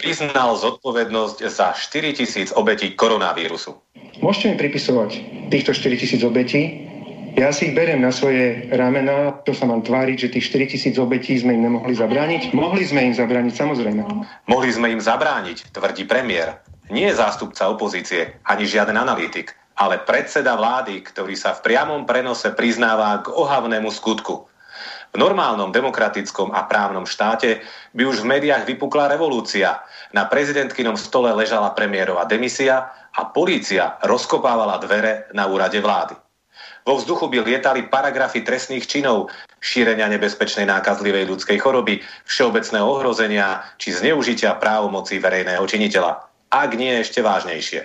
priznal zodpovednosť za 4 tisíc obetí koronavírusu. Môžete mi pripisovať týchto 4 tisíc obetí, ja si ich beriem na svoje ramena, to sa mám tváriť, že tých 4 tisíc obetí sme im nemohli zabrániť. Mohli sme im zabrániť, samozrejme. Mohli sme im zabrániť, tvrdí premiér. Nie je zástupca opozície, ani žiaden analytik, ale predseda vlády, ktorý sa v priamom prenose priznáva k ohavnému skutku. V normálnom demokratickom a právnom štáte by už v médiách vypukla revolúcia. Na prezidentkynom stole ležala premiérová demisia a polícia rozkopávala dvere na úrade vlády. Vo vzduchu by lietali paragrafy trestných činov, šírenia nebezpečnej nákazlivej ľudskej choroby, všeobecného ohrozenia či zneužitia právomocí verejného činiteľa. Ak nie ešte vážnejšie.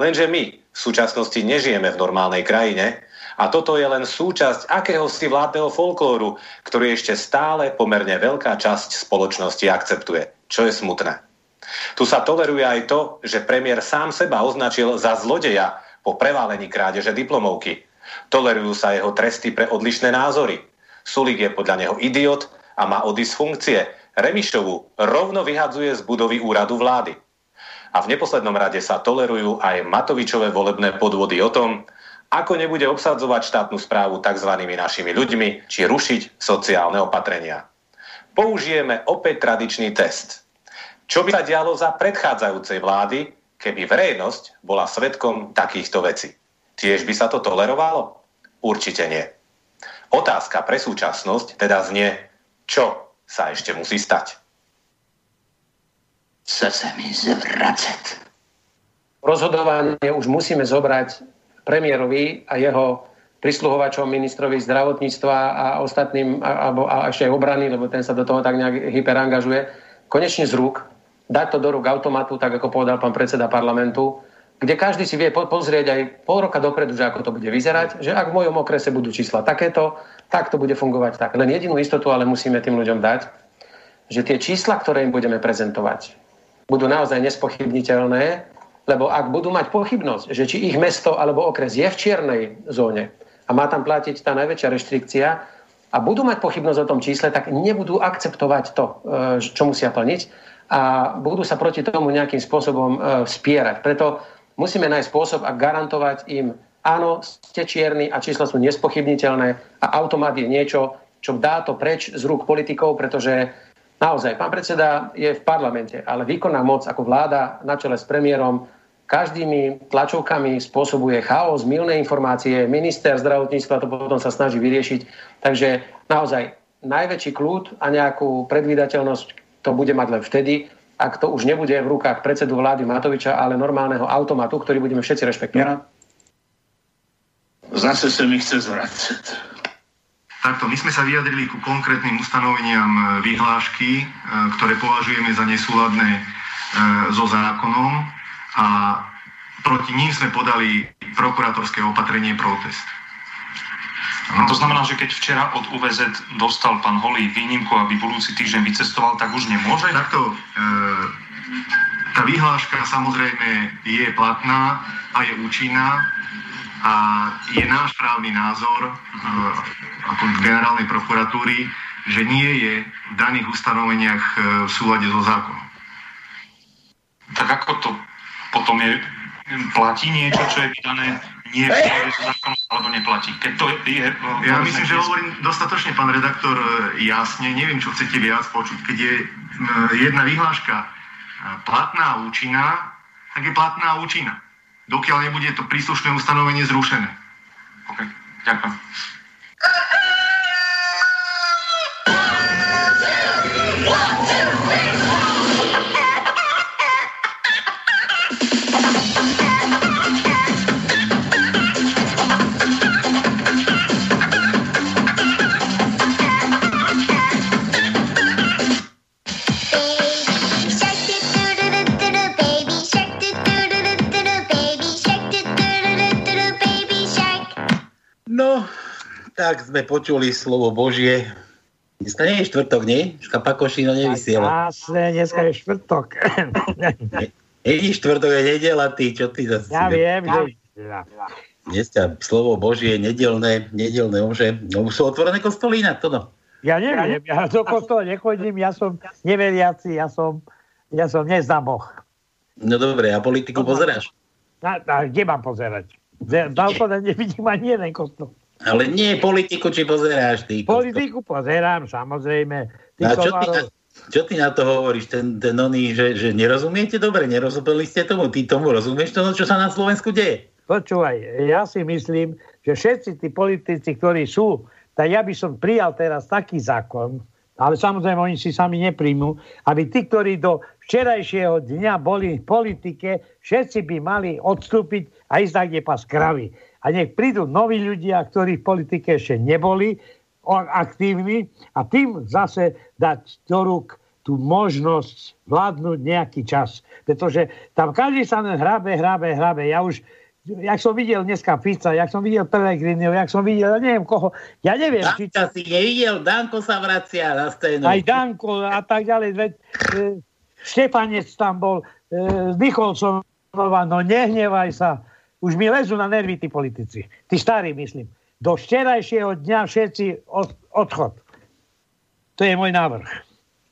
Lenže my v súčasnosti nežijeme v normálnej krajine a toto je len súčasť akéhosi vládneho folklóru, ktorý ešte stále pomerne veľká časť spoločnosti akceptuje, čo je smutné. Tu sa toleruje aj to, že premiér sám seba označil za zlodeja po preválení krádeže diplomovky – Tolerujú sa jeho tresty pre odlišné názory. Sulik je podľa neho idiot a má odísť funkcie. Remišovu rovno vyhadzuje z budovy úradu vlády. A v neposlednom rade sa tolerujú aj Matovičové volebné podvody o tom, ako nebude obsadzovať štátnu správu tzv. našimi ľuďmi, či rušiť sociálne opatrenia. Použijeme opäť tradičný test. Čo by sa dialo za predchádzajúcej vlády, keby verejnosť bola svetkom takýchto vecí? Tiež by sa to tolerovalo? Určite nie. Otázka pre súčasnosť teda znie, čo sa ešte musí stať. Chce sa mi zvracať. Rozhodovanie už musíme zobrať premiérovi a jeho prisluhovačom ministrovi zdravotníctva a ostatným, alebo a ešte aj obrany, lebo ten sa do toho tak nejak hyperangažuje, konečne z rúk, dať to do rúk automatu, tak ako povedal pán predseda parlamentu, kde každý si vie pozrieť aj pol roka dopredu, že ako to bude vyzerať, že ak v mojom okrese budú čísla takéto, tak to bude fungovať tak. Len jedinú istotu ale musíme tým ľuďom dať, že tie čísla, ktoré im budeme prezentovať, budú naozaj nespochybniteľné, lebo ak budú mať pochybnosť, že či ich mesto alebo okres je v čiernej zóne a má tam platiť tá najväčšia reštrikcia a budú mať pochybnosť o tom čísle, tak nebudú akceptovať to, e, čo musia plniť a budú sa proti tomu nejakým spôsobom e, spierať. Preto Musíme nájsť spôsob a garantovať im, áno, ste čierni a čísla sú nespochybniteľné a automat je niečo, čo dá to preč z rúk politikov, pretože naozaj pán predseda je v parlamente, ale výkonná moc ako vláda na čele s premiérom každými tlačovkami spôsobuje chaos, milné informácie, minister zdravotníctva to potom sa snaží vyriešiť. Takže naozaj najväčší kľud a nejakú predvídateľnosť to bude mať len vtedy, ak to už nebude v rukách predsedu vlády Matoviča, ale normálneho automatu, ktorý budeme všetci rešpektovať. Zase sa mi chce zvracať. Takto, my sme sa vyjadrili ku konkrétnym ustanoveniam e, vyhlášky, e, ktoré považujeme za nesúladné e, so zákonom a proti ním sme podali prokurátorské opatrenie protest. No, to znamená, že keď včera od UVZ dostal pán Holý výnimku, aby budúci týždeň vycestoval, tak už nemôže? Takto, e, tá vyhláška samozrejme je platná a je účinná a je náš právny názor e, ako generálnej prokuratúry, že nie je v daných ustanoveniach e, v súlade so zákonom. Tak ako to potom je, platí niečo, čo je vydané nie v zákonu alebo neplatí. Keď to je... Ja myslím, že hovorím dostatočne, pán redaktor, e, jasne. Neviem, čo chcete viac počuť. Keď je e, jedna vyhláška e, platná a účinná, tak je platná a účinná. Dokiaľ nebude to príslušné ustanovenie zrušené. OK, ďakujem. Tak sme počuli slovo Božie Dneska nie je štvrtok, nie? Škapakošino nevysiela. Jasné, dneska je štvrtok. Nie je štvrtok, je nedela, ty, čo ty zase... ja viem, že... Dneska slovo Božie, nedelné, nedelné omže. No už sú otvorené kostoly inak, to no. Ja neviem, ja do kostola nechodím, ja som neveriaci, ja som, ja som neznám Boh. No dobre, a politiku pozeráš? Na, na, kde mám pozerať? Dalko nevidím ani jeden kostol. Ale nie politiku, či pozeráš ty. kostol. Politiku pozerám, samozrejme. Ty a čo ty, čo ty na to hovoríš? Ten, ten oný, že, že nerozumiete dobre, nerozumeli ste tomu, ty tomu rozumieš to, čo sa na Slovensku deje? Počúvaj, ja si myslím, že všetci tí politici, ktorí sú, tak ja by som prijal teraz taký zákon, ale samozrejme oni si sami nepríjmu, aby tí, ktorí do včerajšieho dňa boli v politike, všetci by mali odstúpiť a ísť tak, kde pas kravy. A nech prídu noví ľudia, ktorí v politike ešte neboli aktívni a tým zase dať do rúk tú možnosť vládnuť nejaký čas. Pretože tam každý sa len hrabe, hrabe, hrabe. Ja už, jak som videl dneska Fica, jak som videl Pelegrinio, jak som videl, ja neviem koho, ja neviem, či Danka si nevidel, Danko sa vracia na scénu. aj Danko a tak ďalej. Veď, e, Štefanec tam bol, e, Nicholsonová, no nehnevaj sa. Už mi lezú na nervy tí politici. Tí starí, myslím. Do včerajšieho dňa všetci od, odchod. To je môj návrh.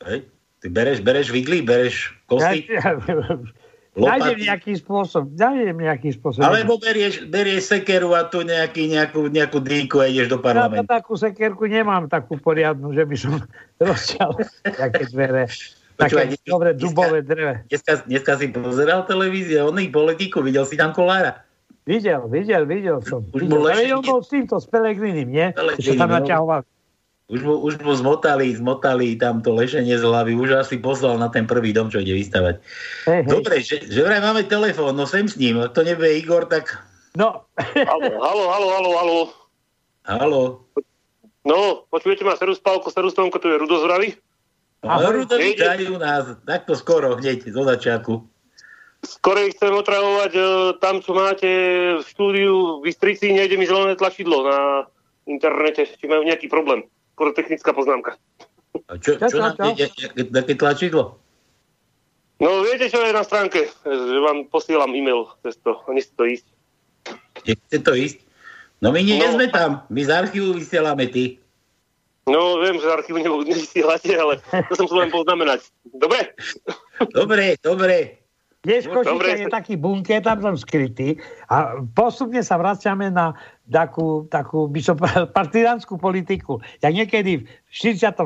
Hej, Ty bereš, bereš vidly, bereš kosty, Ja, nájdem nejaký spôsob. Nájdem nejaký spôsob. alebo berieš, berieš sekeru a tu nejaký, nejakú, nejakú dýku a ideš do Ja parlamentu. takú sekerku nemám, takú poriadnu, že by som rozťal také dvere. Počúvaj, Také dneska- dobre dubové dreve. Dneska, dneska si pozeral televíziu, oný politiku, videl si tam kolára. Videl, videl, videl som. Už Videl. Ale on bol s týmto, s Pelegrinim, nie? Pellegrini, Čo tam no. Už mu, už mu zmotali, zmotali tam to lešenie z hlavy, už asi poslal na ten prvý dom, čo ide vystavať. Hej, hej. Dobre, že, že vraj máme telefón, no sem s ním, ak to nebude Igor, tak No, Halo, halo, halo, halo, halo. halo. No, počujete ma Serus Pálko, Serus Tonko, tu je Rudozravý. No, Ahoj. Rudo, vítajú nás, takto skoro, hneď, zo začiatku. Skorej chcem otravovať e, tam, čo máte v štúdiu v Bystrici, nejde mi zelené tlačidlo na internete, či majú nejaký problém. Skoro technická poznámka. A čo, Čo, čo, čo, nám čo? ide, aké- také tlačidlo? No, viete, čo je na stránke? Že vám posielam e-mail cez to. Nechce to ísť. Nechce to ísť? No my nie, No. nie sme tam, my z archívu vysielame ty. No, viem, že z archívu nevysielate, ale to som chcel len poznamenať. Dobre? Dobre, dobre. Vieš, Dobre. Košice je taký bunker, tam som skrytý a postupne sa vraciame na takú, takú by som povedal, partizánskú politiku. Jak niekedy v 44.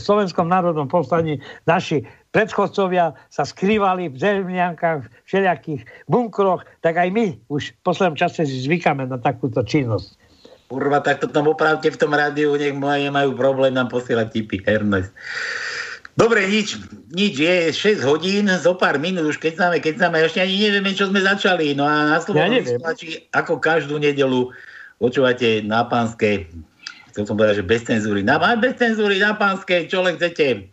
Slovenskom národnom povstaní naši predchodcovia sa skrývali v zemliankách, v všelijakých bunkroch, tak aj my už v poslednom čase si zvykáme na takúto činnosť. Kurva, tak to tam opravte v tom rádiu, nech moje majú problém nám posielať tipy. Ernest. Dobre, nič, nič, je 6 hodín, zo pár minút, už keď máme, keď máme, ešte ani nevieme, čo sme začali. No a na Ja Slovensku neviem. vysielači, ako každú nedelu, počúvate na pánske, chcel som povedať, že bez cenzúry, na, bez cenzúry, na pánske, čo len chcete.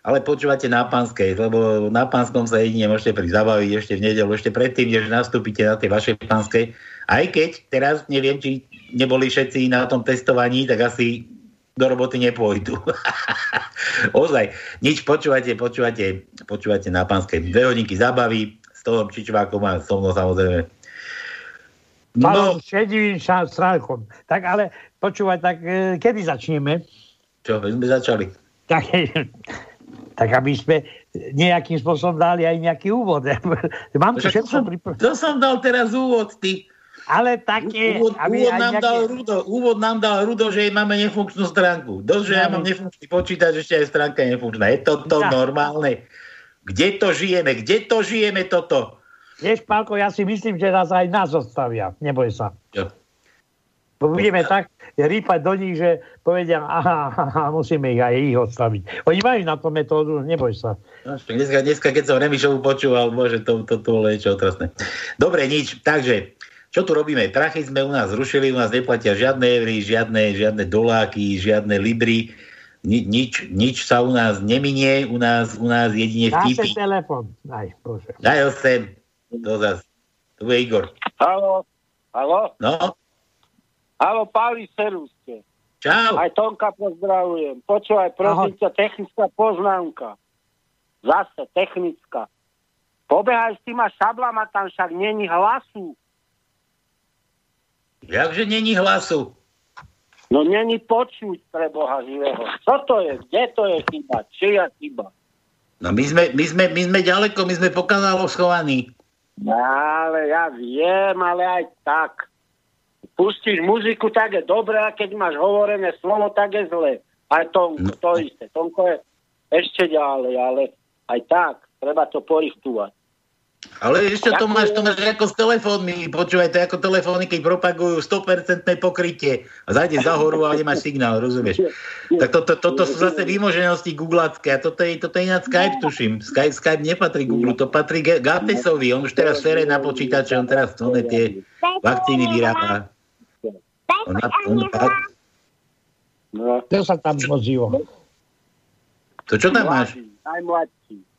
Ale počúvate na pánskej, lebo na pánskom sa jedine môžete prísť zabaviť ešte v nedelu, ešte predtým, než nastúpite na tej vašej pánskej. Aj keď teraz neviem, či neboli všetci na tom testovaní, tak asi do roboty nepôjdu. Ozaj, nič počúvate, počúvate, počúvate na pánskej. Dve hodinky zabavy, s toho Čičvákom a so mnou samozrejme. No. Šedivým strálkom. Tak ale počúvať, tak e, kedy začneme? čo, veď sme začali. Tak, tak aby sme nejakým spôsobom dali aj nejaký úvod. Mám Však všetko pripravené. to som dal teraz úvod, ty. Ale také, Úvod, aby úvod, nám nejaké... dal Rudo, úvod nám dal Rudo, že máme nefunkčnú stránku. Dosť, že ja mám nefunkčný počítač, ešte aj stránka je nefunkčná. Je to to Ja. normálne? Kde to žijeme? Kde to žijeme toto? Vieš, Pálko, ja si myslím, že nás aj nás odstavia. Neboj sa. Bo budeme tak rýpať do nich, že povedia, aha, aha, musíme ich aj ich odstaviť. Oni majú na to metódu, neboj sa. No, dneska, dneska, keď som Remišovu počúval, bože, to, to, to bolo niečo otrasné. Dobre, nič. Takže, čo tu robíme? Prachy sme u nás zrušili, u nás neplatia žiadne eury, žiadne, žiadne doláky, žiadne libry. Ni, nič, nič sa u nás neminie, u nás, u nás jedine vtipy. telefon. Aj, bože. Daj ho sem. To zas. Tu je Igor. Halo, halo, No, halo, Pali Seruste. Čau. Aj Tonka pozdravujem. Počúvaj, prosím ťa, technická poznámka. Zase technická. Pobehaj s týma šablama, tam však není hlasu. Jakže není hlasu? No není počuť pre Boha živého. Čo to je? Kde to je chyba? Čia chyba? No my sme, my sme, my sme ďaleko, my sme po kanáloch schovaní. No, ale ja viem, ale aj tak. Pustíš muziku, tak je dobré, a keď máš hovorené slovo, tak je zle. Aj Tonko, no. to isté. Tonko je ešte ďalej, ale aj tak, treba to porichtovať. Ale ešte to máš, to máš ako s telefónmi. Počúvaj, to je ako telefóny, keď propagujú 100% pokrytie a zajde za horu a nemáš signál, rozumieš? Tak toto to, to, to sú zase výmoženosti googlacké a toto je, toto je ináč Skype, tuším. Skype, Skype nepatrí Google, to patrí Gatesovi. On už teraz sere na počítače, on teraz to tie vakcíny vyrába. On, on, on, no. To sa tam ozýva. To čo tam máš? Najmladší.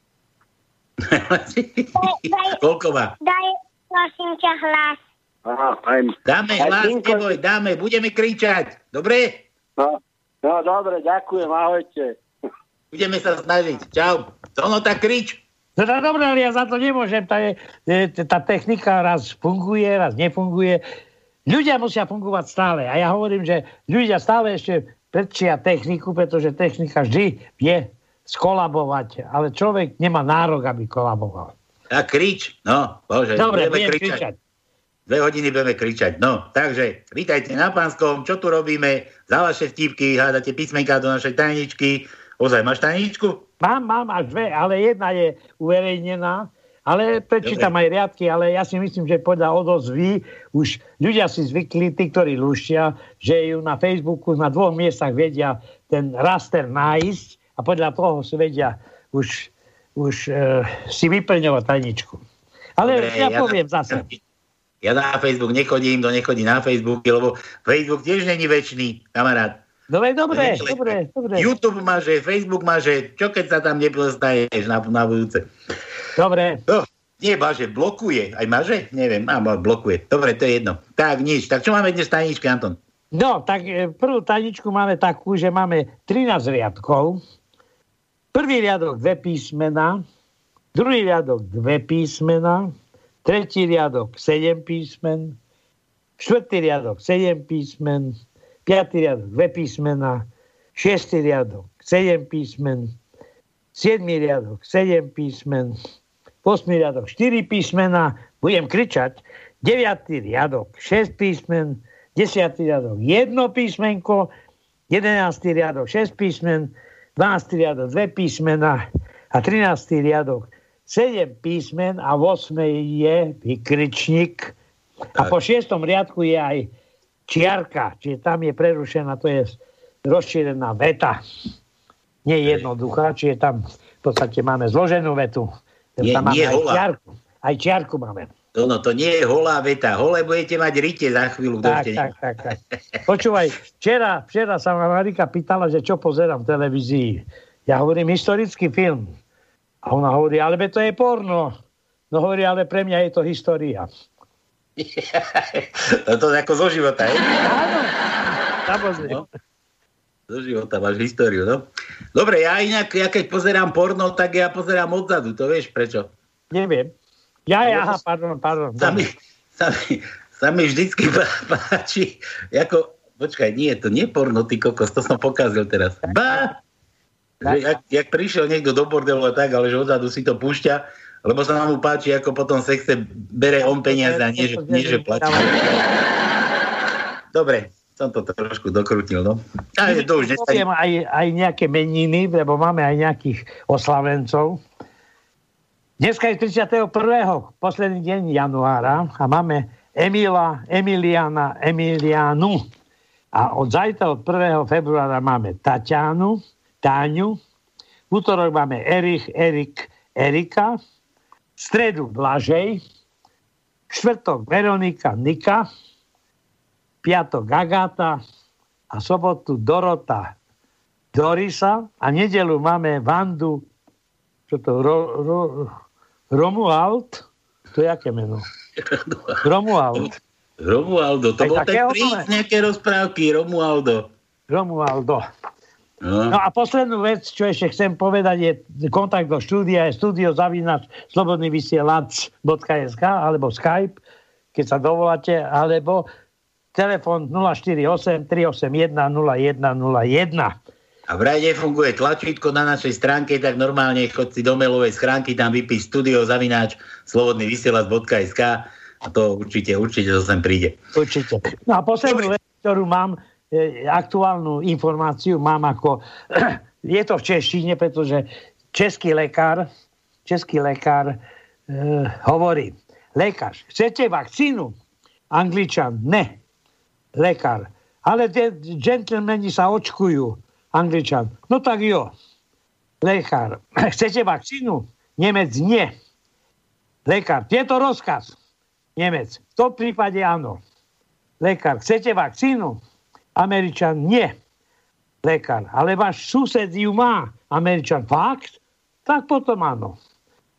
Koľko má? Daj, prosím ťa, hlas. Aha, aj... Dáme hlas, neboj, dáme, budeme kričať. Dobre? No, no dobre, ďakujem, ahojte. Budeme sa snažiť. Čau. Ono tak krič. No, no dobre, ale ja za to nemôžem. Tá, je, tá technika raz funguje, raz nefunguje. Ľudia musia fungovať stále. A ja hovorím, že ľudia stále ešte predčia techniku, pretože technika vždy vie skolabovať, ale človek nemá nárok, aby kolaboval. A krič, no, bože. Dobre, budem kričať. kričať. Dve hodiny budeme kričať. No, takže, vítajte na Pánskom, čo tu robíme? Za vaše vtipky, hádate písmenka do našej tajničky. Ozaj, máš tajničku? Mám, mám až dve, ale jedna je uverejnená. Ale prečítam aj riadky, ale ja si myslím, že podľa odozvy už ľudia si zvykli, tí, ktorí lušia, že ju na Facebooku na dvoch miestach vedia ten raster nájsť a podľa toho si vedia už, už uh, si vyplňovať tajničku. Ale Dobre, ja, ja poviem na, zase. Ja na Facebook nechodím, to nechodí na Facebook, lebo Facebook tiež není väčší, kamarát. Dobre, dobre, dobre, dobre. YouTube má, že Facebook má, že čo keď sa tam nepoznaješ na, na budúce. Dobre. No, nie, že blokuje. Aj maže? Neviem, a blokuje. Dobre, to je jedno. Tak, nič. Tak čo máme dnes tajničky, Anton? No, tak e, prvú tajničku máme takú, že máme 13 riadkov. Prvý riadok dve písmena, druhý riadok dve písmena, tretí riadok sedem písmen, štvrtý riadok sedem písmen, piatý riadok dve písmena, šiestý riadok sedem písmen, siedmý riadok sedem písmen, 8. riadok 4 písmena, budem kričať, 9. riadok 6 písmen, 10. riadok 1 písmenko, 11. riadok 6 písmen, 12. riadok 2 písmena a 13. riadok 7 písmen a v 8. je vykričník. A po 6. riadku je aj čiarka, čiže tam je prerušená, to je rozšírená veta. Nie jednoduchá, čiže tam v podstate máme zloženú vetu. Nie, tam nie aj. Čiarku. Aj čiarku máme. No, no, to nie je holá veta. Holé budete mať rite za chvíľu. Tak, tak, tak, tak. Počúvaj, včera, včera sa ma Marika pýtala, že čo pozerám v televízii. Ja hovorím historický film. A ona hovorí, ale to je porno. No hovorí, ale pre mňa je to história. no to je ako zo života, je? Áno, samozrejme. No zo života máš históriu, no. Dobre, ja inak, ja keď pozerám porno, tak ja pozerám odzadu, to vieš prečo? Neviem. Ja, ja, aha, pardon, pardon. Sa mi, sa mi, sa mi vždycky páči, ako, počkaj, nie, to nie porno, ty kokos, to som pokazil teraz. Ba! Že, jak, jak prišiel niekto do bordelu a tak, ale že odzadu si to púšťa, lebo sa nám mu páči, ako potom sexe bere on peniaze a nie, že, nie, že platí. Dobre, som to trošku dokrutil, no. Ale to už aj, aj nejaké meniny, lebo máme aj nejakých oslavencov. Dneska je 31. posledný deň januára a máme Emila, Emiliana, Emilianu. A od zajtra, od 1. februára máme Tatianu, Táňu. V útorok máme Erich, Erik, Erika. V stredu Blažej. Štvrtok Veronika, Nika piatok Agata a sobotu Dorota Dorisa a nedelu máme Vandu čo to, ro, ro, Romuald to je aké meno? Romuald Romualdo, to Aj bol ten princ nejaké rozprávky, Romualdo. Romualdo. No. No a poslednú vec, čo ešte chcem povedať, je kontakt do štúdia, je studio zavinač slobodnyvysielac.sk alebo Skype, keď sa dovoláte, alebo telefon 048 381 0101. A vraj nefunguje tlačítko na našej stránke, tak normálne chod si do mailovej schránky, tam vypíš studio zavináč slobodnyvysielac.sk a to určite, určite to sem príde. Určite. No a poslednú vec, ktorú mám, e, aktuálnu informáciu mám ako, je to v češtine, pretože český lekár, český lekár e, hovorí, lekár, chcete vakcínu? Angličan, ne. Lekár, ale tie džentlmeni sa očkujú. Angličan, no tak jo. Lekár, chcete vakcínu? Nemec, nie. Lekár, to rozkaz. Nemec, v tom prípade áno. Lekár, chcete vakcínu? Američan, nie. Lekár, ale váš sused ju má. Američan, fakt? Tak potom áno.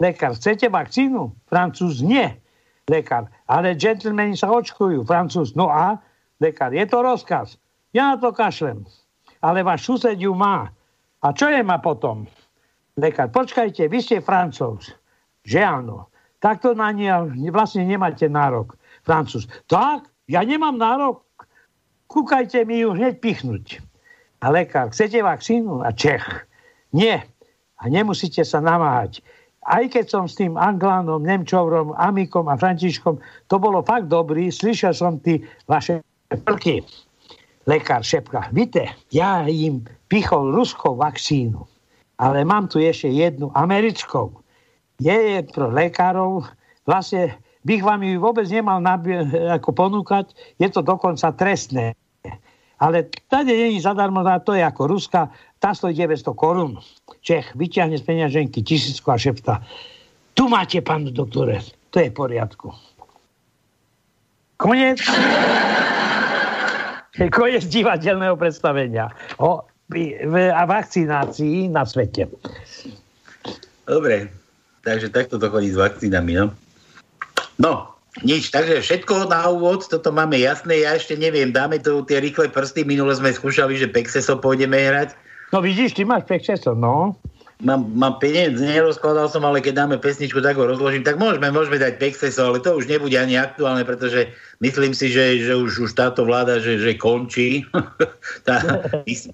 Lekár, chcete vakcínu? Francúz, nie. Lekár, ale džentlmeni sa očkujú. Francúz, no a? Lekár, je to rozkaz. Ja na to kašlem. Ale váš sused ju má. A čo je má potom? Lekár, počkajte, vy ste francúz. Že áno. Takto na ne vlastne nemáte nárok. Francúz. Tak? Ja nemám nárok? Kúkajte mi ju hneď pichnúť. A lekár, chcete vakcínu? A Čech. Nie. A nemusíte sa namáhať. Aj keď som s tým Anglánom, Nemčovrom, Amikom a Františkom, to bolo fakt dobrý, slyšel som ty vaše prky. Lekár šepka, víte, ja im pichol ruskou vakcínu, ale mám tu ešte jednu americkou. Je, je pro lekárov, vlastne bych vám ju vôbec nemal nabie, ako ponúkať, je to dokonca trestné. Ale tady není zadarmo, to je ako Ruska, tá stojí 900 korún. Čech vyťahne z peňaženky tisícku a šepta. Tu máte, pán doktore, to je v poriadku. Konec. Konec divadelného predstavenia o a vakcinácii na svete. Dobre, takže takto to chodí s vakcínami, no. No, nič, takže všetko na úvod, toto máme jasné, ja ešte neviem, dáme tu tie rýchle prsty, minule sme skúšali, že Pexeso pôjdeme hrať. No vidíš, ty máš Pexeso, no. Mám, mám peniaz, nerozkladal som, ale keď dáme pesničku, tak ho rozložím, tak môžeme, môžeme dať Pexeso, ale to už nebude ani aktuálne, pretože myslím si, že, že už, už táto vláda, že, že končí. Tá,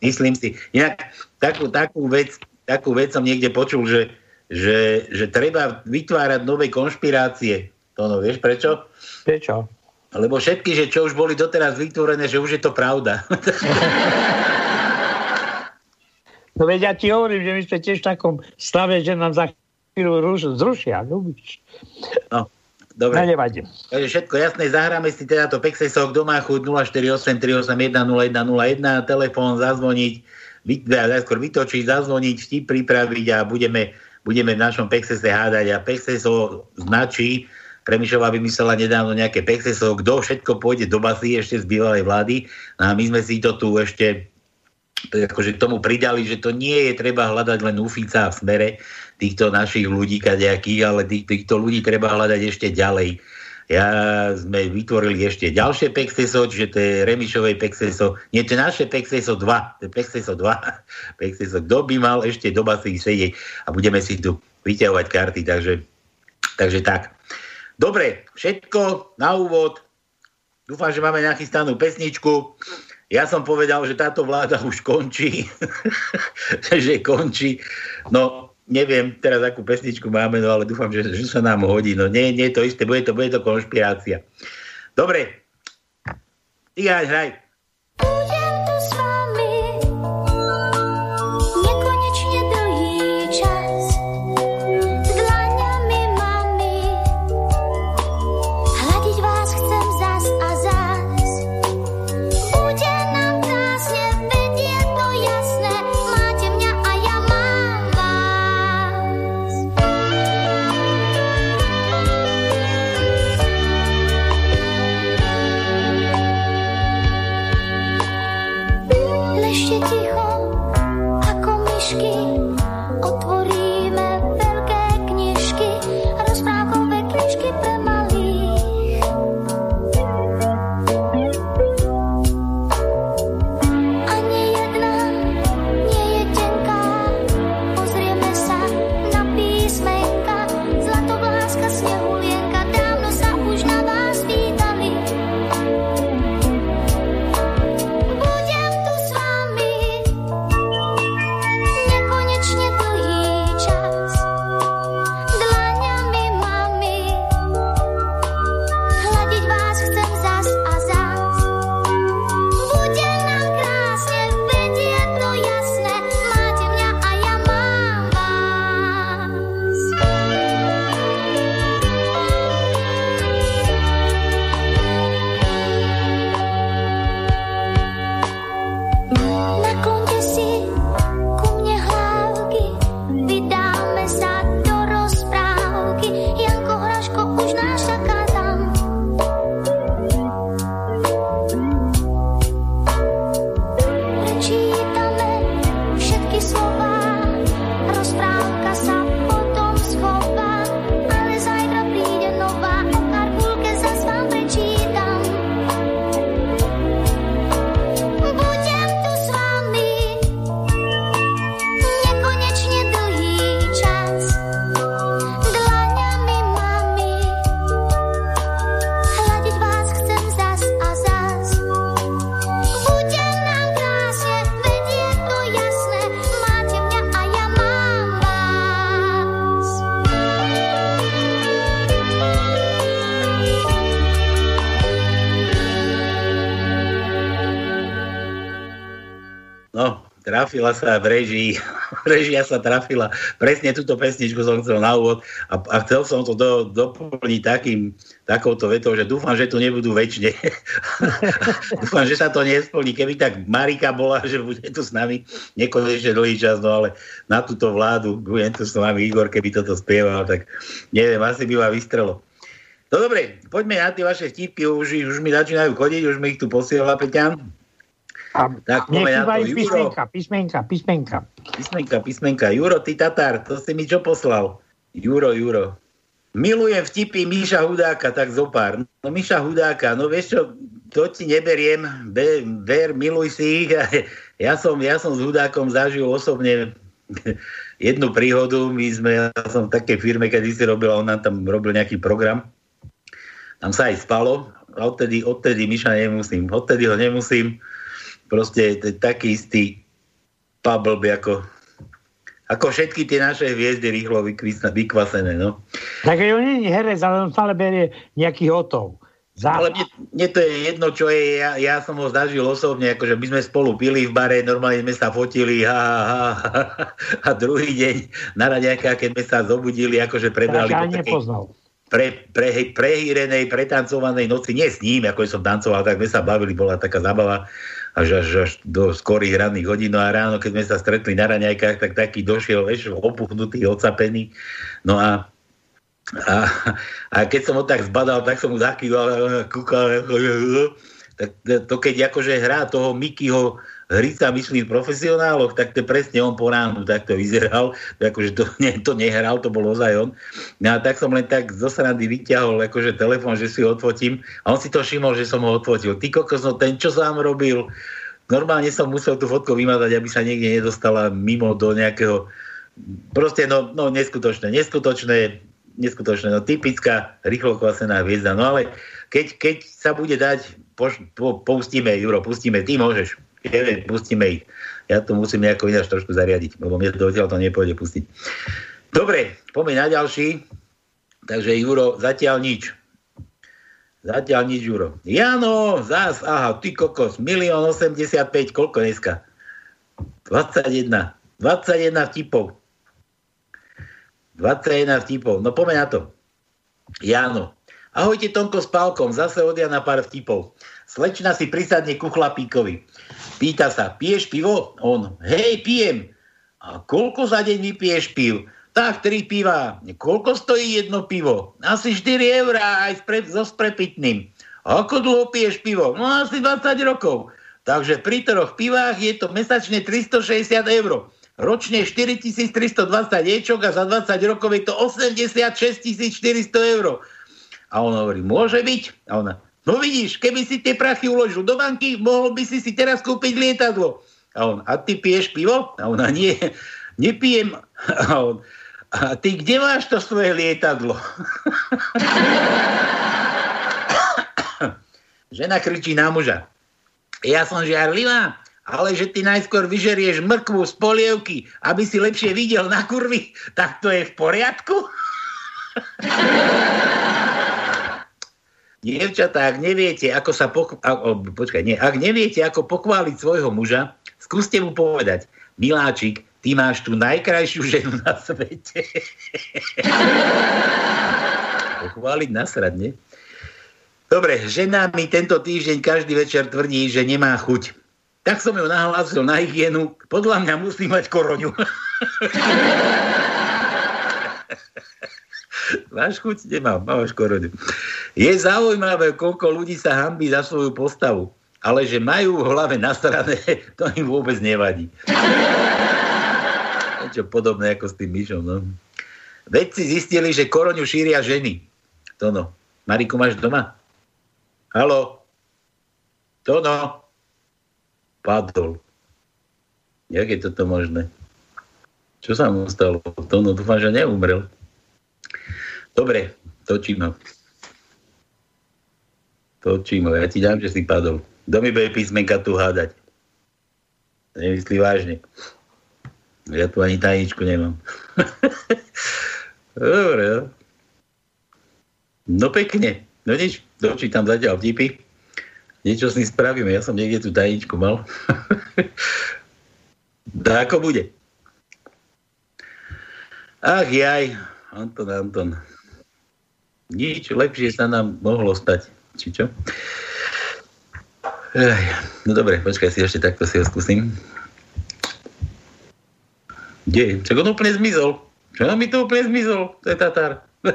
myslím si. Inak takú, takú, vec, takú vec som niekde počul, že, že, že treba vytvárať nové konšpirácie. To no, vieš prečo? Prečo? Lebo všetky, že čo už boli doteraz vytvorené, že už je to pravda. No veď ja ti hovorím, že my sme tiež v takom stave, že nám za chvíľu zrušia. Ľubíš. No, dobre. No, nevadí. Takže všetko jasné, zahráme si teda to Pexesok doma chuť 048 381 0101, telefón, zazvoniť, vy, skôr vytočiť, zazvoniť, vtip pripraviť a budeme, budeme v našom Pexese hádať a Pexeso značí, Kremišová vymyslela nedávno nejaké Pexeso, kto všetko pôjde do basy ešte z bývalej vlády. No a my sme si to tu ešte akože k tomu pridali, že to nie je treba hľadať len Ufica v smere týchto našich ľudí kadejakých, ale tých, týchto ľudí treba hľadať ešte ďalej. Ja sme vytvorili ešte ďalšie Pexeso, čiže to je Remišovej Pexeso, nie, to je naše Pexeso 2, to je Pexeso 2, Pexeso, kto by mal ešte do basy sedieť a budeme si tu vyťahovať karty, takže, takže tak. Dobre, všetko na úvod. Dúfam, že máme nachystanú pesničku. Ja som povedal, že táto vláda už končí. že končí. No, neviem teraz, akú pesničku máme, no ale dúfam, že, že sa nám hodí. No nie, nie je to isté, bude to, bude to konšpirácia. Dobre. Ty hraj. Trafila sa v režii, režia sa trafila. Presne túto pesničku som chcel na úvod a, a chcel som to do, doplniť takým, takouto vetou, že dúfam, že tu nebudú väčšine. dúfam, že sa to nesplní. Keby tak Marika bola, že bude tu s nami nekonečne dlhý čas, no ale na túto vládu budem tu s vami Igor, keby toto spieval, tak neviem, asi by ma vystrelo. No dobre, poďme na tie vaše vtipky, už, už mi začínajú chodiť, už mi ich tu posiela Peťan. A tak nechýbajú písmenka, písmenka, písmenka. Písmenka, písmenka. Juro, ty Tatar, to si mi čo poslal? Juro, Juro. Milujem vtipy Míša Hudáka, tak zopár. No Míša Hudáka, no vieš čo, to ti neberiem, be, ver, miluj si ich. Ja som, ja som s Hudákom zažil osobne jednu príhodu. My sme, ja som v takej firme, kedy si robil, on nám tam robil nejaký program tam sa aj spalo a odtedy, odtedy Miša nemusím, odtedy ho nemusím. Proste je taký istý pablb ako, ako všetky tie naše hviezdy rýchlo vykvasené. No. Tak on nie je herec, ale on stále berie nejakých hotov. Za... Ale mne, mne to je jedno, čo je, ja, ja som ho zažil osobne, akože my sme spolu pili v bare, normálne sme sa fotili ha, ha, ha, a druhý deň na raďajka, keď sme sa zobudili, akože prebrali... Ja nepoznal pre, pre, prehýrenej, pretancovanej noci, nie s ním, ako som tancoval, tak sme sa bavili, bola taká zabava až, až, až do skorých ranných hodín. No a ráno, keď sme sa stretli na raňajkách, tak taký došiel, vieš, opuchnutý, ocapený. No a, a, a keď som ho tak zbadal, tak som mu zakýval, kúkal, tak to keď akože hrá toho Mikyho Hrica myslím v profesionáloch, tak to presne on po ránu takto vyzeral, akože to, ne, to nehral, to bol ozaj on. No a tak som len tak zo srandy vyťahol akože telefon, že si ho odfotím a on si to všimol, že som ho odfotil. Ty kokos, no ten, čo sám robil, normálne som musel tú fotku vymazať, aby sa niekde nedostala mimo do nejakého proste no, no neskutočné, neskutočné, neskutočné, no typická rýchlo kvasená hviezda. No ale keď, keď sa bude dať, poš, po, pustíme, Juro, pustíme, ty môžeš neviem, pustíme ich. Ja to musím nejako ináč trošku zariadiť, lebo mne to odtiaľ to nepôjde pustiť. Dobre, poďme na ďalší. Takže Juro, zatiaľ nič. Zatiaľ nič, Juro. Jano, zás, aha, ty kokos, milión 85, koľko dneska? 21. 21 vtipov. 21 vtipov. No poďme na to. Jano. Ahojte Tonko s Pálkom, zase od Jana pár vtipov. Slečna si prisadne ku chlapíkovi. Pýta sa, piješ pivo? On, hej, pijem. A koľko za deň vypiješ piv? Tak, tri piva. Koľko stojí jedno pivo? Asi 4 eurá aj spre, so sprepitným. Ako dlho piješ pivo? No asi 20 rokov. Takže pri troch pivách je to mesačne 360 eur. Ročne 4320 ječok a za 20 rokov je to 86 400 eur. A on hovorí, môže byť? A ona, No vidíš, keby si tie prachy uložil do banky, mohol by si si teraz kúpiť lietadlo. A on, a ty piješ pivo? A ona, nie, nepijem. A on, a ty kde máš to svoje lietadlo? Žena kričí na muža. Ja som žiarlivá, ale že ty najskôr vyžerieš mrkvu z polievky, aby si lepšie videl na kurvy, tak to je v poriadku? Dievčatá, ak neviete, ako sa o, počkaj, nie, ak neviete, ako pochváliť svojho muža, skúste mu povedať, miláčik, ty máš tu najkrajšiu ženu na svete. pochváliť nasrad, nie? Dobre, žena mi tento týždeň každý večer tvrdí, že nemá chuť. Tak som ju nahlásil na hygienu. Podľa mňa musí mať koroňu. Máš chuť? Nemám, máš koroňu. Je zaujímavé, koľko ľudí sa hambí za svoju postavu. Ale že majú v hlave nastrané, to im vôbec nevadí. Niečo podobné ako s tým myšom. No. Vedci zistili, že koroňu šíria ženy. Tono, Mariku máš doma? Halo? Tono? Padol. Jak je toto možné? Čo sa mu stalo? Tono, dúfam, že neumrel. Dobre, točím ho. Točím ho. Ja ti dám, že si padol. Kto mi bude písmenka tu hádať? Nemyslí vážne. Ja tu ani tajničku nemám. Dobre, no. No pekne. No nič, dočítam zatiaľ vtipy. Niečo s ním spravíme. Ja som niekde tú tajničku mal. Da ako bude? Ach jaj, Anton, Anton. Nič lepšie sa nám mohlo stať. Či čo? Ej, no dobre, počkaj si ešte takto si ho skúsim. Kde? Čak on úplne zmizol. Čo mi to úplne zmizol? To je Tatar.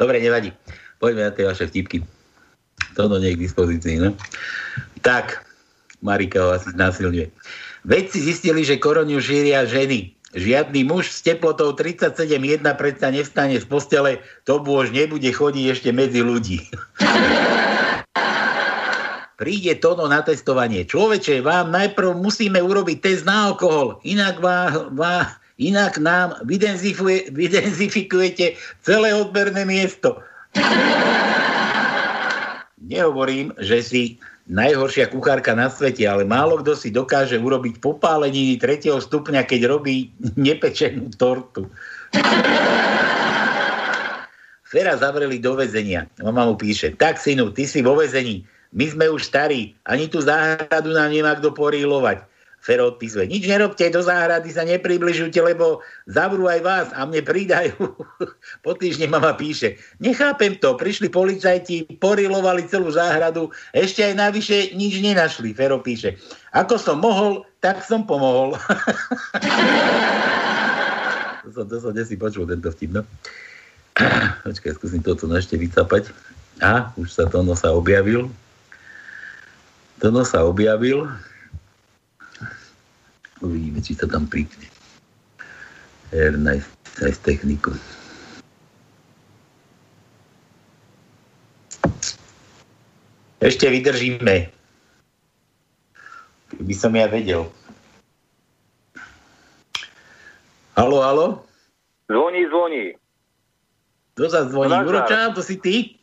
dobre, nevadí. Poďme na tie vaše vtipky. To no nie je k dispozícii, no. Tak, Marika ho asi znásilňuje. Vedci zistili, že koroniu šíria ženy. Žiadny muž s teplotou 37,1 predsa nevstane z postele, to bôž nebude chodiť ešte medzi ľudí. Príde Tono na testovanie. Človeče, vám najprv musíme urobiť test na alkohol, inak, vá, vá, inak nám vydenzifikujete celé odberné miesto. Nehovorím, že si najhoršia kuchárka na svete, ale málo kto si dokáže urobiť popáleniny 3. stupňa, keď robí nepečenú tortu. Fera zavreli do väzenia. Mama mu píše, tak synu, ty si vo väzení. My sme už starí, ani tú záhradu nám nemá kto porílovať. Fero odpisuje, nič nerobte, do záhrady sa nepribližujte, lebo zavrú aj vás a mne pridajú. po týždni mama píše, nechápem to, prišli policajti, porilovali celú záhradu, ešte aj navyše nič nenašli. Fero píše, ako som mohol, tak som pomohol. to som, to som desi počul, tento vtip, no. Počkaj, skúsim to tu ešte vycapať. A, už sa to sa objavil. Tono sa objavil. Uvidíme, či sa tam pripne. Air nice, nice techniku. Ešte vydržíme. By som ja vedel. Halo, halo? Zvoní, zvoní. Kto sa zvoní? Uroča, to si ty?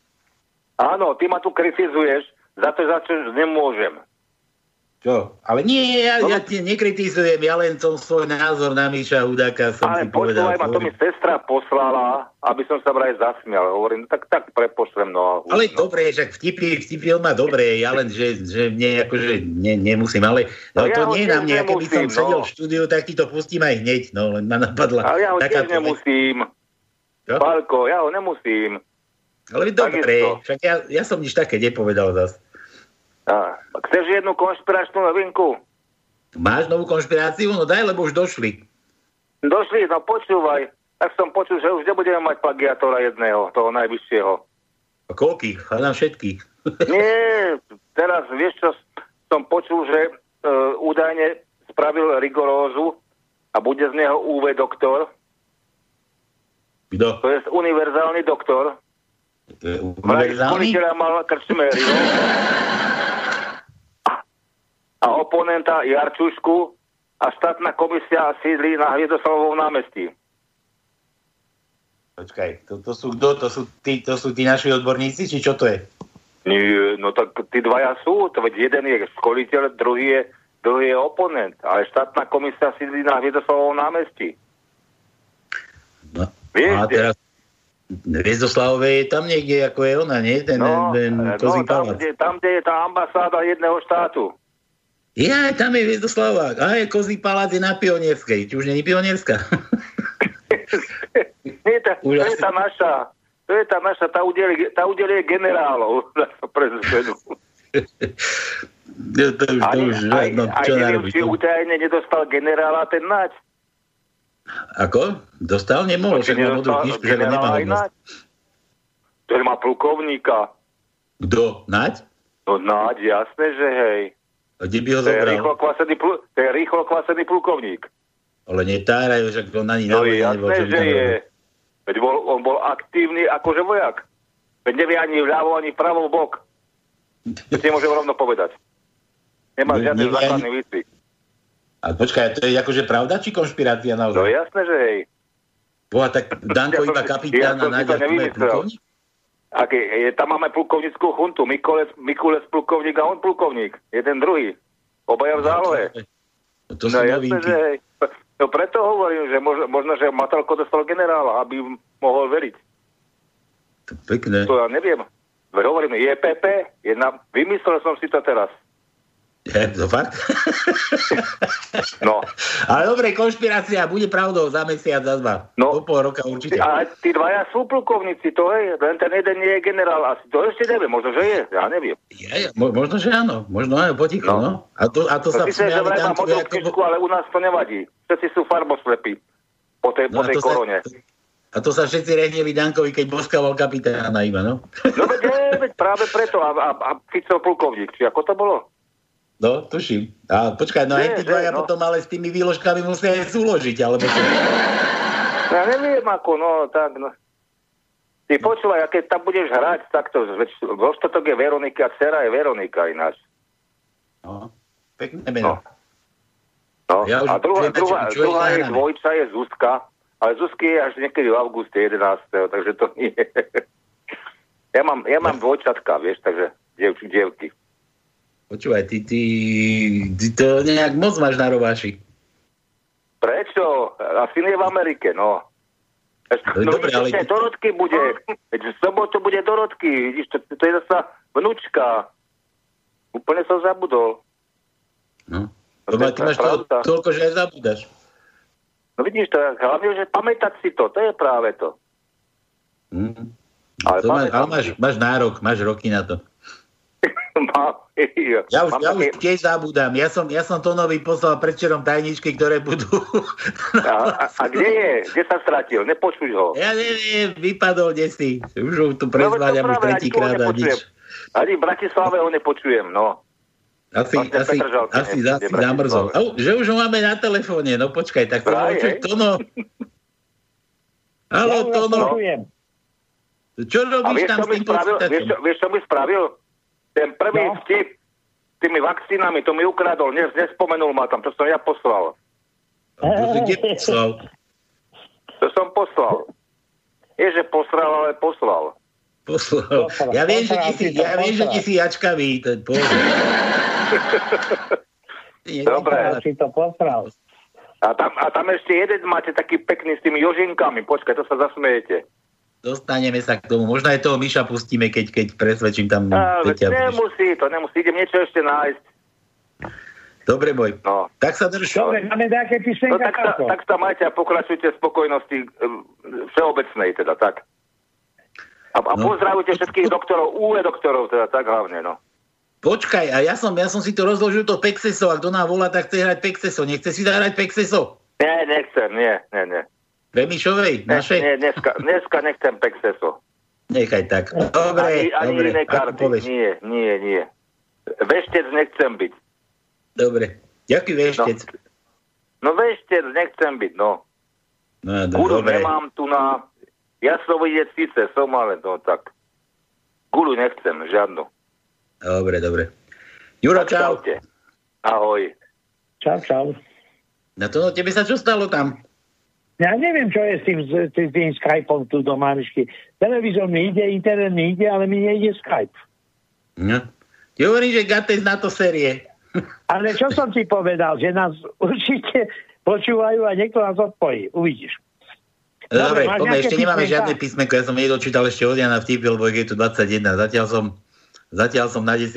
Áno, ty ma tu kritizuješ za to, za čo nemôžem. Čo? Ale nie, ja, no, ja ti nekritizujem, ja len som svoj názor na Míša Hudáka som ale si povedal. Ale to mi sestra poslala, aby som sa vraj zasmial. Hovorím, tak, tak prepošlem. No, ale no. dobre, však vtipy, vtipy má dobré, ja len, že, že mne akože ne, nemusím, ale no, no, to ja nie je na mne, keby som no. sedel v štúdiu, tak ti to pustím aj hneď, no, len ma napadla. Ale ja ho tiež nemusím. Čo? Pálko, ja ho nemusím. Ale dobre, však ja, ja som nič také nepovedal zase. A, chceš jednu konšpiračnú novinku? Máš novú konšpiráciu? No daj, lebo už došli. Došli, no počúvaj. Tak som počul, že už nebudeme mať plagiatora jedného, toho najvyššieho. A koľkých? Hľadám všetkých. Nie, teraz vieš čo, som počul, že e, údajne spravil rigorózu a bude z neho UV doktor. Kto? To je univerzálny doktor. To je univerzálny? mal krčmery. A oponenta Jarčušku a štátna komisia sídli na Hviezdoslovovom námestí. Počkaj, to, to sú kto? To sú, tí, to sú tí naši odborníci, či čo to je? Nie, no tak tí dvaja sú, to veď jeden je školiteľ, druhý je, druhý je oponent, ale štátna komisia sídli na Hviezdoslovovom námestí. No, Vieš, a teraz Hviezdoslavové je tam niekde, ako je ona, nie? Ten, no, ten, ten no tam, kde, tam, kde je tá ambasáda jedného štátu. Ja, tam je Viezdoslava. A je Kozí palác je na Pionierskej. Či už není Pionierská? Nie, tá, to je tá naša. To je tá naša, tá udelie, tá udelie generálov pre zmenu. Ja, to už, to už, aj, no, aj, čo aj neviem, či utajne nedostal generála ten naď. Ako? Dostal? Nemohol, však má modrú knižku, že nemá hodnosť. Ten má plukovníka. Kto? Naď? No naď, jasné, že hej. Kde by ho To je zobral? rýchlo kvasený, plu, to je rýchlo kvasený plukovník. Ale netárajú, že on ani No je nebol, jasné, by že tam je. Veď bol, on bol aktívny akože vojak. Veď nevie ani vľavo, ani vpravo bok. To si môžem rovno povedať. Nemá Ne- žiadny nevie ani- základný výcvik. A počkaj, to je akože pravda, či konšpirácia No naozaj? jasné, že hej. Boha, tak Danko Ja iba kapitán ja a to Nadia Kuma je plukovník? Ak je, tam máme plukovnickú chuntu. Mikulec, Mikulec plukovník a on plukovník. Jeden druhý. Obaja v zálohe. No, to sú No jasné, že. No preto hovorím, že možno, možno že Matalko dostal generála, aby mohol veriť. Pekné. To ja neviem. Hovorím, je PP, je na... vymyslel som si to teraz. Je to fakt? No. Ale dobre, konšpirácia bude pravdou za mesiac, za dva. No. Po pol roka určite. A tí dvaja sú plukovníci, to je, len ten jeden nie je generál, asi to ešte neviem, možno, že je, ja neviem. Je, mo- možno, že áno. Možno áno, potichu, no. no. A to, a to sa Myslím, že vraj má modrú knižku, ale u nás to nevadí. Všetci sú farboslepí po tej, No po tej to sa- korone. A to sa všetci rehneli Dankovi, keď boskával kapitána iba, no? No veď, je, veď práve preto. A, a, a Fico plukovník, či ako to bolo? No, tuším. A počkaj, no aj tí dvaja no. potom ale s tými výložkami musia aj súložiť, alebo čo? No, Ja neviem ako, no tak, no. Ty počúvaj, a keď tam budeš hrať takto, veď vo štotok je Veronika, dcera je Veronika ináč. No, pekné meno. No. Ja už a druhá, viem, čo- druhá, čo je druhá je dvojča, je Zuzka, ale Zuzky je až niekedy v auguste 11. Takže to nie Ja mám, ja mám dvojčatka, vieš, takže dievky, dievky. Počúvaj, ty, ty, ty to nejak moc máš na rováši. Prečo? A syn je v Amerike, no. No, No, dobre, ale-. Dorotky bude. Veď v sobotu bude Dorotky. Vidíš, to, to je zasa vnúčka. Úplne som zabudol. No. No, to je ty máš to, toľko, že aj zabúdaš. No vidíš to, hlavne, že pamätať si to, to je práve to. Hm. Ale To má, ale máš, máš nárok, máš roky na to. Ja už, ja také, už tiež zabúdam. Ja som, ja som Tonovi poslal predčerom tajničky, ktoré budú... a, a, a kde je? Kde sa stratil? Nepočuť ho. Ja neviem, vypadol desi. Už ho tu No, to prezváďam už tretíkrát a nič. Ani v Bratislave ho nepočujem, no. Asi, Vlastne asi, asi, asi zamrzol. Au, že už ho máme na telefóne, no počkaj, tak to? Tono. Ja vás Tono. počujem. Čo A robíš vieš, tam čo s tým spravil? Vieš, počítačom? vieš, čo mi spravil? Ten prvý No. vtip s tými vakcínami, to mi ukradol, nes, nespomenul ma tam, to som ja poslal. To si kde poslal? To som poslal. Je, že posral, ale poslal. Poslal. Poslal, Ja viem, že poslal ti si, si to, ja viem, že ti poslal. si jačkavý. To. Nie, Dobre. Si to posral. A tam, a tam ešte jeden máte taký pekný s tými jožinkami. Počkaj, to sa zasmejete. Dostaneme sa k tomu. Možno aj toho Miša pustíme, keď, keď presvedčím tam A, Peťa. nemusí, to nemusí. Idem niečo ešte nájsť. Dobre, boj. No. Tak sa drž. Dobre, máme nejaké No písmenka tak sa, tak sa majte a pokračujte v spokojnosti e, všeobecnej, teda tak. A, a No. pozdravujte všetkých doktorov, UE doktorov, teda tak hlavne, no. Počkaj, a ja som, ja som si to rozložil to Pexeso. A kto nám volá, tak chce hrať Pexeso. Nechce si zahrať Pexeso? Nie, nechcem, nie, nie, nie. Remišovej? Ne, Našej? nie dneska, dneska nechcem Pexeso. Nechaj tak. Dobre, ani, ani dobre. iné karty. Nie, nie, nie. Veštec nechcem byť. Dobre. Jaký veštec? No veštec nechcem byť, no. No, do, dobre. nemám tu na... Ja som vidieť síce, som ale no tak. Gulu nechcem, žiadnu. Dobre, dobre. Juro, čau. Ahoj. Čau, čau. Na to, no, tebe sa čo stalo tam? Ja neviem, čo je s tým, tým, tým Skypeom tu do Marišky. Televízor mi ide, internet mi ide, ale mi nejde Skype. No. Ti hovorím, že Gates na to série. Ale čo som ti povedal, že nás určite počúvajú a niekto nás odpojí. Uvidíš. Dobre, máš poďme, nejaké ešte nemáme písmenka? žiadne písmenko. Ja som nedočítal ešte od Jana vtipy, lebo je tu 21. Zatiaľ som, zatiaľ som na 10.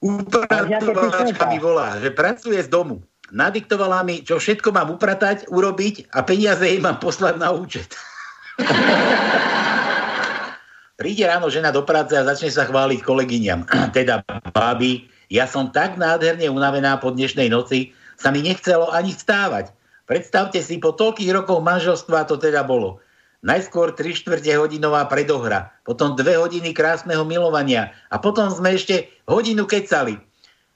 Upratovačka mi volá, že pracuje z domu. Nadiktovala mi, čo všetko mám upratať, urobiť a peniaze jej mám poslať na účet. Príde ráno žena do práce a začne sa chváliť kolegyňam. teda, babi, ja som tak nádherne unavená po dnešnej noci, sa mi nechcelo ani vstávať. Predstavte si, po toľkých rokov manželstva to teda bolo. Najskôr 3 štvrte hodinová predohra, potom 2 hodiny krásneho milovania a potom sme ešte hodinu kecali.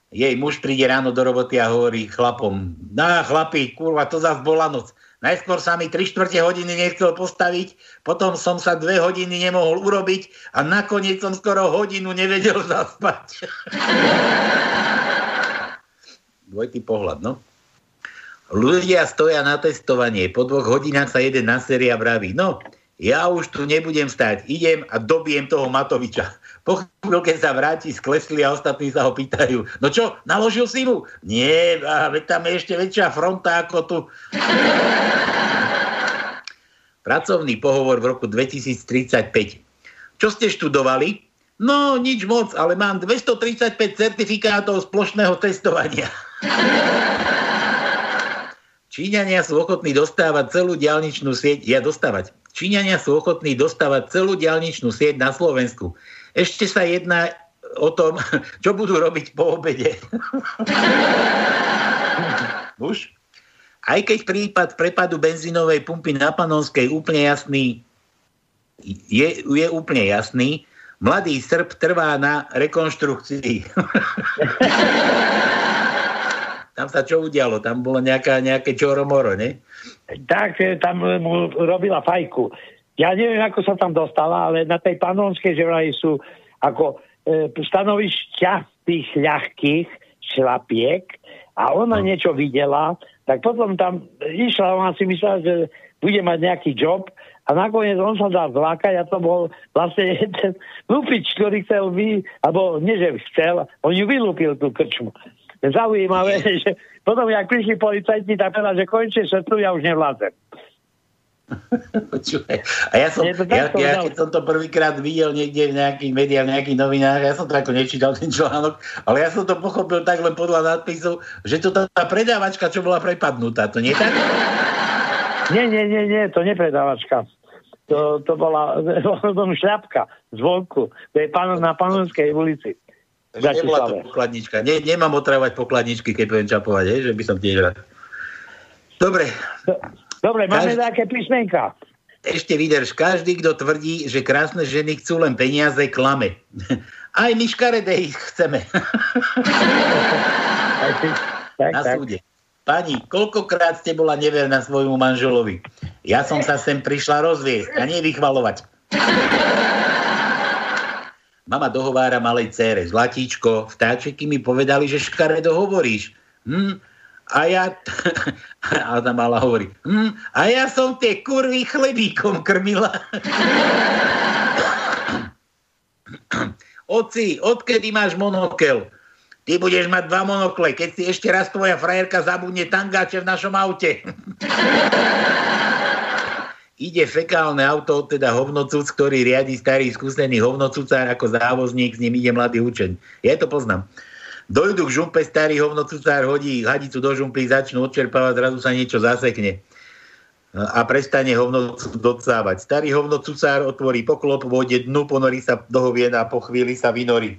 Jej muž príde ráno do roboty a hovorí chlapom, na chlapi, kurva, to zase bola noc. Najskôr sa mi 3 štvrte hodiny nechcel postaviť, potom som sa 2 hodiny nemohol urobiť a nakoniec som skoro hodinu nevedel zaspať. Dvojitý pohľad, no. Ľudia stoja na testovanie. Po dvoch hodinách sa jeden na séria vraví. No, ja už tu nebudem stať. Idem a dobijem toho Matoviča. Po chvíľke sa vráti, sklesli a ostatní sa ho pýtajú. No čo, naložil si mu? Nie, a tam je ešte väčšia fronta ako tu. Pracovný pohovor v roku 2035. Čo ste študovali? No, nič moc, ale mám 235 certifikátov splošného testovania. Číňania sú ochotní dostávať celú diálničnú sieť, ja dostávať. Číňania sú ochotní dostávať celú diálničnú sieť na Slovensku. Ešte sa jedná o tom, čo budú robiť po obede. Už? Aj keď prípad prepadu benzínovej pumpy na Panonskej úplne jasný, je, je úplne jasný, mladý Srb trvá na rekonštrukcii. Tam sa čo udialo? Tam bolo nejaká, nejaké čoromoro, ne? Tak, e, tam mu robila fajku. Ja neviem, ako sa tam dostala, ale na tej panonskej, že vraj sú ako e, stanovišťa tých ľahkých šlapiek a ona no. niečo videla, tak potom tam išla, ona si myslela, že bude mať nejaký job a nakoniec on sa dal zlákať a to bol vlastne ten lupič, ktorý chcel vy, alebo nie, že chcel, on ju vylúpil tú krčmu zaujímavé, že potom, jak prišli policajti, tak povedal, že končne tu ja už nevládzem. A ja som, ja, ja, keď som to prvýkrát videl niekde v nejakých médiách, v nejakých novinách, ja som to ako nečítal ten článok, ale ja som to pochopil tak len podľa nadpisov, že to tá, predávačka, čo bola prepadnutá, to nie tak? Nie, nie, nie, nie, to nepredávačka. To, to bola to šľapka zvonku. To je pán, na Panonskej ulici. Nebola to pokladnička. Ne, nemám otravovať pokladničky, keď budem čapovať, je, že by som tiež rád. Dobre. Dobre, máme Každ... nejaké písmenka. Ešte vydrž. Každý, kto tvrdí, že krásne ženy chcú len peniaze, klame. Aj my škaredé ich chceme. tak, Na súde. Pani, koľkokrát ste bola neverná svojmu manželovi? Ja som sa sem prišla rozviesť a nevychvalovať. Mama dohovára malej cére, zlatíčko, vtáčeky mi povedali, že škaredo hovoríš. Hm, a ja, a tá mala hovorí, hm, a ja som tie kurvy chlebíkom krmila. Oci, odkedy máš monokel? Ty budeš mať dva monokle, keď si ešte raz tvoja frajerka zabudne tangáče v našom aute. ide fekálne auto, teda hovnocuc, ktorý riadi starý skúsený hovnocucár ako závozník, s ním ide mladý učeň. Ja to poznám. Dojdu k žumpe, starý hovnocucár hodí hadicu do žumpy, začnú odčerpávať, zrazu sa niečo zasekne a prestane hovnocuc docávať. Starý hovnocucár otvorí poklop, vode dnu, ponorí sa do hoviena a po chvíli sa vynorí.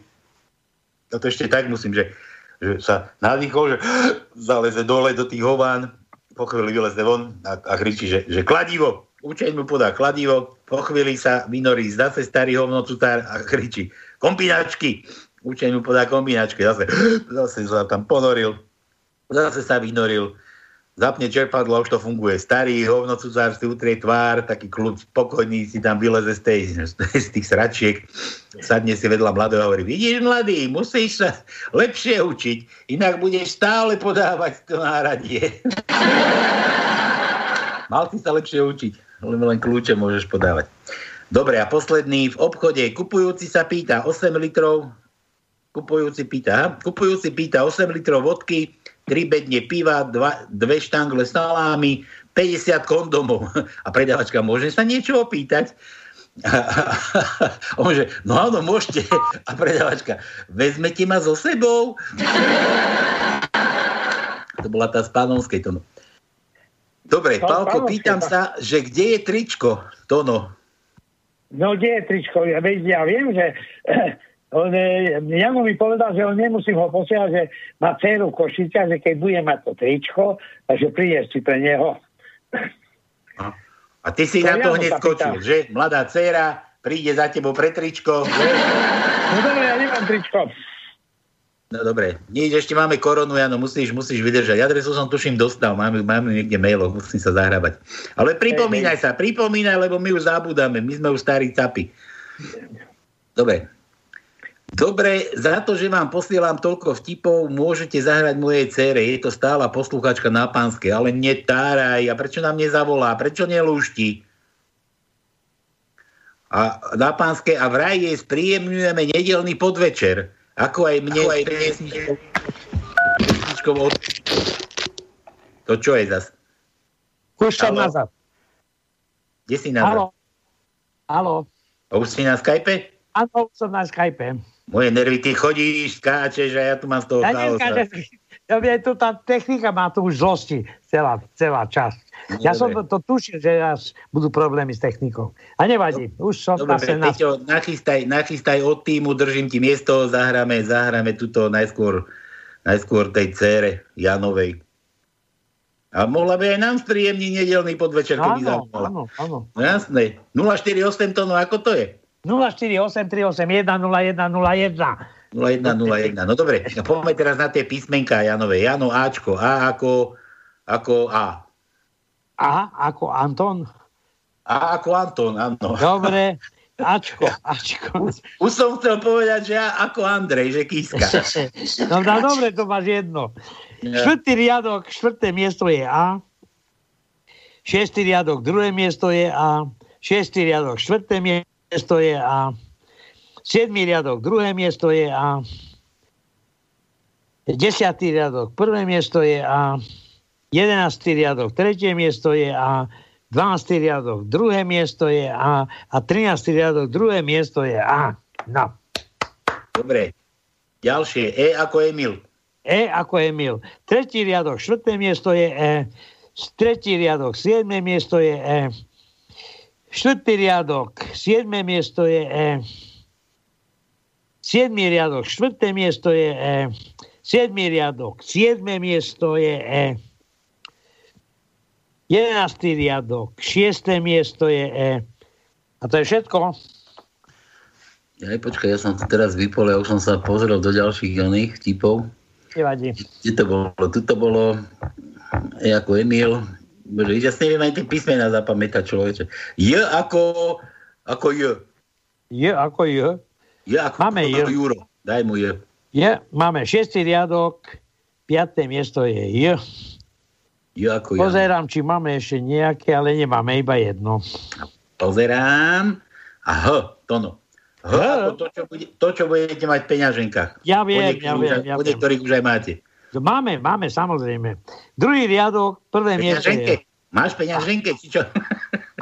Toto ešte tak musím, že, že sa nadýchol, že zaleze dole do tých hován, po chvíli vyleze von a, a kričí, že, že kladivo, Učeň mu podá kladivo, po chvíli sa vynorí zase starý hovnocutár a kričí kombinačky. Učeň mu podá kombinačky, zase, zase sa tam ponoril, zase sa vynoril, zapne čerpadlo už to funguje. Starý hovnocutár si utrie tvár, taký kľud spokojný si tam vyleze z, tej, z tých sračiek, sadne si vedľa mladého a hovorí, vidíš mladý, musíš sa lepšie učiť, inak budeš stále podávať to náradie. Mal si sa lepšie učiť len, len kľúče môžeš podávať. Dobre, a posledný, v obchode kupujúci sa pýta 8 litrov, kupujúci pýta, kupujúci pýta 8 litrov vodky, 3 bedne piva, 2, 2 štangle salámy, 50 kondomov. A predávačka, môže sa niečo opýtať? On že, no áno, môžete. A predávačka, vezmete ma so sebou? To bola tá z Pánovskej. To... Dobre, no, Pálko, pýtam sa, že kde je tričko, Tono? No, kde je tričko? Ja, ja viem, že on, eh, Jano mi povedal, že on nemusím ho posielať, že má dceru Košica, že keď bude mať to tričko, takže prídeš si pre neho. A ty si to na to hneď skočil, že? Mladá dcera príde za tebou pre tričko. Že? No dobre, ja nemám tričko. No dobre, nič, ešte máme koronu, Jano, musíš, musíš vydržať. Adresu som tuším dostal, máme, máme niekde mailov, musím sa zahrabať. Ale pripomínaj hey, sa, pripomínaj, lebo my už zabudáme, my sme už starí capy. Dobre. Dobre, za to, že vám posielam toľko vtipov, môžete zahrať mojej cére. Je to stála posluchačka na pánske, ale netáraj. A prečo nám nezavolá? Prečo nelúšti? A na pánske a vraj jej spríjemňujeme nedelný podvečer. Ako aj mne Ako aj od... To čo je zas? Púšťam nazad. Kde si nazad? Halo. Halo. Už si na Skype? Áno, som na Skype. Moje nervy, ty chodíš, skáčeš a ja tu mám z toho Ja ja viem, tu tá technika má tu už zlosti celá, celá časť. Ja som to, to tušil, že až budú problémy s technikou. A nevadí, už som Dobre, zase na... Peťo, nachystaj, nachystaj od týmu, držím ti miesto, zahráme, zahráme tuto najskôr, najskôr tej cére Janovej. A mohla by aj nám spríjemniť nedelný podvečer, keby Áno, zaujímala. áno, áno. No jasné. 048 tónov, ako to je? 0483810101. 0101. No dobre, poďme teraz na tie písmenka Janové. Jano Ačko. A ako, ako A. Aha, ako Anton. A ako Anton, áno. Dobre, Ačko, Ačko. Už som chcel povedať, že ja ako Andrej, že Kiska. No, no dobre, to máš jedno. Štvrtý riadok, štvrté miesto je A. Šiestý riadok, druhé miesto je A. Šiestý riadok, štvrté miesto je A. Siedmý riadok, druhé miesto je A. Desiatý riadok, prvé miesto je A. Jedenáctý riadok, tretie miesto je A. 12. riadok, druhé miesto je A. A 13. riadok, druhé miesto je A. No. Dobre. Ďalšie. E ako Emil. E ako Emil. Tretí riadok, štvrté miesto je E. Tretí riadok, siedme miesto je E. Štvrtý riadok, siedme miesto je E. Siedmý riadok, štvrté miesto je E. Siedmý riadok, siedme miesto je E. Jedenáctý riadok, šiesté miesto je E. A to je všetko. Aj počkaj, ja som teraz vypol, ja už som sa pozrel do ďalších oných typov. Nevadí. Kde to bolo? Tu to bolo E ako Emil. Bože, ja si neviem aj tie písmená zapamätať človeče. J ako, ako J. J ako J. J ako, Máme J. Juro. Daj mu J. Je, máme šiestý riadok, piaté miesto je J. J ako Jan. Pozerám, či máme ešte nejaké, ale nemáme iba jedno. Pozerám. A H, Tono. H, ako to, čo, bude, to, čo budete mať v peňaženkách. Ja viem, ja viem, už- ja viem. niektorých už aj máte. Máme, máme, samozrejme. Druhý riadok, prvé miesto je... Máš peňaženke, či čo?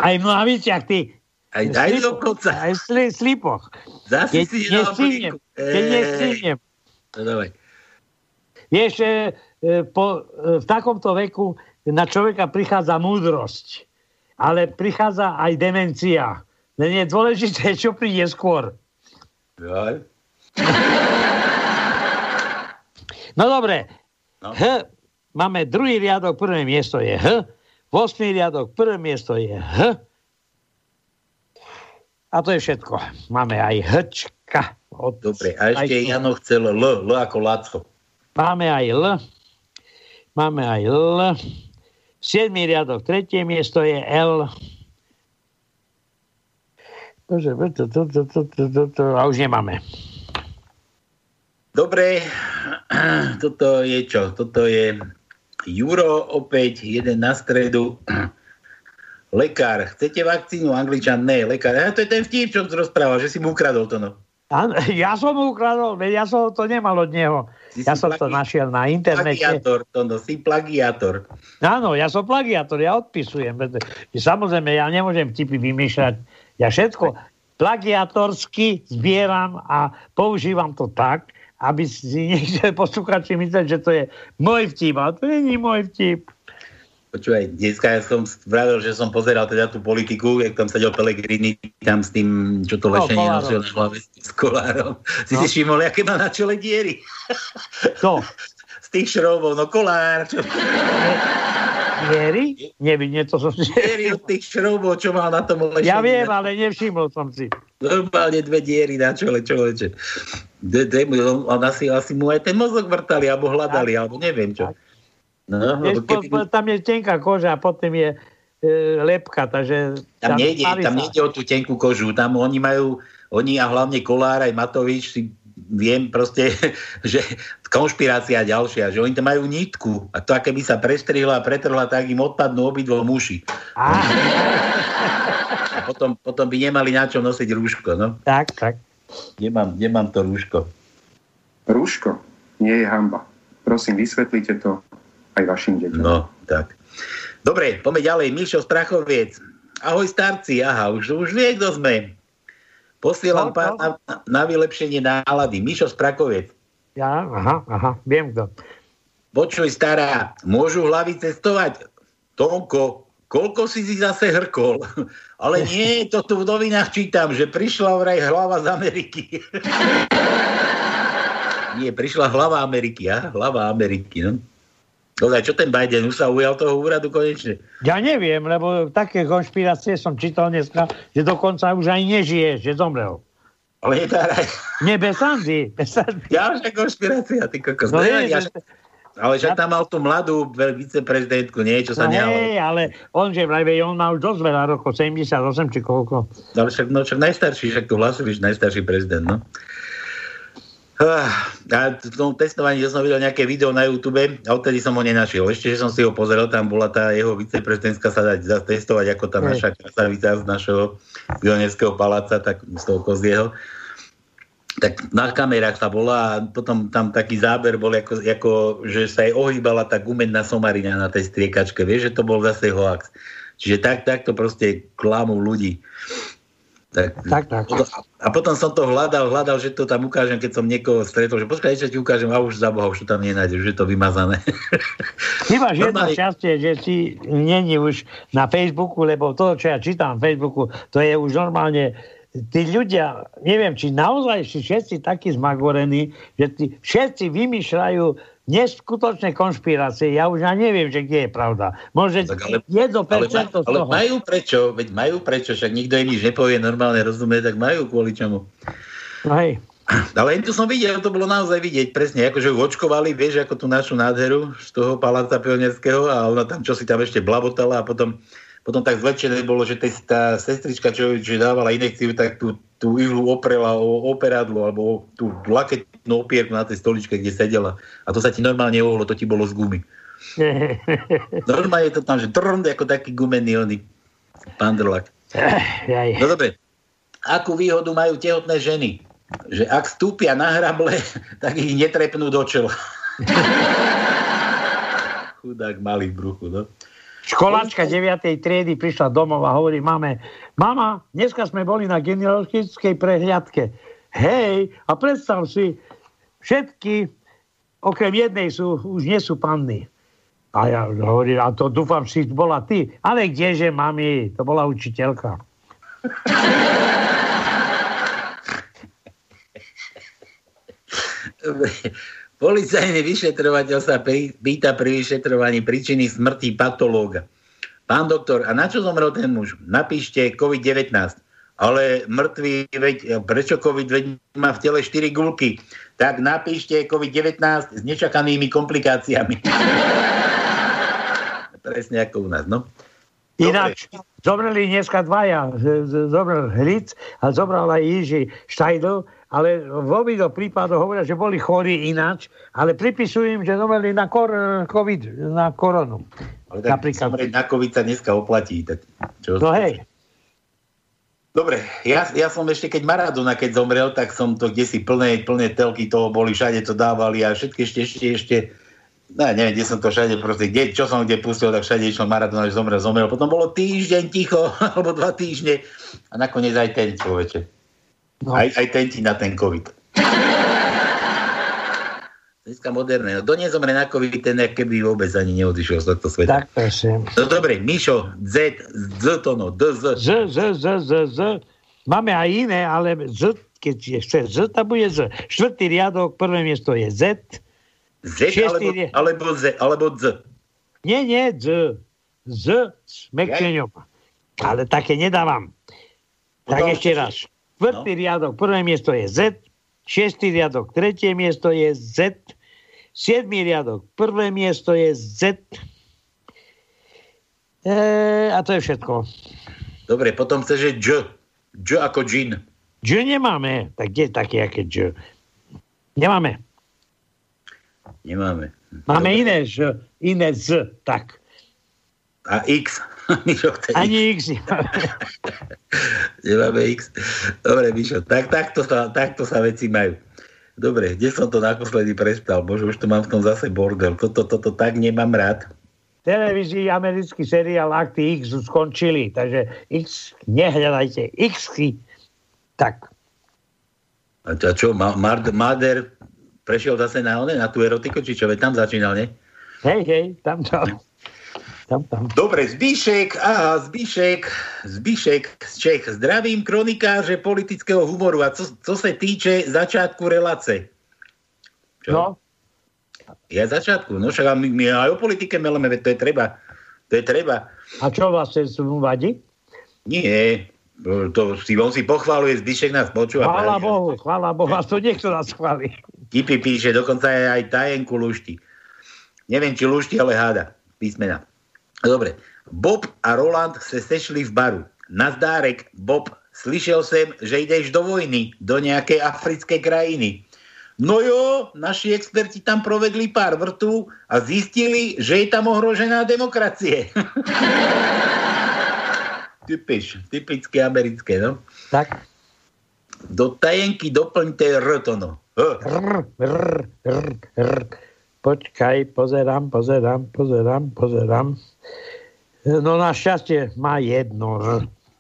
Aj v nohaviciach, ty. Aj daj dokonca. Aj v sli, slipoch. Zase Keď si nestihnem, keď nestihnem. No dávaj. Vieš, e, e, po, e, v takomto veku na človeka prichádza múdrosť, ale prichádza aj demencia. Len je dôležité, čo príde skôr. Jaj. No dobre. No. H. Máme druhý riadok, prvé miesto je H. Vosmý riadok, prvé miesto je H. A to je všetko. Máme aj Hčka. Od... Dobre, a ešte aj- Jano chcel L, L ako Laco. Máme aj L. Máme aj L. Siedmý riadok, tretie miesto je L. Bože, to, to, to, to, to, to, to, a už nemáme. Dobre, toto je čo? Toto je Juro, opäť jeden na stredu. Lekár, chcete vakcínu? Angličan, ne. Lekár, a to je ten vtip, čo rozprával, že si mu ukradol to, no. Áno, ja som mu ukradol, ja som to nemal od neho. Si Ja si som to plagi- našiel na internete. Plagiátor, to no, si plagiátor. Áno, ja som plagiátor, ja odpisujem. Samozrejme, ja nemôžem tipy vymýšľať. Ja všetko plagiátorsky zbieram a používam to tak, aby si niekde posluchači mysleli, že to je môj vtip. A to není môj vtip. Počúvaj, dneska ja som vravil, že som pozeral teda tú politiku, jak tam sedel Pelegrini tam s tým, čo to No, lešenie kolárom. nosil na hlave s kolárom. Si No. si všimol, aké má na čele diery? To. Z tých šroubov, no kolár, čo... Diery? Nevidím, to som si... Diery od tých šroubov, čo mal na tom lešení. Ja viem, ale nevšimol som si. Normálne dve diery na čele, človeče. De, de, on asi, asi mu aj ten mozog vrtali, alebo hľadali, alebo neviem čo. No, po, keby, po, tam je tenká koža a potom je e, lepka, takže... tam, nejde, tvári tam nejde o tú tenkú kožu, tam oni majú, oni a hlavne Kolár aj Matovič si viem proste, že konšpirácia ďalšia, že oni tam majú nitku a to, aké by sa prestrihla a pretrhla, tak im odpadnú obidvo muši. A potom, potom by nemali na čom nosiť rúško, no. Tak, tak. Nemám, nemám to rúško. Rúško nie je hamba. Prosím, vysvetlite to aj vašim deťom. No, tak. Dobre, poďme ďalej. Mišo Strachoviec. Ahoj starci, aha, už, už vie, kto sme. Posielam No, pár no. na, na vylepšenie nálady. Mišo z Prakoviec. Ja, aha, aha, viem kto. Počuj, stará, môžu hlavy cestovať? Tonko, koľko si si zase hrkol? Ale nie, to tu v novinách čítam, že prišla vraj hlava z Ameriky. nie, prišla hlava Ameriky, ja? Hlava Ameriky, no. Dobre, čo ten Biden? Už sa ujal toho úradu konečne? Ja neviem, lebo také konšpirácie som čítal dneska, že dokonca už aj nežije, že zomrel. Ale netáraj. Nie, bez sandy. Bez. Ďalšia konšpirácia, ty kokos. No No, je, ja, že- ale že tam mal tú mladú viceprezidentku, nie? Čo sa No nehalo. hej, ale on, že vraj, on má už dosť veľa rokov, 78 či koľko. Ale však, no, však najstarší, však tu hlasili, že najstarší prezident, no. Ah, A v tom testovaní, že som videl nejaké video na YouTube a odtedy som ho nenašiel. Ešte, že som si ho pozrel, tam bola tá jeho viceprezidentka sa dať zatestovať, ako tá naša krasavica z našeho Vioneckého paláca, tak z toho kozieho. Tak na kamerách sa bola a potom tam taký záber bol, ako, ako že sa jej ohýbala tá gumenná somarina na tej striekačke. Vieš, že to bol zase hoax. Čiže tak, takto proste klamú ľudí. Tak, Tak, tak. a potom som to hľadal, hľadal, že to tam ukážem, keď som niekoho stretol, že počkaj, ešte ti ukážem, a už za Boha, už to tam nenájdeš, už je to vymazané. Ty máš jedno šťastie, že si není už na Facebooku, lebo to, čo ja čítam na Facebooku, to je už normálne tí ľudia, neviem, či naozaj si všetci takí zmagorení, že tí všetci vymýšľajú neskutočné konšpirácie. Ja už ja neviem, že kde je pravda. Môže Tak ale- 1% ale, ma, ale toho. majú prečo, veď majú prečo, však nikto im nič nepovie normálne, rozumie, tak majú kvôli čomu. No hej. Ale tu som videl, to bolo naozaj vidieť presne, akože ju očkovali, vieš, ako tú našu nádheru z toho paláca pionierského a ona tam čo si tam ešte blabotala a potom, potom tak zväčšené bolo, že tá sestrička, čo, čo dávala inekciu, tak tú, tú ihlu oprela o operadlo alebo o tú opierku na tej stoličke, kde sedela. A to sa ti normálne ohlo, to ti bolo z gumy. Normálne je to tam, že trnd ako taký gumený oný pandrlak. Jaj. No dobre. Akú výhodu majú tehotné ženy? Že ak stúpia na hrable, tak ich netrepnú do čela. Chudák malý v bruchu, no. Školáčka 9. triedy prišla domov a hovorí mame, mama, dneska sme boli na genealogickej prehliadke. Hej, a predstav si, všetky, okrem jednej sú, už nie sú panny. A ja hovorím, a to dúfam, si bola ty. Ale kdeže, mami, to bola učiteľka. Policajný vyšetrovateľ sa pýta pri vyšetrovaní príčiny smrti patológa. Pán doktor, a na čo zomrel ten muž? Napíšte COVID-19. Ale mŕtvý, veď, prečo COVID veď má v tele 4 gulky? Tak napíšte COVID-19 s nečakanými komplikáciami. Presne ako u nás, no. Ináč, zomreli dneska dvaja. Zomrel Hric a zomrel aj Jiži Štajdl, ale v obidvoch prípadoch hovoria, že boli chorí ináč, ale pripisujú im, že zomreli na kor- COVID, na koronu. Ale tak. Napríklad. na COVID sa dneska oplatí. Tak čo? No hej, Dobre, ja, ja som ešte, keď Maradona, keď zomrel, tak som to kde si plné, plné telky toho boli, všade to dávali a všetky ešte, ešte, ešte no, neviem, kde som to všade proste, kde, čo som kde pustil, tak všade išlo Maradona, že zomrel, zomrel. Potom bolo týždeň ticho, alebo dva týždne a nakoniec aj ten človeče. No. Aj, aj ten ti na ten COVID. Dneska moderné. No, kto nezomre na COVID, ten keby vôbec ani neodišiel z tohto sveta. tak prosím. No dobre, Mišo, Z, Z to no, D, Z. Z, Z, Z, Z, Z. Máme aj iné, ale Z, keď je chce Z, tam bude Z. Štvrtý riadok, prvé miesto je Z. Z Šiestý alebo, rie- alebo Z, alebo Z. Nie, nie, Z. Z s mekčeňom. Ale také nedávam. Tak No, ešte raz. Štvrtý riadok, prvé miesto je Z. Šiestý riadok, tretie miesto je Z. Siedmý riadok, prvé miesto je Z. E, a to je všetko. Dobre, potom chce, že Dž. Dž ako džin. Dž nemáme. Tak kde je také, aké Dž? Nemáme. Nemáme. Máme iné Ž, iné Z. Tak. A X. Ani X. Nemáme X. Dobre, Mišo, tak, takto, sa, takto sa veci majú. Dobre, kde som to naposledy prestal? Bože, už to mám v tom zase bordel. Toto, toto tak nemám rád. televízii americký seriál Akty X skončili, takže X nehľadajte. X Tak. A čo, čo Marder prešiel zase na, one, na tú erotiku, či čo, veď tam začínal, nie? Hej, hej, tam to. Tam, tam. Dobre, Zbíšek, aha, Zbíšek, Zbíšek z Čech. Zdravím kronikáře politického humoru. A co, co se týče začátku relace? Čo? No. Ja začiatku, no však my, my aj o politike meleme, to je treba. To je treba. A čo vlastne mu vadí? Nie, to si, on si pochváluje, Zbyšek nás počúva. Chvála Bohu, chvála Bohu, a to niekto nás chváli. Tipy píše, dokonca aj, aj tajenku lušti. Neviem, či lušti, ale háda písmena. Dobre. Bob a Roland se sešli v baru. Nazdárek, Bob, slyšel jsem, že jdeš do vojny, do nejakej africké krajiny. No jo, naši experti tam provedli pár vrtů a zistili, že je tam ohrožená demokracie. Typiš, typické americké, no? Tak. Do tajenky doplňte R to no. R, r, r, r. Počkaj, pozerám, pozerám, pozerám, pozerám. No našťastie má jedno.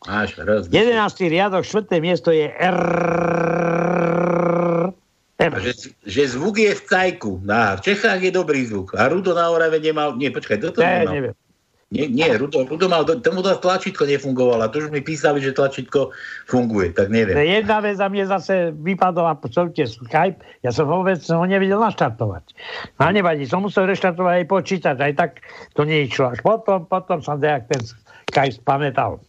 Máš, raz. 11. riadok, 4. miesto je R. Že, že zvuk je v cajku. Á, v Čechách je dobrý zvuk. A Rudo na Orave nemal... Nie, počkaj, toto Ne, nemal. neviem. Nie, nie Rudo, Rudo mal... Tomu to tlačítko nefungovalo. Tu už mi písali, že tlačítko funguje. Tak neviem. Jedna vec a mne zase vypadla počujte Skype. Ja som vôbec ho nevedel naštartovať. A nevadí, som musel reštartovať aj počítač. Aj tak to neišlo. Až potom, potom som nejak ten Skype spamätal.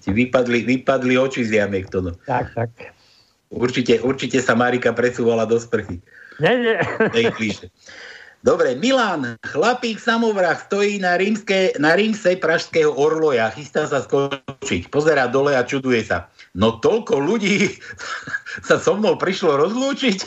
Ti vypadli, vypadli oči z jamiek. To no. Tak, tak. Určite, určite sa Marika presúvala do sprchy. Nie, nie. Dobre, Milan, chlapík samovrah stojí na, rímske, na rímse pražského orloja, chystá sa skočiť, pozerá dole a čuduje sa. No toľko ľudí sa so mnou prišlo rozlúčiť.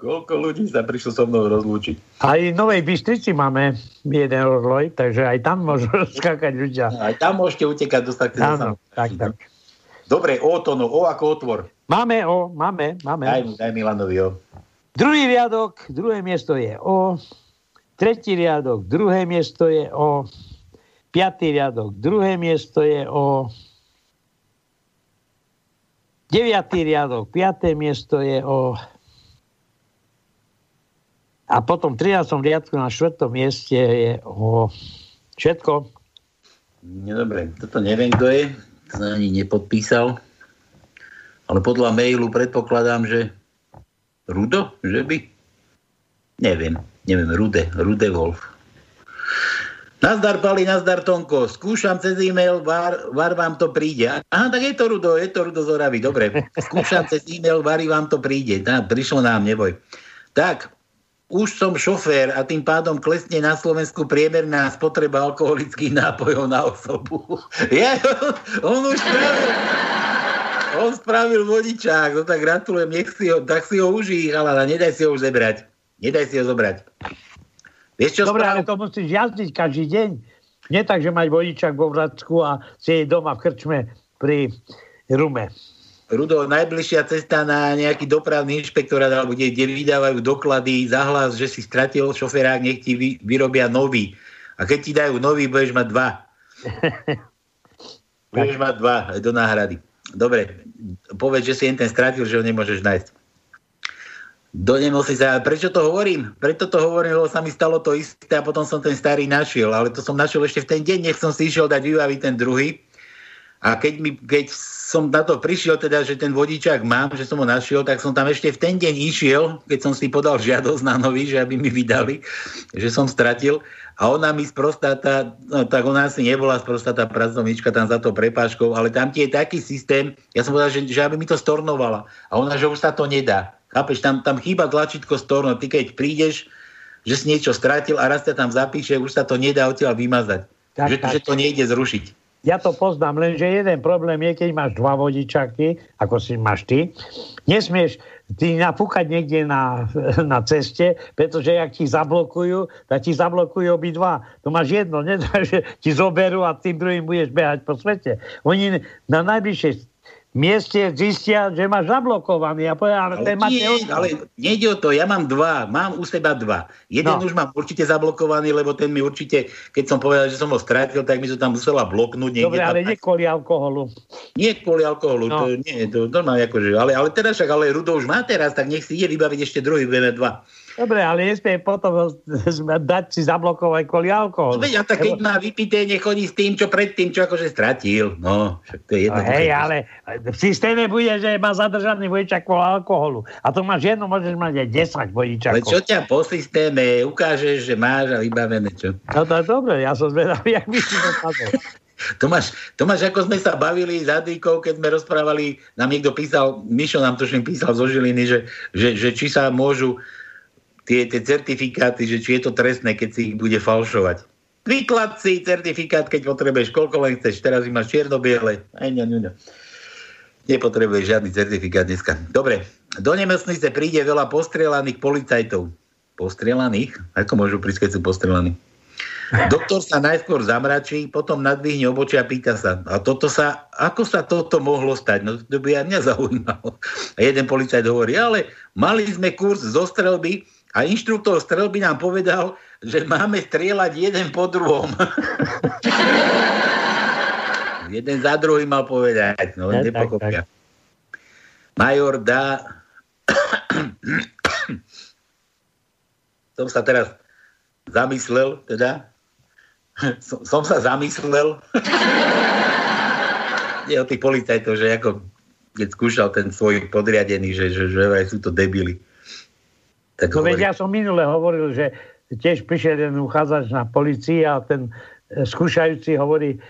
Koľko ľudí sa prišlo so mnou rozlúčiť. Aj v Novej Bystrici máme jeden orloj, takže aj tam môžu skákať ľudia. Aj tam môžete utekať, dostať Áno, tak, tak. Dobre, O to, no, O ako otvor. Máme O, máme, máme. Daj, daj Milanovi O. Druhý riadok, druhé miesto je O. Tretí riadok, druhé miesto je O. Piatý riadok, druhé miesto je O. Deviatý riadok, piaté miesto je O. A potom v 13. riadku na štvrtom mieste je O. Všetko. No dobre, toto neviem, kto je. To ani nepodpísal. Ale podľa mailu predpokladám, že Rudo, že by? Neviem, neviem, Rude, Rude Wolf. Nazdar Pali, nazdar Tonko, skúšam cez e-mail, var, var vám to príde. Aha, tak je to Rudo, je to Rudo z dobre. Skúšam cez e-mail, Vary vám to príde. Tá, prišlo nám, neboj. Tak, už som šofér a tým pádom klesne na Slovensku priemerná spotreba alkoholických nápojov na osobu. Ja, on už spravil, on spravil vodičák, no tak gratulujem, nech si ho, tak si ho užij, ale nedaj si ho už zebrať. Nedaj si ho zobrať. Vieš, čo Dobre, sprav... ale to musíš jazdiť každý deň. Nie tak, že mať vodičák vo Vracku a si doma v krčme pri rume. Rudo, najbližšia cesta na nejaký dopravný inšpektorát, alebo kde, kde vydávajú doklady za hlas, že si stratil šoférák, nech ti vy, vyrobia nový. A keď ti dajú nový, budeš mať dva. budeš mať dva do náhrady. Dobre, povedz, že si jen ten stratil, že ho nemôžeš nájsť. Do nemusí sa, prečo to hovorím? Preto to hovorím, lebo sa mi stalo to isté a potom som ten starý našiel, ale to som našiel ešte v ten deň, nech som si išiel dať vybaviť ten druhý. A keď, mi, keď som na to prišiel, teda, že ten vodičák mám, že som ho našiel, tak som tam ešte v ten deň išiel, keď som si podal žiadosť na nový, že aby mi vydali, že som stratil. A ona mi sprostá tá, no tak ona asi nebola sprostá tá pracovníčka tam za to prepáškou, ale tam ti je taký systém, ja som povedal, že, že aby mi to stornovala. A ona, že už sa to nedá. Chápeš, tam, tam chýba tlačítko storno. Ty keď prídeš, že si niečo stratil a raz ťa tam zapíše, už sa to nedá odtiaľ vymazať. Tak, že, tak. že to nejde zrušiť. Ja to poznám, lenže jeden problém je, keď máš dva vodičaky, ako si máš ty, nesmieš ty napúkať niekde na, na ceste, pretože ak ti zablokujú, tak ti zablokujú obidva. To máš jedno, nie? že ti zoberú a tým druhým budeš behať po svete. Oni na najbližšej mieste zistia, že máš zablokovaný. A povedal, ale, ale, nie, ale nejde o to, ja mám dva, mám u seba dva. Jeden no. už mám určite zablokovaný, lebo ten mi určite, keď som povedal, že som ho strátil, tak mi to tam musela bloknúť. Dobre, ale nie kvôli alkoholu. Nie kvôli alkoholu, no. to nie, to normálne akože, ale, ale teraz však, ale Rudo už má teraz, tak nech si ide vybaviť ešte druhý BM2. Dobre, ale nesmie potom dať si zablokovať kvôli alkoholu. No, veď, a tak keď má vypité, nechodí s tým, čo predtým, čo akože stratil. No, však to je jedno. No, hej, ale v systéme bude, že má zadržaný vodičak kvôli alkoholu. A to máš jedno, môžeš mať aj 10 vodičakov. Ale čo ťa po systéme ukážeš, že máš a vybavené čo? No to je dobre, ja som zvedavý, jak by si to. Tomáš, Tomáš, ako sme sa bavili za dýkou, keď sme rozprávali, nám niekto písal, Mišo nám tuším písal zo Žiliny, že, že, že či sa môžu tie, tie certifikáty, že či je to trestné, keď si ich bude falšovať. Vyklad si certifikát, keď potrebuješ, koľko len chceš. Teraz ich máš čierno-biele. Nepotrebuješ žiadny certifikát dneska. Dobre, do nemocnice príde veľa postrelaných policajtov. Postrelaných? Ako môžu prísť, keď sú postrelaní? Doktor sa najskôr zamračí, potom nadvihne obočia a pýta sa, a toto sa, ako sa toto mohlo stať? No to by aj mňa zaujímalo. A jeden policajt hovorí, ale mali sme kurz zo strelby, a inštruktor strelby nám povedal, že máme strieľať jeden po druhom. jeden za druhý mal povedať, no ja, nepochopia. Major dá... som sa teraz zamyslel, teda. som, som sa zamyslel. Nie o tých policajtov, že ako keď skúšal ten svoj podriadený, že, že, že, že sú to debily. Tak no veď ja som minule hovoril, že tiež prišiel jeden uchádzač na policii a ten e, skúšajúci hovorí,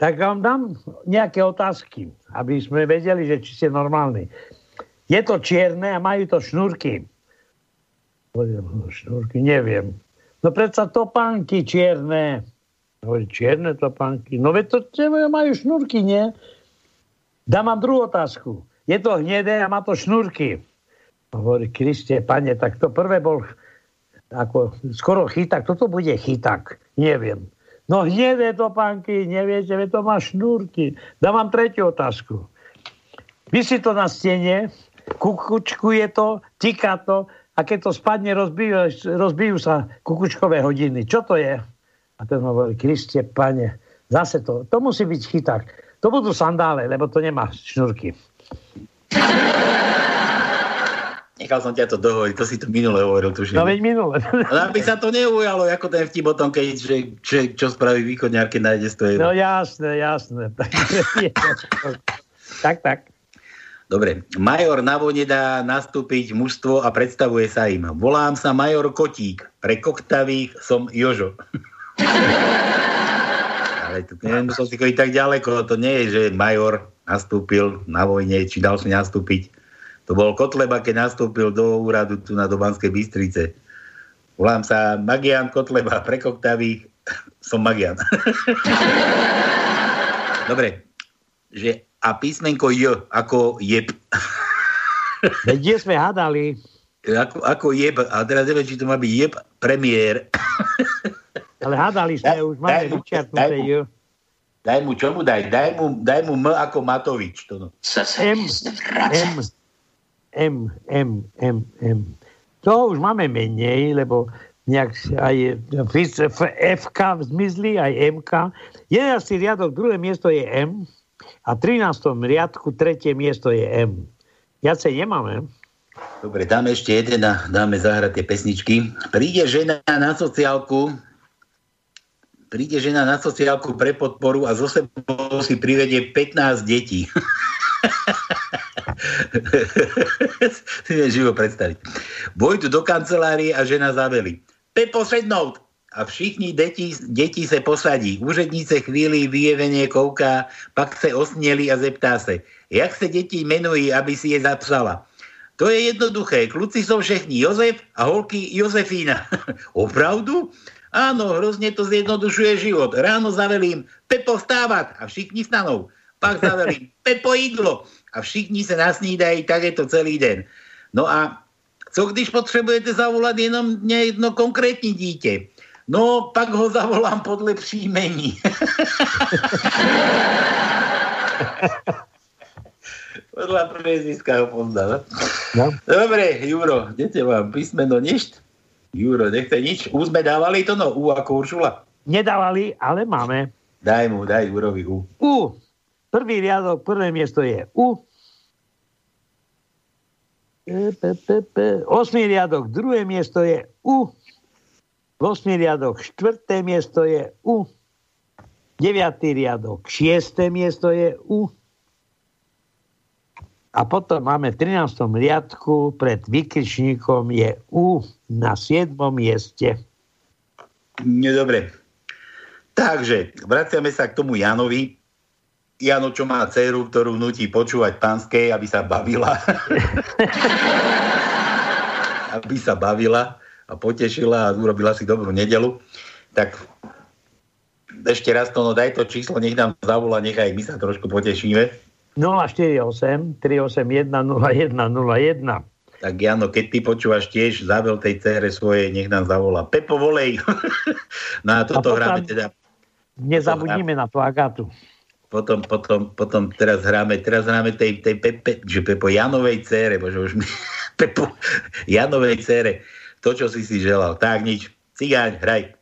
tak vám dám nejaké otázky, aby sme vedeli, že či ste normálni. Je to čierne a majú to šnúrky. Šnúrky, neviem. No predsa topánky čierne. Hovorí, čierne topánky. No veď to majú šnúrky, nie? Dám vám druhú otázku. Je to hnedé a má to šnúrky. Hovorí, Kriste, pane, tak to prvé bol ako skoro chyták, toto bude chyták, neviem. No hnedé to, pánky, neviete, to má šnúrky. Dám vám tretiu otázku. Vysí to na stene, kukučkuje to, tiká to a keď to spadne, rozbijú, rozbijú sa kukučkové hodiny. Čo to je? A ten hovorí, Kriste, pane, zase to, to musí byť chyták. To budú sandále, lebo to nemá šnúrky. Nechal som ťa to dohovoriť, to si to minule hovoril, tuším. No veď minule. Ale aby sa to neujalo, ako ten vtip o tom, keď, že, že, čo spraví východňar, keď nájde 100 No jasné, jasné. tak, tak. Dobre, major na vode dá nastúpiť mužstvo a predstavuje sa im. Volám sa major Kotík, pre koktavých som Jožo. Ale to nemusel si chodiť tak ďaleko, to nie je, že major nastúpil na vojne, či dal si nastúpiť to bol Kotleba, keď nastúpil do úradu tu na Dobanskej Bystrice. Volám sa Magian Kotleba, pre koktavých som Magian. Dobre, že a písmenko J ako jeb. Kde sme hádali? Ako, ako jeb, a teraz neviem, či to má byť jeb premiér. Ale hádali sme, daj, už máme vyčiarknuté J. Daj mu, čo mu daj? Daj mu, daj mu M ako Matovič. To no. M, M, M, M, M, M. To už máme menej, lebo nejak aj FK zmizli, aj MK. 11. riadok, druhé miesto je M a v 13. riadku tretie miesto je M. Viacej nemáme. Dobre, dáme ešte jeden a dáme zahrať tie pesničky. Príde žena na sociálku, príde žena na sociálku pre podporu a zo sebou si privedie 15 detí. si živo predstaviť. Vojdu do kancelárie a žena zaveli. Pepo sednout! A všichni deti, deti se posadí. Úřednice chvíli vyjevenie kouká, pak se osnieli a zeptá se, jak se deti menují, aby si je zapsala. To je jednoduché. Kluci sú všechni Jozef a holky Jozefína. Opravdu? Áno, hrozne to zjednodušuje život. Ráno zavelím Pepo vstávať a všichni stanou. Pak zavelím Pepo jídlo a všichni se nasnídají, tak je to celý den. No a co když potřebujete zavolat jenom jedno konkrétní dítě? No, pak ho zavolám podle příjmení. Podľa priezviska ho poznal. No. Dobre, Juro, dete vám písmeno ništ? Juro, nechce nič. U sme dávali to, no, U ako Uršula? Nedávali, ale máme. Daj mu, daj Jurovi U. U. Prvý riadok, prvé miesto je U. Osmý riadok, druhé miesto je U. Osmý riadok, štvrté miesto je U. Deviatý riadok, šiesté miesto je U. A potom máme v 13. riadku pred vykričníkom je U na 7. mieste. Dobre. Takže, vraciame sa k tomu Janovi. Jano, čo má dceru, ktorú nutí počúvať pánskej, aby sa bavila. aby sa bavila a potešila a urobila si dobrú nedelu. Tak ešte raz to, no daj to číslo, nech nám zavolá, nechaj my sa trošku potešíme. 048 381 0101. Tak Jano, keď ty počúvaš tiež zável tej cére svojej, nech nám zavolá. Pepo, volej. no a toto a hráme teda. Nezabudnime na tú Agatu. Potom, potom, potom teraz hráme, teraz hráme tej, tej Pepe, že Pepo Janovej cére, bože už mi, Pepo Janovej cére. To, čo si si želal. Tak nič. Cigáň, hraj.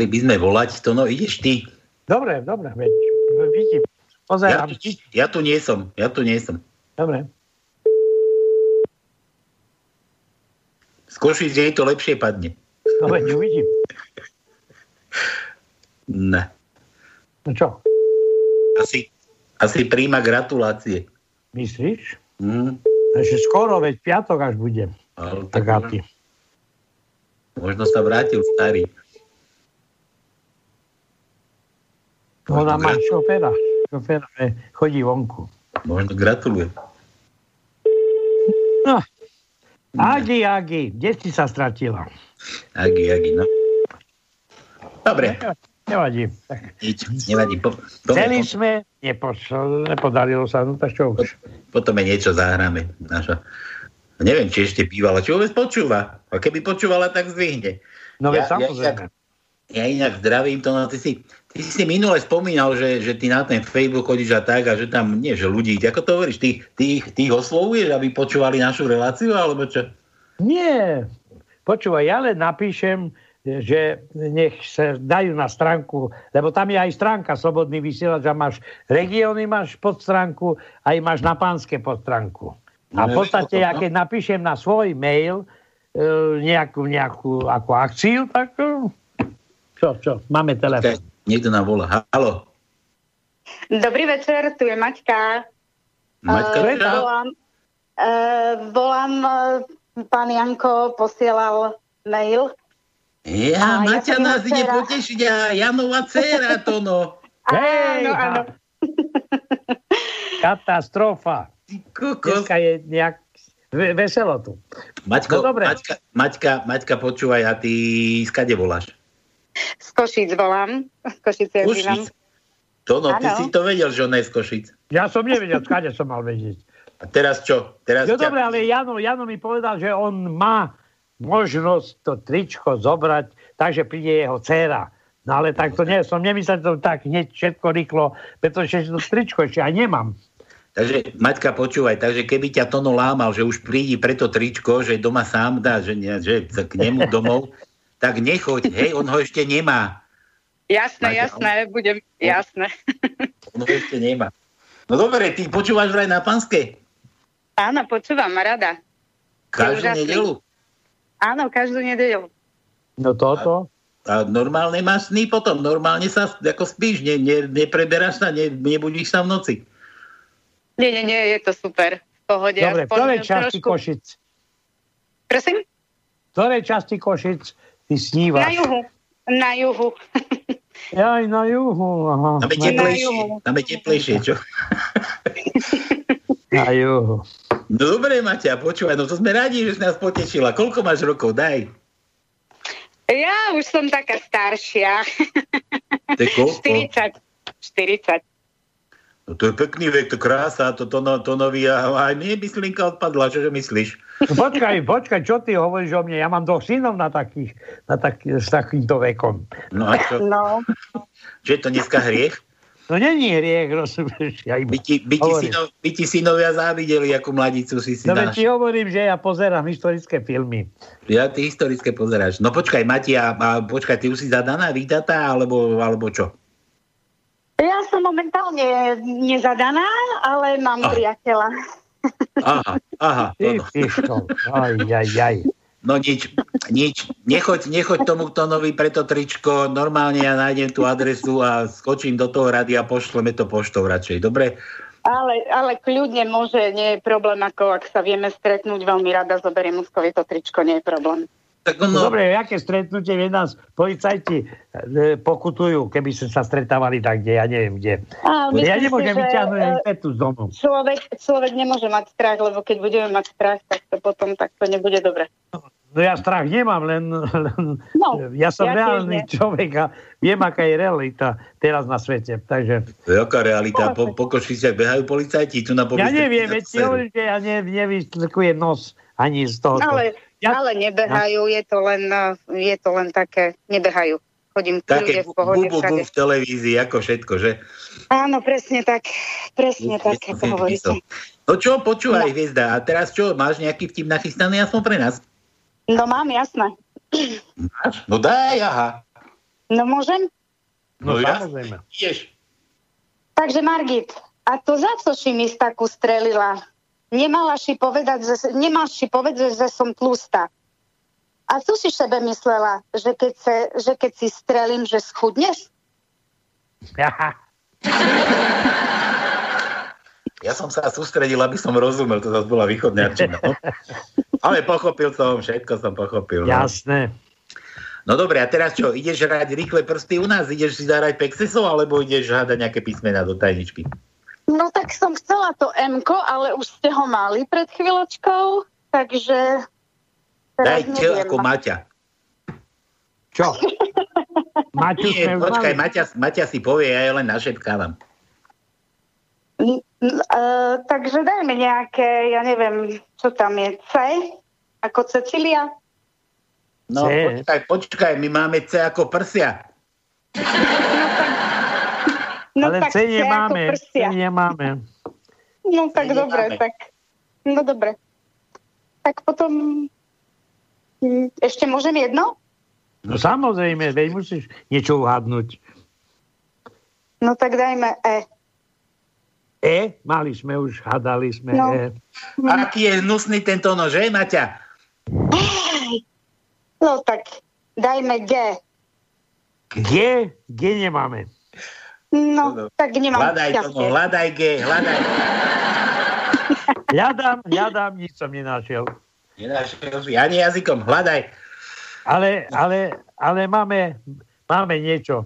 Mali by sme volať to, no ideš ty. Dobre, dobre, veď vidím. Ja Pozerám. tu, ja tu nie som, ja tu nie som. Dobre. Z Košic jej to lepšie padne. No veď uvidím. Ne. No čo, Asi, asi príjma gratulácie. myslíš? Hm, Ešte skoro, veď piatok až bude. ale Tak tak možno sa vrátil starý. Ona má šoféra. Šoféra chodí vonku. Možno gratulujem. No. Agi, Agi, kde si sa stratila? Agi, Agi, no. Dobre, Nevadí. Nič, nevadí. Po, po, Chceli po, sme, nepošlo, nepodarilo sa, no tak čo už. potom je niečo zahráme. Naša. Neviem, či ešte bývala, či vôbec počúva. A keby počúvala, tak zdvihne. No Ja- ja samozrejme. Ja inak zdravím to, no ty si, ty si minule spomínal, že, že ty na ten Facebook chodíš a tak a že tam, nie že ľudí, ako to hovoríš, ty, ty, ty ich oslovuješ, aby počúvali našu reláciu, alebo čo? Nie. Počúvaj, ja len napíšem, že nech sa dajú na stránku, lebo tam je aj stránka Slobodný vysielač a máš regióny, máš pod stránku, aj máš na pánske pod stránku. A v No, podstate, no. ja keď napíšem na svoj mail e, nejakú, nejakú ako akciu, tak e, čo, čo, máme telefon. Niekto nám volá. Halo, Dobrý večer, tu je Maťka. Maťka, čo? volám, uh, volám, eh, pán Janko posielal mail. Ja, A ja Maťa som nás ide potešiť a Janová dcera to no. Hej, Áno, áno. katastrofa. Dneska je nejak ve- veselo tu. Maťko, No dobre. Maťka, Maťka, Maťka, počúvaj, a ty skade voláš? Z Košíc volám. Z Košice. Košic? To no, ty si to vedel, že ona je z Košic. Ja som nevedel, skade som mal vedieť. A teraz čo? Teraz No ťa- dobre, ale Jano, Jano mi povedal, že on má možnosť to tričko zobrať, takže príde jeho dcéra. No ale tak to nie, som nemyslel to tak hneď všetko rýchlo, pretože to tričko ešte aj nemám. Takže, Maťka, počúvaj, takže keby ťa Tono lámal, že už prídi pre to tričko, že doma sám dá, že, nie, že k nemu domov, tak nechoď, hej, on ho ešte nemá. Jasné, Maťka, jasné, budem, jasné. On ho ešte nemá. No dobre, ty počúvaš vraj na panske? Áno, počúvam, rada. Každú nedelu? Áno, každú nedelu. No toto? A normálne máš sny potom, normálne sa ako spíš, ne, ne, nepreberáš sa, ne, nebudíš sa v noci. Nie, nie, nie, je to super. V pohode. Dobre, v ktorej časti trošku- Košic? Prosím? V ktorej časti Košic ty snívaš? Na juhu. Na juhu. Aj na juhu. Aha. Tam je Na- teplejšie, tam je teplejšie, čo? Na juhu. No dobre, Maťa, počúvaj, no to sme radi, že si nás potešila. Koľko máš rokov? Daj. Ja už som taká staršia. To je koľko? 40. 40. No to je pekný vek, to krása, to, to, no, to nový, a aj mne myslinka odpadla, čože myslíš? No Počkaj, počkaj, čo ty hovoríš o mne? Ja mám dvoch synov na takých, na taký, s takýmto vekom. No a čo? No. Čo je to dneska hriech? No není hriech, rozumieš? Ja By ti, by, ti synov, by ti synovia závideli, ako mladicu si si No náš. ti hovorím, že ja pozerám historické filmy. Ja ty historické pozeráš. No počkaj, Mati, a, a počkaj, ty už si zadaná, vydatá, alebo, alebo čo? Ja som momentálne nezadaná, ale mám Ah. priateľa. Aha, aha. Ty No, no. Aj, aj, aj. no nič, nič. Nechoď, nechoď tomu Tonovi pre to tričko. Normálne ja nájdem tú adresu a skočím do toho rady a pošleme to poštou radšej. Dobre? Ale, ale kľudne môže, nie je problém, ako ak sa vieme stretnúť, veľmi rada zoberiem Muskovi to tričko, nie je problém. Tak No. Dobre, aké stretnutie, veď nás policajti e, pokutujú, keby sme sa stretávali tak, kde, ja neviem kde. A ja si, nemôžem že, vyťahnuť ani e, petu z domu. Človek, človek nemôže mať strach, lebo keď budeme mať strach, tak to potom tak to nebude dobre. No ja strach nemám, len, len No, ja som ja reálny človek a viem, aká je realita teraz na svete. Takže Jaká realita? Po, po Košiciach behajú policajti, tu na ja neviem, veď ja ne, nevystlkujem nos ani z toho. Ale, ale nebehajú, je to len, uh, je to len také, nebehajú. Chodím Také v pohode bu, bu, bu v televízii, ako všetko, že? Áno, presne tak. Presne tak, ako hovoríte. No čo, počúvaj, Hviezda, a teraz čo, máš nejaký vtip nachystaný aspoň pre nás? No mám, jasné. Máš? No daj, aha. No môžem? No, No, samozrejme. Ideš. Takže Margit, a to za co si mi takú strelila? Nemala si povedať, že, nemáš si povedať, že som tlustá. A co si sebe myslela? Že keď, se, že keď si strelím, že schudneš? Ja som sa sústredil, aby som rozumel, to zase bola východňarčina. No? Ale pochopil som, všetko som pochopil. No. Jasné. no dobre, a teraz čo, ideš hrať rýchle prsty u nás? Ideš si zahrať Pexesov, alebo ideš hádať nejaké písmena do tajničky? No tak som chcela to m ale už ste ho mali pred chvíľočkou, takže... Daj neviem. ako Maťa. Čo? Maťu Nie, počkaj. Maťa, Maťa si povie, ja len našepkávam. N- n- eh, takže dajme nejaké, ja neviem, čo tam je, C, ako Cecilia. No C. počkaj, počkaj, my máme C ako prsia. No Ale tak C C nemáme. ako C prsia. nemáme. No tak nemáme. dobre, tak. No dobre. Tak potom... hm, Ešte môžem jedno? No samozrejme, veď musíš niečo uhadnúť. No tak dajme E. E, mali sme už, hadali sme No. E. Aký je hnusný tento nož, že Maťa? No tak dajme G. G, G nemáme. No, tak nemám Hľadaj to, no, hľadaj G, hľadaj. Hľadám, hľadám, nič som nenašiel. Nenašiel si ani jazykom, hľadaj. Ale, ale, ale máme, máme niečo.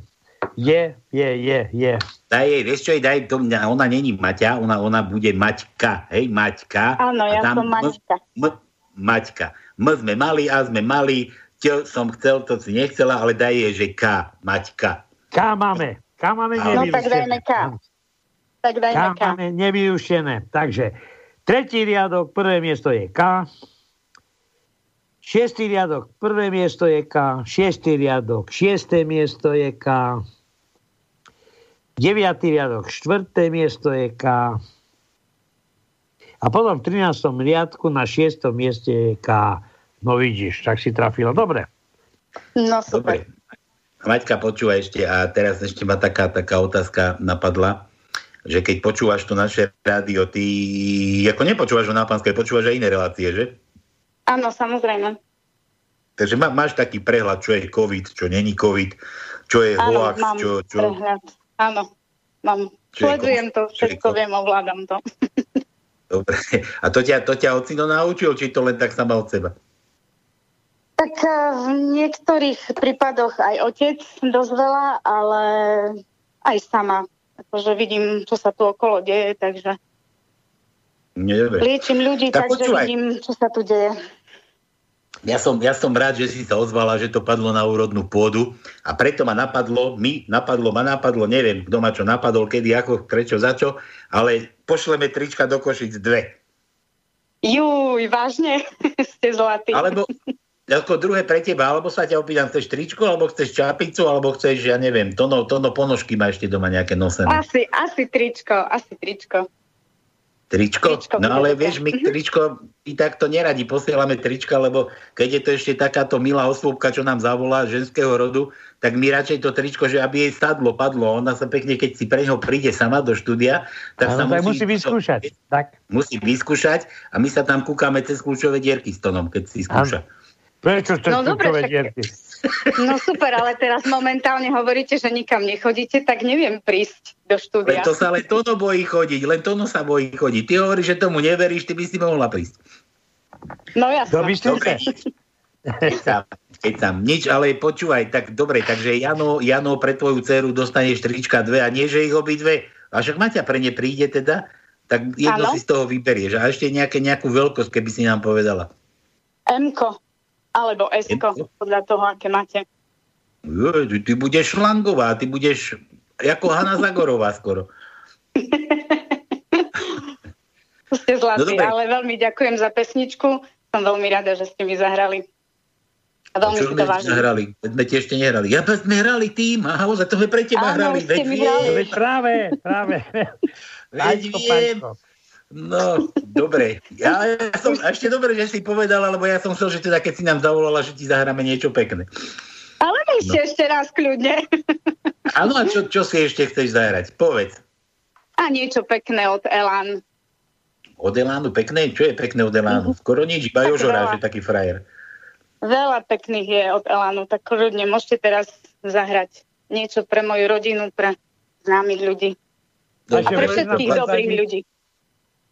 Je, je, je, je. Daj jej, vieš čo jej, daj, to, mňa- ona není Maťa, ona, ona bude Maťka, hej, Maťka. Áno, ja som Maťka. M, m, Maťka. M sme mali, A sme mali, T som chcel, to si nechcela, ale daj jej, že K, Maťka. K máme. K máme No tak dajme K. Tak dajme K. máme nevyuštené. Takže tretí riadok, prvé miesto je K. Šiestý riadok, prvé miesto je K. Šiestý riadok, šiesté miesto je K. Deviatý riadok, štvrté miesto je K. A potom v 13. riadku na šiestom mieste je K. No vidíš, tak si trafila. Dobre. No super. Dobre. Maťka, počúvaj ešte, a teraz ešte ma taká, taká otázka napadla, že keď počúvaš to naše rádio, ty ako nepočúvaš ho na pánskej, počúvaš aj iné relácie, že? Áno, samozrejme. Takže má, máš taký prehľad, čo je COVID, čo není COVID, čo je Áno, hoax, mám čo, čo... prehľad. Áno, mám. Čo Sledujem to, všetko viem, ovládam to. Dobre. A to ťa, to ťa ocino naučil, či to len tak sama od seba? Tak eh, v niektorých prípadoch aj otec dosť veľa, ale aj sama. Akože vidím, čo sa tu okolo deje, takže dobre. liečím ľudí, Tak takže počúvaj. vidím, čo sa tu deje. Ja som, ja som rád, že si sa ozvala, že to padlo na úrodnú pôdu a preto ma napadlo, mi napadlo, ma napadlo, neviem, kto ma čo napadol, kedy, ako, prečo, za čo, ale pošleme trička do Košic dve. Juj, vážne? Ste zlatí. Alebo ako druhé pre teba, alebo sa ťa opýtam, chceš tričko, alebo chceš čapicu, alebo chceš, ja neviem, tono, tono ponožky má ešte doma nejaké nosené. Asi, asi tričko, asi tričko. Tričko? Tričko No ale vieš, my tričko i takto neradi posielame trička, lebo keď je to ešte takáto milá osôbka, čo nám zavolá ženského rodu, tak my radšej to tričko, že aby jej sadlo, padlo. Ona sa pekne, keď si pre neho príde sama do štúdia, tak sa Áno, tak musí vyskúšať. Tak. musí vyskúšať a my sa tam kúkame cez kľúčové dierky s tonom, keď si skúša. Prečo to No dobre, však-? No super, ale teraz momentálne hovoríte, že nikam nechodíte, tak neviem prísť do Len štúdia. to sa len Tono bojí chodiť, len Tono sa bojí chodiť. Ty hovoríš, že tomu neveríš, ty by si mohla prísť. No. Dobre, keď sa, keď sa, nič, ale počúvaj, tak dobre, takže Jano, Jano pre tvoju dceru dostaneš trička dve a nie, že ich obidve, a však Maťa pre ne príde teda, tak jedno Áno. si z toho vyberieš a ešte nejaké, nejakú veľkosť, keby si nám povedala. M-ko, alebo S-ko, podľa toho, aké máte. Ty, ty budeš šlangová, ty budeš ako Hanna Zagorová skoro. Ste zlatí, No dobre. ale veľmi ďakujem za pesničku. Som veľmi rada, že ste mi zahrali. A veľmi Čo si to vážim. hrali? Veď Sme ti ešte nehrali. Ja sme hrali tým, a za to sme pre teba Áno, hrali. Veď mi. Veď práve, práve. Veď viem. Paťko. No, dobre. Ja, ja som, a ešte dobre, že si povedala, lebo ja som chcel, že teda keď si nám zavolala, že ti zahráme niečo pekné. Ale Skúste no. ešte raz kľudne. Áno, a čo, čo si ešte chceš zahrať? Povedz. A niečo pekné od Elan. Od Elánu pekné? Čo je pekné od Elánu? Mhm. Skoro nič, iba Jožo že taký frajer. Veľa pekných je od Elánu, tak kľudne môžete teraz zahrať niečo pre moju rodinu, pre známych ľudí. No, a pre všetkých dobrých ľudí.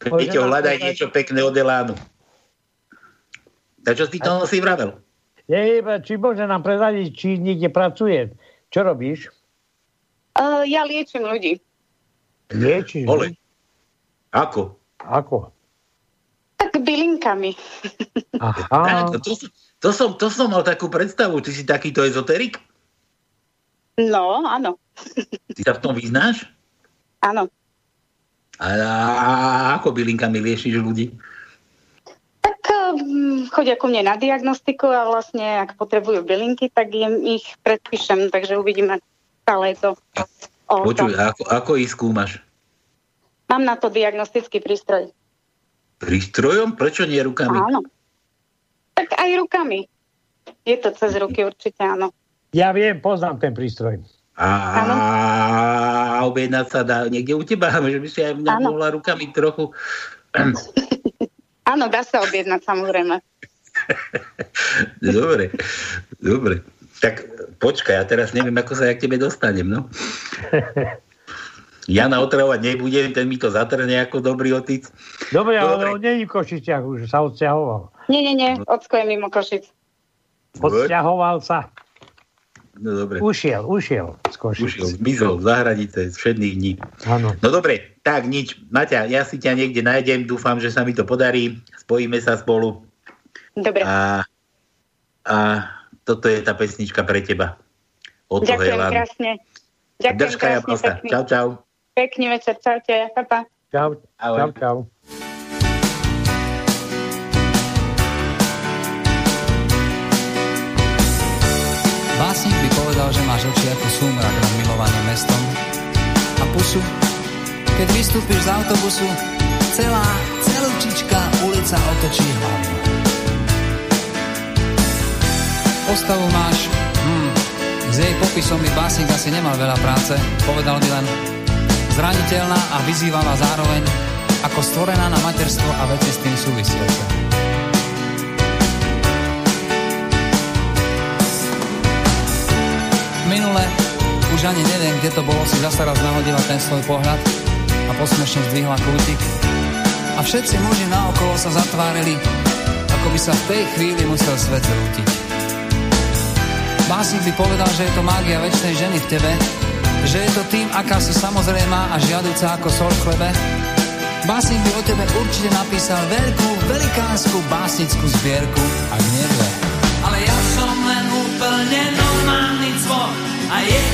Peťo, hľadaj niečo pekné od Elánu. A čo si to si vravel? Je, či môže nám prezadiť, či niekde pracuje. Čo robíš? Uh, ja liečím ľudí. Liečíš? Ole. Ako? Ako? Tak bylinkami. Aha. To, to, som, to som mal takú predstavu. Ty si takýto ezoterik? No, áno. Ty sa v tom vyznáš? Áno. A, a, a ako bylinkami liešiš ľudí? Tak um, chodia ku mne na diagnostiku a vlastne, ak potrebujú bylinky, tak im ich predpíšem, takže uvidíme stále to. Počuj, ako, ako ich skúmaš? Mám na to diagnostický prístroj. Prístrojom? Prečo nie rukami? Áno. Tak aj rukami. Je to cez ruky určite, áno. Ja viem, poznám ten prístroj. A, objednať sa dá niekde u teba, že by si aj mňa mohla rukami trochu... Áno, dá sa objednať, samozrejme. dobre, dobre. Tak počkaj, ja teraz neviem, ako sa ja k tebe dostanem, no. Jana otravovať nebudem, ten mi to zatrne ako dobrý otic. Dobre, ale on není v Košiciach už, sa odsťahoval. Nie, nie, nie, Ocko je mimo Košic. Odsťahoval sa. No dobre. Ušiel, ušiel z Košic. Ušiel, zmizol z hranice z všetných dní. Áno. No dobre, tak nič. Maťa, ja si ťa niekde nájdem, dúfam, že sa mi to podarí. Spojíme sa spolu. Dobre. A, a toto je tá pesnička pre teba. Od Ďakujem krásne. Ďakujem Držka krásne. Čau, čau. Pekný večer, čaute. Papa. Čau, čau, čau. Básnik by povedal, že máš oči ako súmrak nad milovaným mestom a pusu, keď vystúpiš z autobusu, celá, celúčička ulica otočí hlavu. Postavu máš, hmm, s jej popisom by básnik asi nemal veľa práce, povedal by len zraniteľná a vyzývavá zároveň ako stvorená na materstvo a veci s tým súvisiace. Minule, už ani neviem, kde to bolo, si zasa raz nahodila ten svoj pohľad a posmešne zdvihla kútik. A všetci muži naokolo sa zatvárili, ako by sa v tej chvíli musel svet zrútiť. Básnik by povedal, že je to mágia väčšnej ženy v tebe, že je to tým, aká si samozrejmá a žiaduca ako sol v chlebe. Básnik by o tebe určite napísal veľkú, velikánsku básnickú zbierku, ak nie dve. Ale ja som len úplne cvok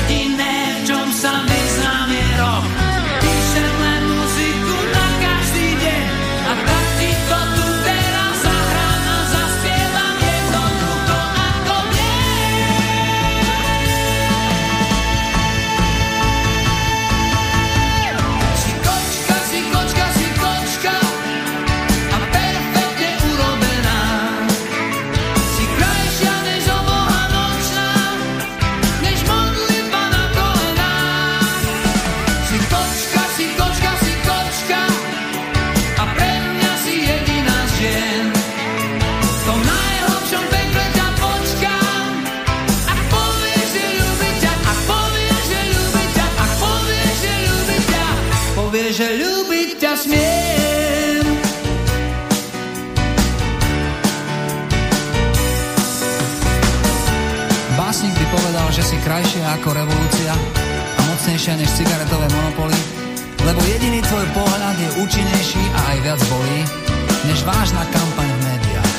si krajšia ako revolúcia a mocnejšia než cigaretové monopoly, lebo jediný tvoj pohľad je účinnejší a aj viac bolí, než vážna kampaň v médiách.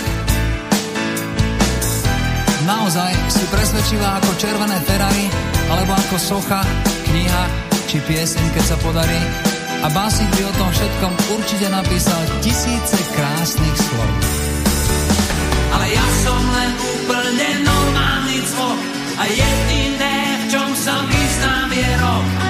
Naozaj si presvedčila ako červené Ferrari, alebo ako socha, kniha či pieseň, keď sa podarí, a básnik by o tom všetkom určite napísal tisíce krásnych slov. Ale ja som len úplne normálny cvok a jediné, v čom sa vyznám je rok.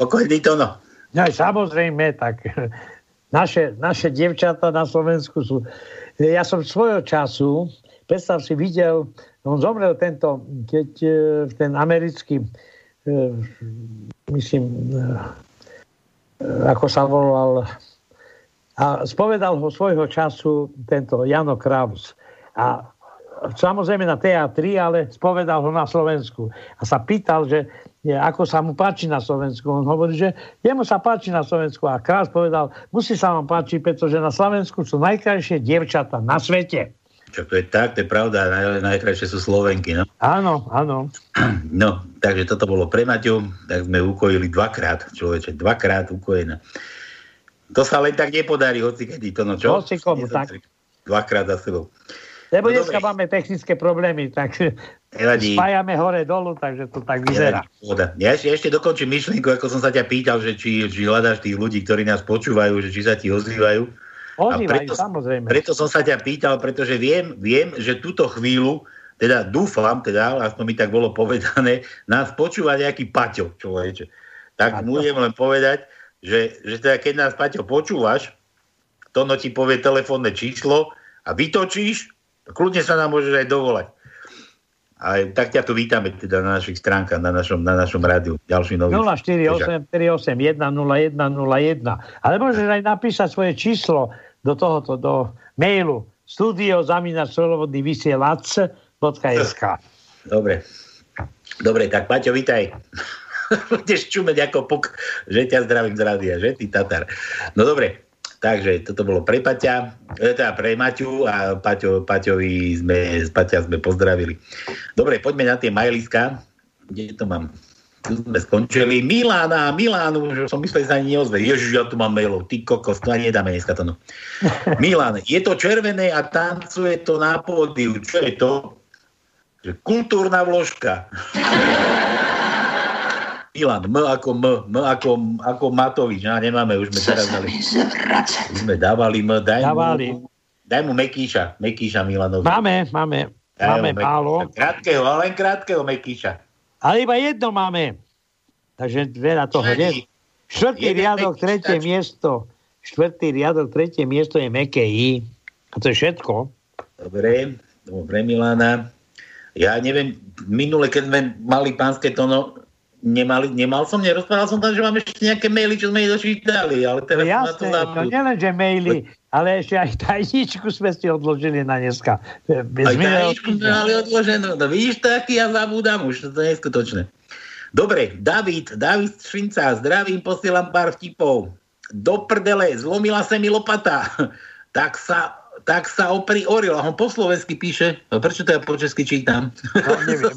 Spokojný to no. Samozrejme, tak naše, naše dievčatá na Slovensku sú... Ja som svojho času, predstav si, videl, on zomrel tento, keď e, ten americký, e, myslím, e, ako sa volal, a spovedal ho svojho času tento Jano Kraus. A samozrejme na teatri, ale spovedal ho na Slovensku. A sa pýtal, že je, ako sa mu páči na Slovensku. On hovorí, že jemu sa páči na Slovensku. A Krás povedal, musí sa vám páčiť, pretože na Slovensku sú najkrajšie dievčata na svete. Čo to je tak, to je pravda, naj, najkrajšie sú Slovenky, no. Áno, áno. No, takže toto bolo pre Maťu, tak sme ukojili dvakrát, človeče, dvakrát ukojená. To sa len tak nepodarí, hoci kedy to, no čo? Hoci komu, tak. Dvakrát za sebou. Lebo No dneska dobre. máme technické problémy, tak Nevadí. spájame hore dolu, takže to tak vyzerá. Ja ešte, ešte dokončím myšlienku, ako som sa ťa pýtal, že či, či hľadáš tých ľudí, ktorí nás počúvajú, že či sa ti ozývajú. Ozývajú, preto, samozrejme. Preto som sa ťa pýtal, pretože viem, viem, že túto chvíľu, teda dúfam, teda, aspoň mi tak bolo povedané, nás počúva nejaký Paťo, človeče. Tak môžem len povedať, že, že teda keď nás Paťo počúvaš, to no ti povie telefónne číslo a vytočíš, kľudne sa nám môžeš aj dovolať. A tak ťa tu vítame teda na našich stránkach, na našom, na našom rádiu. Ďalší nový. 048 381 0101. Ale môžeš aj napísať svoje číslo do tohoto, do mailu studio slobodný vysielač.sk Dobre. Dobre, tak Paťo, vítaj. Budeš čumeť ako puk, že ťa zdravím z rádia, že ty Tatar. No dobre, takže toto bolo pre Paťa, e, teda pre Maťu a Paťo, Paťovi sme, Paťa sme pozdravili. Dobre, poďme na tie majliska. Kde to mám? Tu sme skončili. Milána, Milánu, že som myslel, že sa ani neozve. Ježiš, ja tu mám mailov. Ty kokos, to ani nedáme dneska to no. Milán, je to červené a tancuje to na pódiu. Čo je to? Kultúrna vložka. Milan, M ako M, M ako, ako Matovič, no, nemáme, už sme teraz dali. Už sme dávali M, daj Dávali. mu, daj mu Mekíša, Mekíša Milanovi. Máme, máme. Daj Máme Mekíša. málo. Krátkeho, ale len krátkeho Mekíša. Ale iba jedno máme. Takže veľa toho nie. Štvrtý riadok, tretie miesto. Štvrtý riadok, tretie miesto je meké I. A to je všetko. Dobre, pre Milana. Ja neviem, minule, keď sme mali pánske tono, nemali, nemal som, nerozprával som tam, že máme ešte nejaké maily, čo sme nedočítali, ale teraz som na to Jasné, zabudol. nielen, že maily, ale ešte aj tajničku sme si odložili na dneska. Bez Aj tajničku sme mali odloženú. No vidíš, taký ja zabúdam už, to je neskutočné. Dobre, David, David Švinca, zdravím, posielam pár vtipov. Do prdele, zlomila sa mi lopata. tak sa, tak sa opri oril. A on po slovensky píše. A prečo to ja po česky čítam? No, neviem.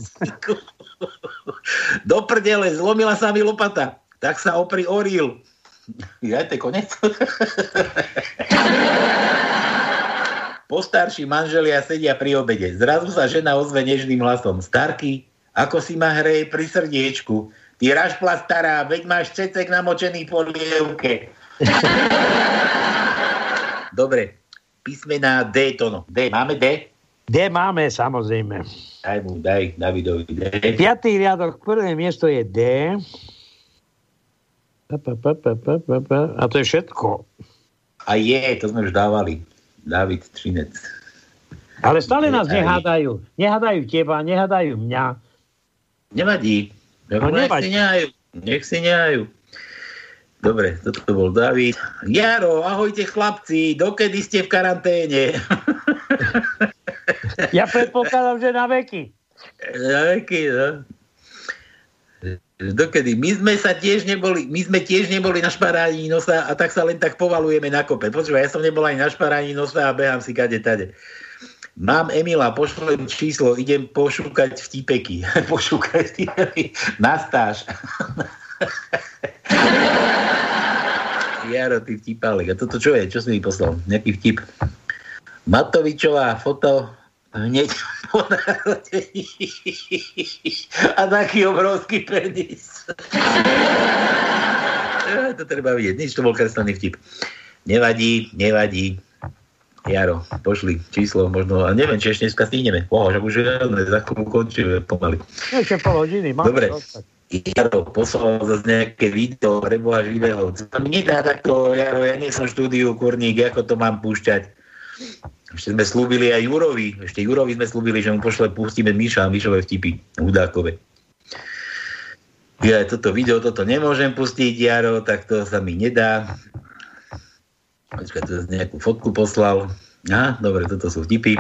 Do prdele, zlomila sa mi lopata. Tak sa opri oril. Ja, to je konec. Postarší manželia sedia pri obede. Zrazu sa žena ozve nežným hlasom. Starky, ako si ma hrej pri srdiečku. Ty rašpla stará, veď máš cecek namočený po lievke. Dobre, písmená D to no. D, máme D? D máme, samozrejme. Daj mu, daj Davidovi D. Piatý riadok, prvé miesto je D. A to je všetko. A je, to sme už dávali. David Třinec. Ale stále nás Aj. nehádajú. Nehádajú teba, nehádajú mňa. Nevadí. No, nech nevadí. si nehajú. Nech si nehajú. Dobre, toto bol David. Jaro, ahojte chlapci, dokedy ste v karanténe? Ja predpokladám, že na veky. Na veky, no. Dokedy? My sme sa tiež neboli, my sme tiež neboli na šparáni nosa a tak sa len tak povalujeme na kope. Počúvaj, ja som nebol ani na šparáni nosa a behám si kade tade. Mám Emila, pošlem číslo, idem pošúkať vtipeky. pošúkať vtipeky. Na stáž. Jaro, ty vtipálek. A toto čo je? Čo si mi poslal? Nejaký vtip? Matovičová foto hneď po narodení. A taký obrovský penis. Ja, to treba vidieť. Nič, to bol kreslený vtip. Nevadí, nevadí. Jaro, pošli číslo, možno, a neviem, či ešte dneska stihneme. Oho, že už je, za chvíľu končíme pomaly. Ešte pol hodiny, Dobre. Jaro, poslal zase nejaké video preboha živého. To mi nedá takto, Jaro, ja nie som štúdiu kurník, ako to mám púšťať. Ešte sme slúbili aj Jurovi, ešte Jurovi sme slúbili, že mu pošle, pustíme Miša, Mišové vtipy, hudákové. Ja toto video, toto nemôžem pustiť, Jaro, tak to sa mi nedá. Počkaj, to nejakú fotku poslal. Aha, dobre, toto sú vtipy.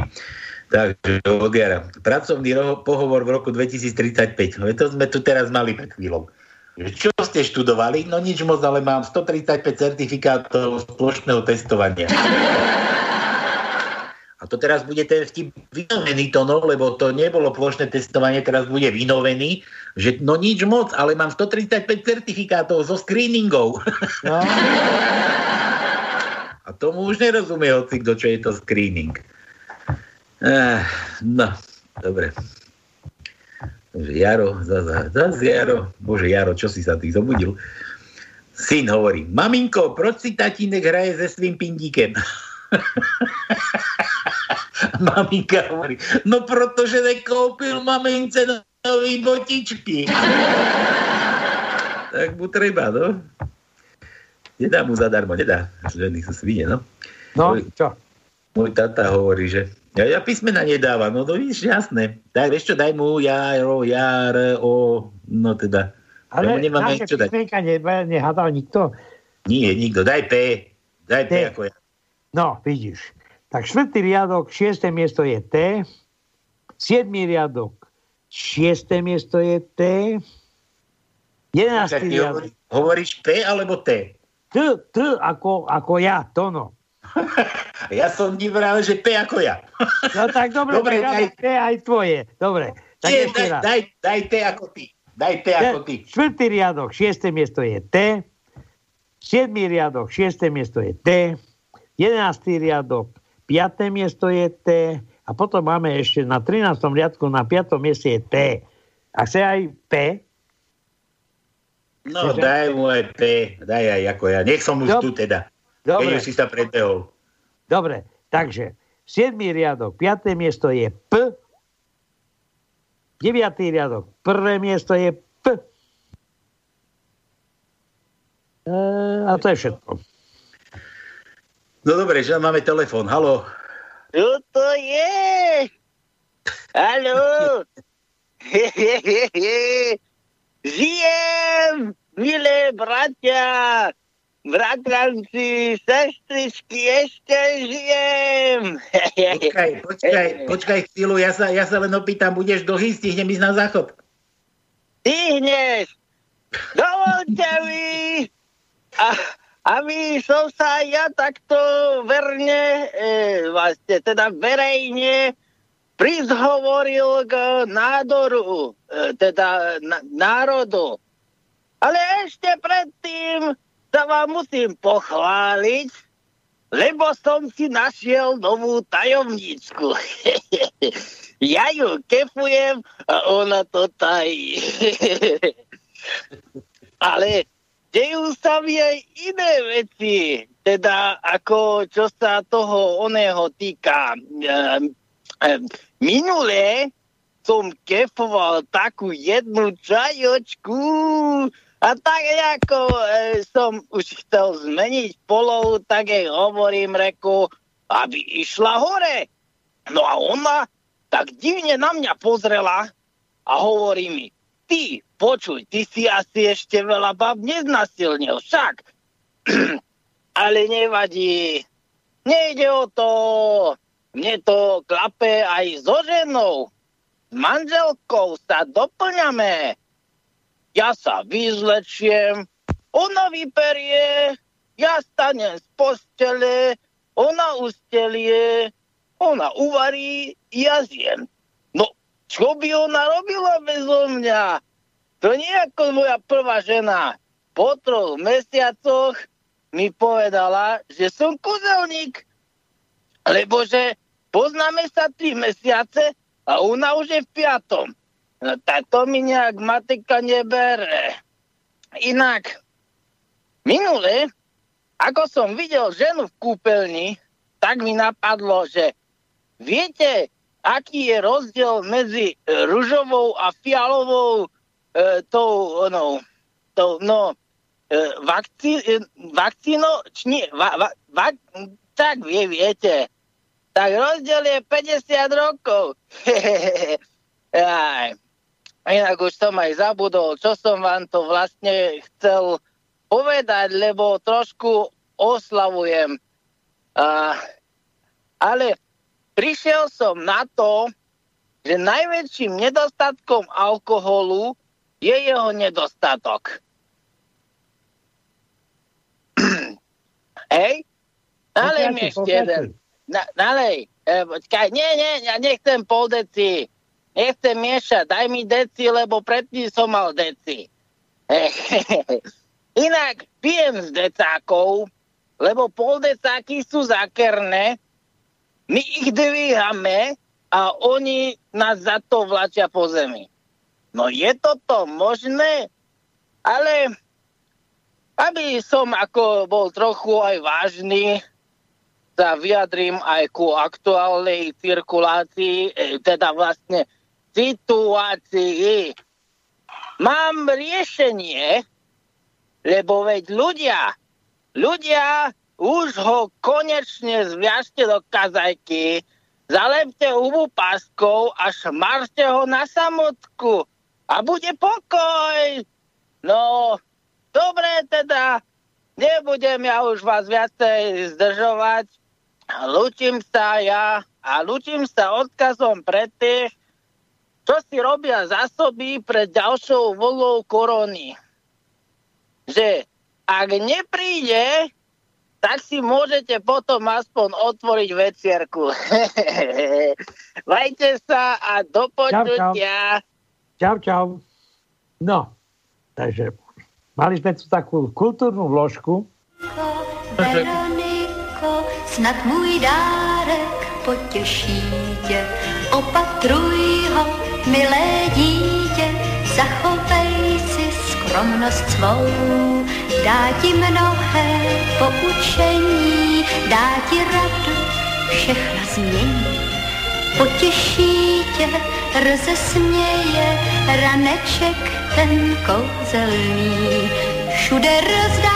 Takže od Jara. Pracovný pohovor v roku 2035. No, to sme tu teraz mali pred chvíľou. Čo ste študovali? No nič moc, ale mám 135 certifikátov spoločného testovania. A to teraz bude ten vtip vynovený to, no, lebo to nebolo plošné testovanie, teraz bude vynovený, že no nič moc, ale mám 135 certifikátov so screeningov. No. A tomu už nerozumie hoci kto, čo je to screening. Eh, no, dobre. Takže Jaro, zase, zase Jaro. Bože, Jaro, čo si sa ty zobudil? Syn hovorí, maminko, proč si tatínek hraje se svým pindíkem? Maminka hovorí, no protože nekoupil mamince nový botičky. tak mu treba, no. Nedá mu zadarmo, nedá. Ženy sú svine, no. No, čo? Môj tata hovorí, že ja, ja písmena nedáva, no to vidíš, jasné. Tak vieš čo, daj mu jaro, jar, o, no teda. Ale Lebo nemáme naše čo dať. písmenka ne, nehádal nikto. Nie, nikto, daj P. Daj P P. ako ja. No, vidíš. Tak štvrtý riadok, šiesté miesto je T. Siedmý riadok, šiesté miesto je T. Jedenáctý riadok, hovorí, hovoríš P alebo T? T, T ako, ako ja, Tono. Ja som ti vravel, že P ako ja. No tak dobre, Dobre, daj. T aj tvoje. Dobre, tak Nie, daj, raz. daj, daj T ako ty. Daj T ako ty. Štvrtý riadok, šiesté miesto je T. Siedmý riadok, šiesté miesto je T. Jedenáctý riadok, piaté miesto je T. A potom máme ešte na 13. riadku na 5. mieste je T. A chce aj P? No, daj mu aj P. Daj aj ako ja. Nech som už Dob- tu teda. Dobre. Keď už si sa predbehol. Dobre, takže 7. riadok, 5. miesto je P. 9. riadok, prvé miesto je P. E, a to je všetko. No dobre, že máme telefón. Halo. Čo to je? Haló? Žijem, milé bratia, bratranci, sestričky, ešte žijem. Počkaj, počkaj, počkaj chvíľu, ja sa, ja sa len opýtam, budeš dlhý, stihnem ísť na záchod. Stihneš. Dovolte mi, a, aby som sa ja takto verne, e, vlastne teda verejne prizhovoril k nádoru, e, teda na, národu. Ale ešte predtým sa vám musím pochváliť, lebo som si našiel novú tajomníčku. ja ju kefujem a ona to tají. Ale dejú sa mi aj iné veci, teda ako čo sa toho oného týka. Ehm, ehm, Minulé som kefoval takú jednu čajočku a tak ako e, som už chcel zmeniť polov, tak jej hovorím, reku, aby išla hore. No a ona tak divne na mňa pozrela a hovorí mi, ty, počuj, ty si asi ešte veľa bab neznasilnil, však. Ale nevadí. Nejde o to. Mne to klape aj so ženou. S manželkou sa doplňame. Ja sa vyzlečiem, ona vyperie, ja stanem z postele, ona ustelie, ona uvarí, ja zjem. No, čo by ona robila bezo mňa? To nie ako moja prvá žena. Po troch mesiacoch mi povedala, že som kuzelník. Lebo že poznáme sa tri mesiace a ona už je v piatom. No tak to mi nejak matika nebere. Inak, minule, ako som videl ženu v kúpeľni, tak mi napadlo, že viete, aký je rozdiel medzi ružovou a fialovou e, tou, no, tou, no, e, vakcí, e, vakcínou, či nie, va, va, va, tak vie, viete. Tak rozdiel je 50 rokov. Inak už som aj zabudol, čo som vám to vlastne chcel povedať, lebo trošku oslavujem. A, ale prišiel som na to, že najväčším nedostatkom alkoholu je jeho nedostatok. Hej? Nalej mi ešte jeden. Na, nalej. E, počkaj, nie, nie, ja nechcem pol deci. Nechcem miešať, daj mi deci, lebo predtým som mal deci. Inak pijem z decákov, lebo pol decáky sú zakerné, my ich dvíhame a oni nás za to vlačia po zemi. No je toto možné? Ale aby som ako bol trochu aj vážny, sa vyjadrím aj ku aktuálnej cirkulácii, e, teda vlastne situácii. Mám riešenie, lebo veď ľudia, ľudia už ho konečne zviažte do kazajky, zalepte hubu páskou a šmarte ho na samotku a bude pokoj. No, dobre teda, nebudem ja už vás viacej zdržovať. Lúčim sa ja a lúčim sa odkazom pre tých, čo si robia zásoby pred ďalšou volou korony. Že ak nepríde, tak si môžete potom aspoň otvoriť vecierku. Majte sa a do počutia. Čau, čau. čau. No, takže mali sme tu takú kultúrnu vložku. Veroniko, snad můj dárek potěší tě. Opatruj ho, milé dítě, zachovej si skromnost svou. Dá ti mnohé poučení, dá ti radu, všechno změní. Potěší tě, rozesměje raneček ten kouzelný. Všude rozdává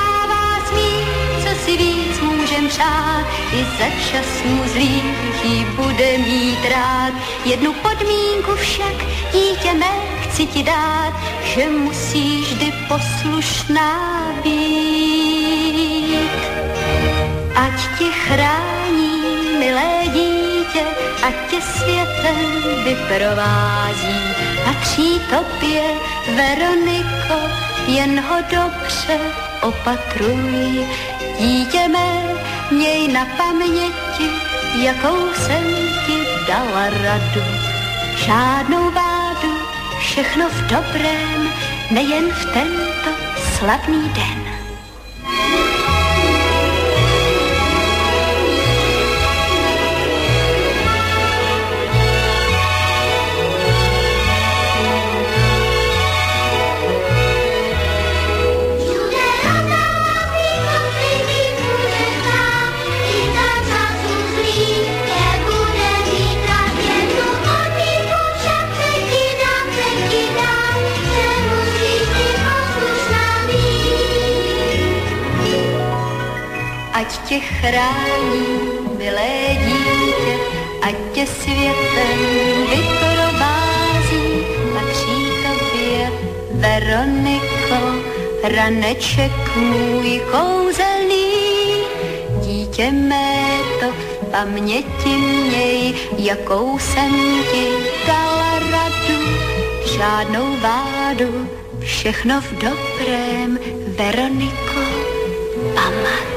přát, i za časů zlých jí bude mít rád. Jednu podmínku však, dítě mé, chci ti dát, že musíš vždy poslušná být. Ať ti chrání, milé dítě, ať tě světem vyprovází. Patří tobě, Veroniko, jen ho dobře opatruj. Dítě mé, měj na paměti, jakou jsem ti dala radu. Žádnou vádu, všechno v dobrém, nejen v tento slavný den. Ať tě chrání, milé dítě, ať tě světem vyprovází, patří tobě, Veroniko, raneček můj kouzelný, dítě mé to v paměti měj, jakou jsem ti dala radu, žádnou vádu, všechno v dobrém, Veroniko, pamatuj.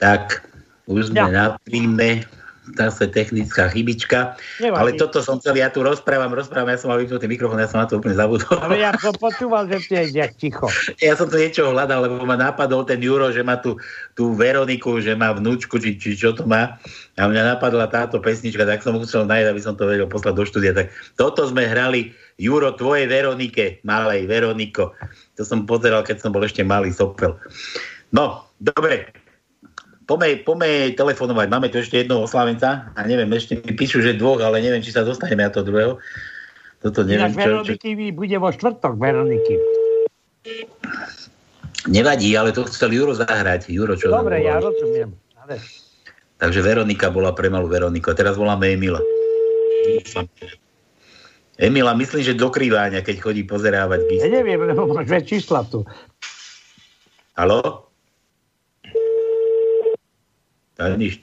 Tak, už sme na príjme, zase technická chybička. Nevadí. Ale toto som chcel, ja tu rozprávam, rozprávam, ja som mal vypnutý mikrofón, ja som na to úplne zabudol. Ale ja som počúval, že nejak ticho. Ja som tu niečo hľadal, lebo ma napadol ten Juro, že má tu tú Veroniku, že má vnúčku, či, či čo to má. A mňa napadla táto pesnička, tak som musel nájsť, aby som to vedel poslať do štúdia. Tak toto sme hrali Juro, tvoje Veronike, malej Veroniko. To som pozeral, keď som bol ešte malý sopel. No, dobre. Pome, pome telefonovať. Máme tu ešte jednoho oslavenca a neviem, ešte mi píšu, že dvoch, ale neviem, či sa dostaneme na to druhého. Toto neviem, Ináč čo, čo, bude vo štvrtok, Veroniky. Nevadí, ale to chcel Juro zahrať. Juro, čo Dobre, ja rozumiem. Ale Takže Veronika bola pre malú Veroniku. A teraz voláme Emila. Emila, myslím, že do keď chodí pozerávať ja gist. neviem, lebo máš čísla tu. Halo? Je nič.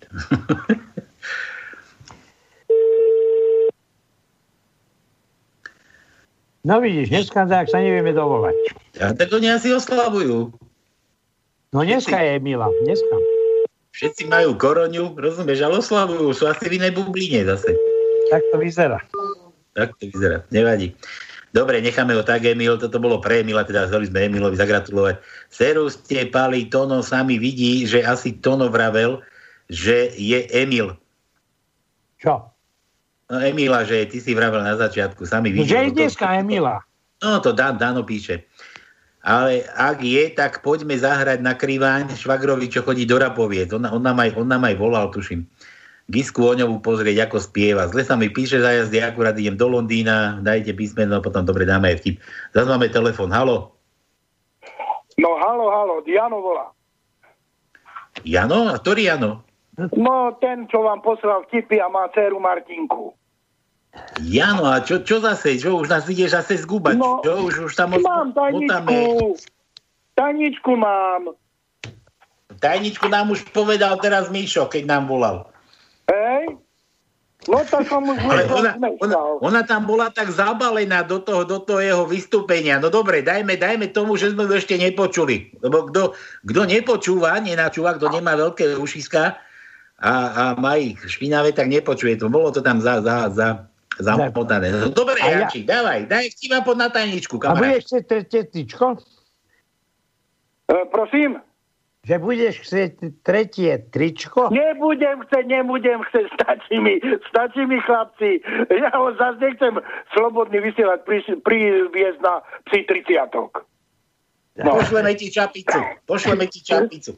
No vidíš, dneska tak sa nevieme dovolať. A tak oni asi oslavujú. No dneska je Emila, dneska. Všetci majú koroniu, rozumieš, ale oslavujú. Sú asi v inej bubline zase. Tak to vyzerá. Tak to vyzerá. Nevadí. Dobre, necháme ho tak, Emil. Toto bolo pre Emila, teda chceli sme Emilovi zagratulovať. Serus ste, Pali, Tono sami vidí, že asi Tono vravel, že je Emil. Čo? No Emila, že ty si vravel na začiatku, sami No, vidí. že je dneska Emila. No to Dan, Dano píše. Ale ak je, tak poďme zahrať na krývaň švagrovi, čo chodí do Rapoviec. On, on, nám aj, on nám aj volal, tuším. Gisku Oňovú pozrieť, ako spieva. Zle sa mi píše za jazdy, akurát idem do Londýna, dajte písmeno, potom dobre dáme aj vtip. Zase máme telefon. Halo? No halo, halo, Diano volá. Jano? A ktorý Jano? No ten, čo vám poslal vtipy a má dceru Martinku. Jano, a čo, čo zase? Čo už nás ideš zase zgubať? No, čo už, už tam Mám tajničku. Tajničku mám. Tajničku nám už povedal teraz Mišo, keď nám volal. Hej? No tak som už Ale ona, ona, ona tam bola tak zabalená do toho, do toho jeho vystúpenia. No dobre, dajme, dajme tomu, že sme ju ešte nepočuli. Lebo kto, kto nepočúva, nenačúva, kto nemá veľké ušiska a, a má ich špinavé, tak nepočuje to. Bolo to tam za, za, za, zamotané. No, dobre, ja- Jančík, dávaj, daj vtipa pod na tajničku, A budeš chcieť tretie tričko? E, prosím? Že budeš chcieť tretie tričko? Nebudem chcieť, nebudem chcieť, stačí mi, stačí mi chlapci. Ja ho zase nechcem slobodný vysielať, pri, priviesť na psi 30 No. Pošleme ti čapicu, pošleme ti čapicu.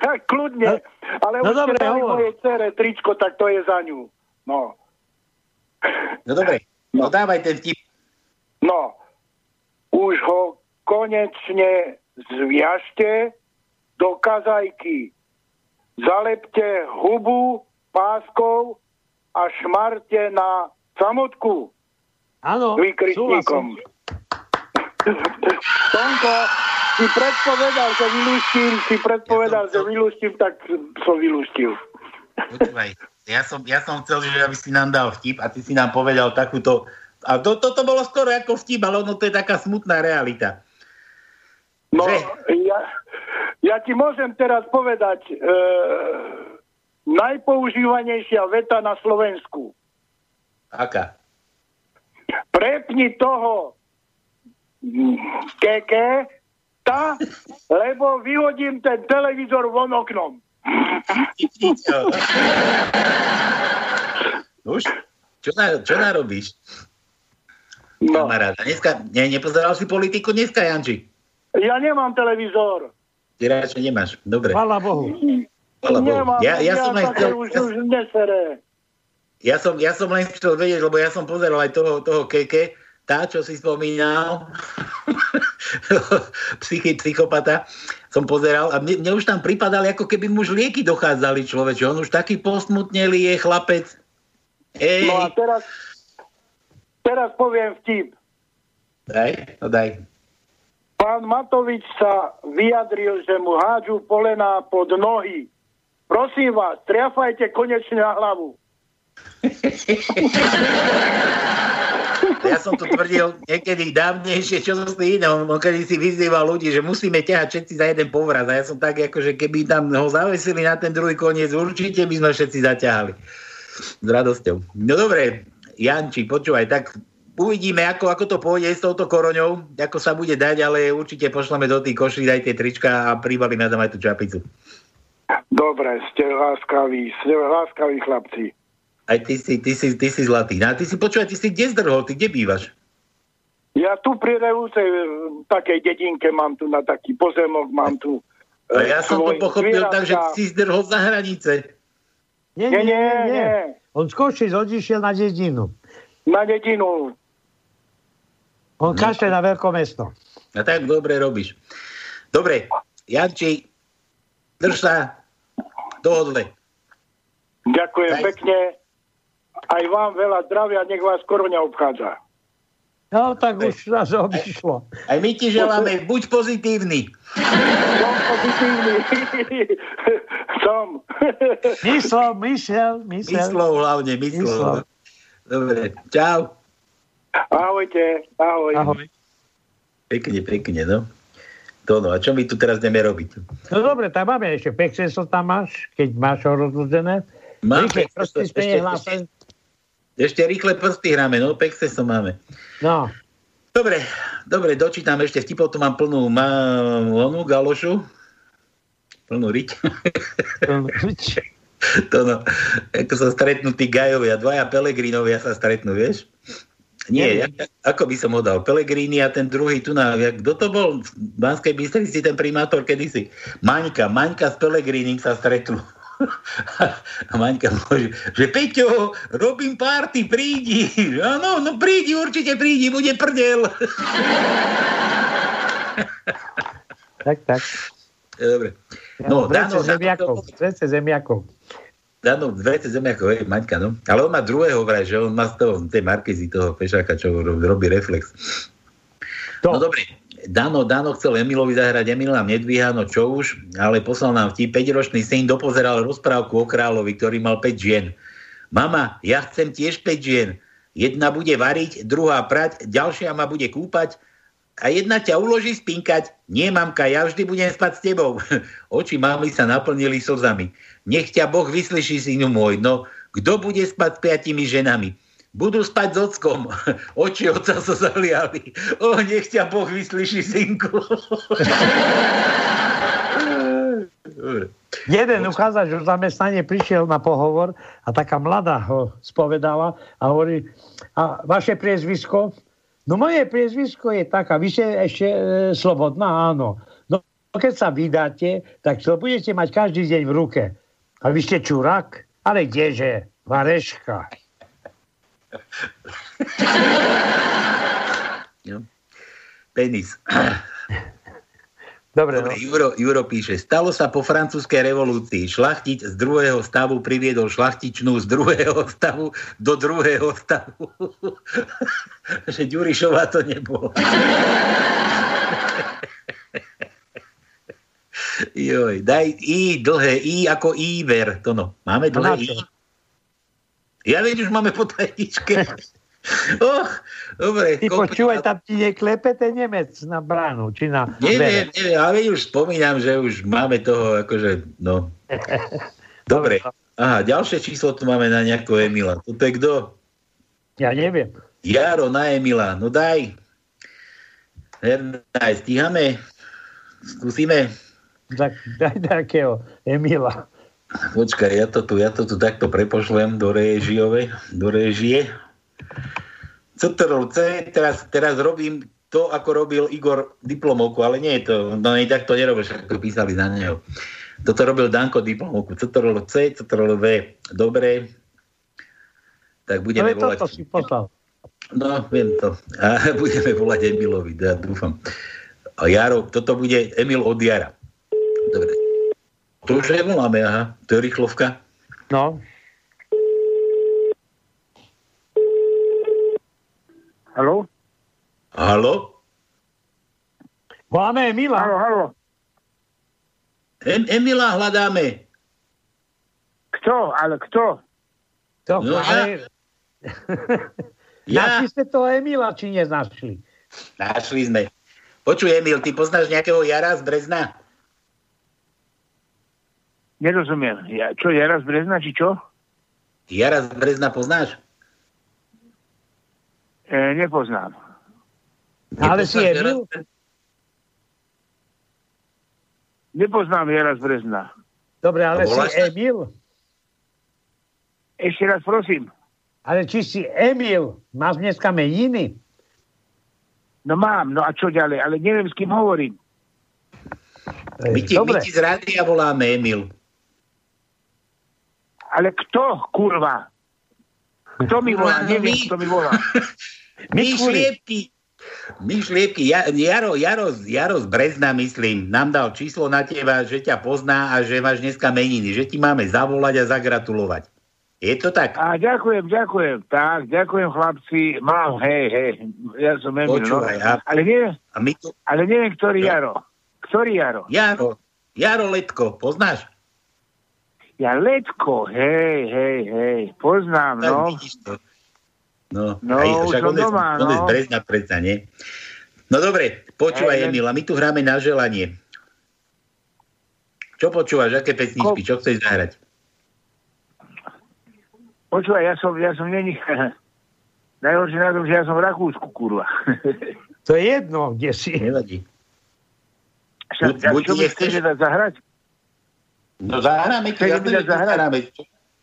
Tak kľudne, ale no už dobre, ste mojej cere tričko, tak to je za ňu. No. No dobre, no dávaj ten vtip. No, už ho konečne zviažte do kazajky. Zalepte hubu páskou a šmarte na samotku. Áno, Vykričníkom. Tonko, si predpovedal, že vylúštim, si predpovedal, že vylúštim, tak som. Počúvaj, ja som, ja som chcel, že aby si nám dal vtip a ty si nám povedal takúto... A to, toto bolo skoro ako vtip, ale ono to je taká smutná realita. No, ja, ja ti môžem teraz povedať e, najpoužívanejšia veta na Slovensku. Aká? Prepni toho keke, tá, lebo vyhodím ten televízor von oknom. Už? Čo, na, čo narobíš? No. Kamarát, a dneska, ne, nepozeral si politiku dneska, Janči? Ja nemám televízor. Ty radšej nemáš. Dobre. Chvala Bohu. Chvala Bohu. Nemám, Ja, ja, som také chcel, už, už nesere. ja, som, ja som len chcel vedieť, lebo ja som pozeral aj toho, toho keke, tá, čo si spomínal, psychi, psychopata, som pozeral a mne, mne už tam pripadali, ako keby mu už lieky dochádzali človeče. On už taký posmutnelý je chlapec. Ej, No a teraz, teraz poviem vtip. daj, no daj. Pán Matovič sa vyjadril, že mu hádžu polená pod nohy. Prosím vás, triafajte konečne na hlavu. Ja som to tvrdil niekedy dávnejšie, čo som si iné. On, on kedy si vyzýval ľudí, že musíme ťahať všetci za jeden povraz. A ja som tak, ako, že keby tam ho zavesili na ten druhý koniec, určite by sme všetci zaťahali. S radosťou. No dobre, Janči, počúvaj, tak uvidíme, ako, ako to pôjde s touto koroňou, ako sa bude dať, ale určite pošleme do tých koší, daj tie trička a pribalíme tam aj tú čapicu. Dobre, ste láskaví, ste láskaví chlapci. Aj ty si, ty si, ty si zlatý. No a ty si, počúvaj, ty si kde zdrhol, ty kde bývaš? Ja tu pri Revúcej v takej dedinke mám tu na taký pozemok, mám tu A ja som to pochopil tak, že si zdrhol za hranice. Nie, nie, nie, nie. On z Košic odišiel na dedinu. Na dedinu. On kašle na veľkomesto. A tak dobre robíš. Dobre, Janči, drž sa, dohodle. Ďakujem Daj. pekne. Aj vám veľa zdravia, nech vás koroňa obchádza. No, tak už nás obišlo. Aj my ti želáme, buď pozitívny. Som pozitívny. Som. Myslel, myslel, myslel. Myslov hlavne, myslov. Myslov. Dobre, čau. Ahojte, ahoj. Ahoj. Pekne, pekne, no. To no, a čo my tu teraz ideme robiť? No dobre, tak máme ešte pexeso tam máš, keď máš ho rozložené. Mám Rýchle, Pexeso, proste ešte- spenie hlasen. Ešte rýchle prsty hráme, no, pekse som máme. No, Dobre, dobre, dočítam ešte vtipov, tu mám plnú mám onu galošu. Plnú riť. to no, ako sa stretnú tí gajovia, dvaja Pelegrínovia sa stretnú, vieš? Nie, ja, ako by som ho dal? Pelegrini a ten druhý tu na... Kto to bol v Banskej Bystrici, ten primátor kedysi? Maňka, Maňka s Pelegrínim sa stretnú. A Maňka môže, že Peťo, robím party, prídi. Áno, no prídi, určite prídi, bude prdel. tak, tak. Dobre. No, Vrece Dano, zemiakov, vrece zemiakov. Dano, dve zemiakov, hej, Maňka, no. Ale on má druhého vraj, že on má z toho, tej Markizy, toho pešáka, čo ro- robí reflex. To. No dobre, Dano, Dano chcel Emilovi zahrať, Emil nám nedvíha, no čo už, ale poslal nám vtip, 5-ročný syn dopozeral rozprávku o kráľovi, ktorý mal 5 žien. Mama, ja chcem tiež 5 žien. Jedna bude variť, druhá prať, ďalšia ma bude kúpať a jedna ťa uloží spinkať. Nie, mamka, ja vždy budem spať s tebou. Oči mamy sa naplnili slzami. Nech ťa Boh vyslyší, synu môj. No, kto bude spať s piatimi ženami? Budú spať s ockom. Oči otca sa zaliali. O, nech ťa Boh vyslyší, synku. Jeden uchádzač o zamestnanie prišiel na pohovor a taká mladá ho spovedala a hovorí, a vaše priezvisko? No moje priezvisko je taká, vy ste ešte e, slobodná, áno. No keď sa vydáte, tak to budete mať každý deň v ruke. A vy ste čurák? Ale kdeže? Vareška. No. Penis. Dobre, Dobre Juro, Juro píše, stalo sa po francúzskej revolúcii. Šlachtič z druhého stavu priviedol šlachtičnú z druhého stavu do druhého stavu. že Ďurišová to nebola. Joj, daj I dlhé, I ako Iver. To no. Máme No dlhé I. Ja viem, už máme po tajničke. Och, dobre. Ty počúvaj, tam ti neklepe ten Nemec na bránu, či na Neviem, neviem, ale už spomínam, že už máme toho, akože, no. Dobre. Aha, ďalšie číslo tu máme na nejakého Emila. Toto je kto? Ja neviem. Jaro na Emila. No daj. Hernaj, stíhame? Skúsime? Tak daj takého Emila. Počkaj, ja to tu, ja to tu takto prepošlem do režiovej, do režie. CTRL-C, teraz, teraz robím to, ako robil Igor diplomovku, ale nie je to, no nie tak to nerobíš, ako písali za neho. Toto robil Danko diplomovku, CTRL C, CTRL V. Dobre, tak budeme Ale volať. toto si poslal. No, viem to. A budeme volať Emilovi, ja dúfam. A Jaro, toto bude Emil od Jara. Dobre. To už aj voláme, aha. To je rýchlovka. No. Haló? Halo? Voláme Emila. Haló, haló. Em, Emila hľadáme. Kto? Ale kto? To, No, ale... Ja. Našli ste toho Emila, či neznašli? Našli sme. Počuj, Emil, ty poznáš nejakého Jara z Brezna? Nerozumiem. Ja, čo, Jara z Brezna, či čo? Jara z Brezna poznáš? E, nepoznám. Ale si Nepoznáš Emil? Nepoznám Jara z Brezna. Dobre, ale si sa? Emil? Ešte raz prosím. Ale či si Emil? Máš dneska meniny? No mám, no a čo ďalej? Ale neviem, s kým hovorím. My ti, my ti z rádia voláme, Emil. Ale kto, kurva? Kto mi volá? No, Neviem, my. kto mi volá. My šliepky. My šliepky. Ja, Jaro, Jaro, z- Jaro z Brezna, myslím, nám dal číslo na teba, že ťa pozná a že máš dneska meniny, že ti máme zavolať a zagratulovať. Je to tak? A ďakujem, ďakujem. Tak, ďakujem chlapci. Mám, hej, hej. Ja som Emil, no. Počúvaj, a- Ale neviem, A my tu... ale neviem, ktorý No. Jaro. Ktorý Jaro? Jaro, Jaro Letko, poznáš? Ja Letko, hej, hej, hej. Poznám, no. to. No, No, aj, však on, je, doma, on je z no. Brezna predsa, nie? No dobre, počúvaj, Hej, Emil, a my tu hráme na želanie. Čo počúvaš, aké pesničky, čo chceš zahrať? Počúvaj, ja som, ja som není... Najhoršie na tom, že ja som v Rakúsku, kurva. To je jedno, kde si. Nevadí. Však, Buď- buď nechceš- zahrať? No zahráme ti, ja to zahráme.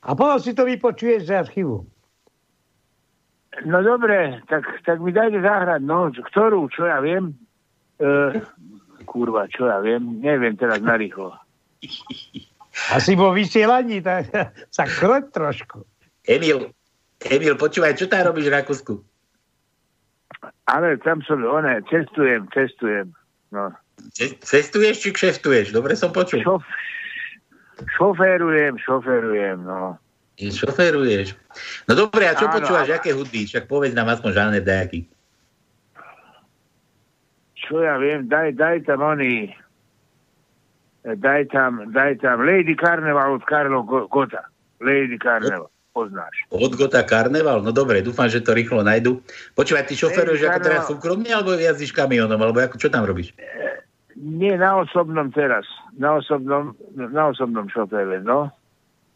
A potom si to vypočuješ z archívu. No dobre, tak, tak mi dajte zahrať, no, ktorú, čo ja viem. E, kurva, čo ja viem, neviem teraz narýchlo. Asi vo vysielaní, tak sa kroť trošku. Emil, Emil, počúvaj, čo tam robíš v Rakúsku? Ale tam som, one, cestujem, cestujem. No. Ce- Cestuješ či kšeftuješ? Dobre som počul. Šof, šoférujem, šoférujem, no. Šoferuješ. No dobre, a čo Áno, počúvaš, aké hudby? Však povedz nám aspoň žáner dajaký. Čo ja viem, daj, daj tam oni, daj tam, daj tam Lady Carnival od Karlo Go- Gota. Lady Carnival, poznáš. Od Gota Karneval? No dobre, dúfam, že to rýchlo nájdu. Počúvaj, ty šoferuješ ako teraz Carnival. súkromne, alebo jazdíš kamionom, alebo ako, čo tam robíš? Nie, na osobnom teraz. Na osobnom, na osobnom šofére, no.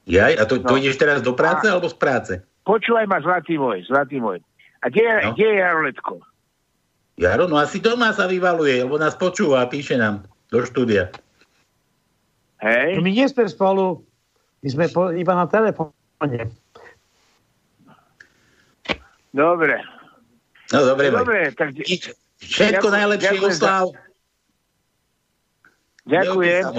Jaj, a to, to No. ideš teraz do práce, alebo z práce? Počúvaj ma, zlatý môj, zlatý môj. A kde, je No. kde je Jaroletko? Jaro, no asi doma sa vyvaluje, lebo nás počúva a píše nám do štúdia. Hej? My nie sme spolu, my sme po, iba na telefóne. Dobre. No dobre, Maj. Dobre, tak... Všetko Ďakujem- najlepšie, Oslav. Ďakujem.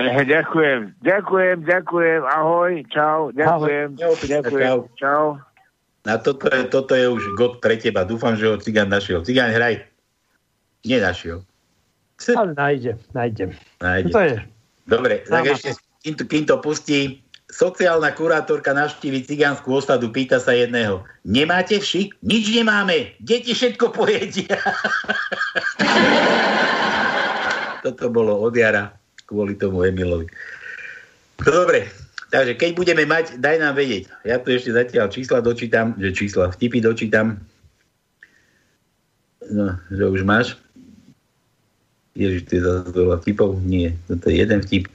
Ďakujem, ďakujem, ďakujem, ahoj, čau, ďakujem, Ahoj. ďakujem, Čau. čau. A toto je, toto je už god pre teba. Dúfam, že ho cigán našiel. Cigán, hraj. Nenašiel. Ale nájde, nájde. Nájde. To je. Dobre, tak Sama. ešte, kým to, kým to pustí, sociálna kurátorka navštívi cigánsku osadu, pýta sa jedného. Nemáte vši? Nič nemáme. Deti všetko pojedia. Toto bolo od jara kvôli tomu Emilovi. No Dobre, takže keď budeme mať, daj nám vedieť. Ja tu ešte zatiaľ čísla dočítam, že čísla, vtipy dočítam. No, že už máš. Ježiš, to je zase veľa vtipov. Nie, toto je jeden vtip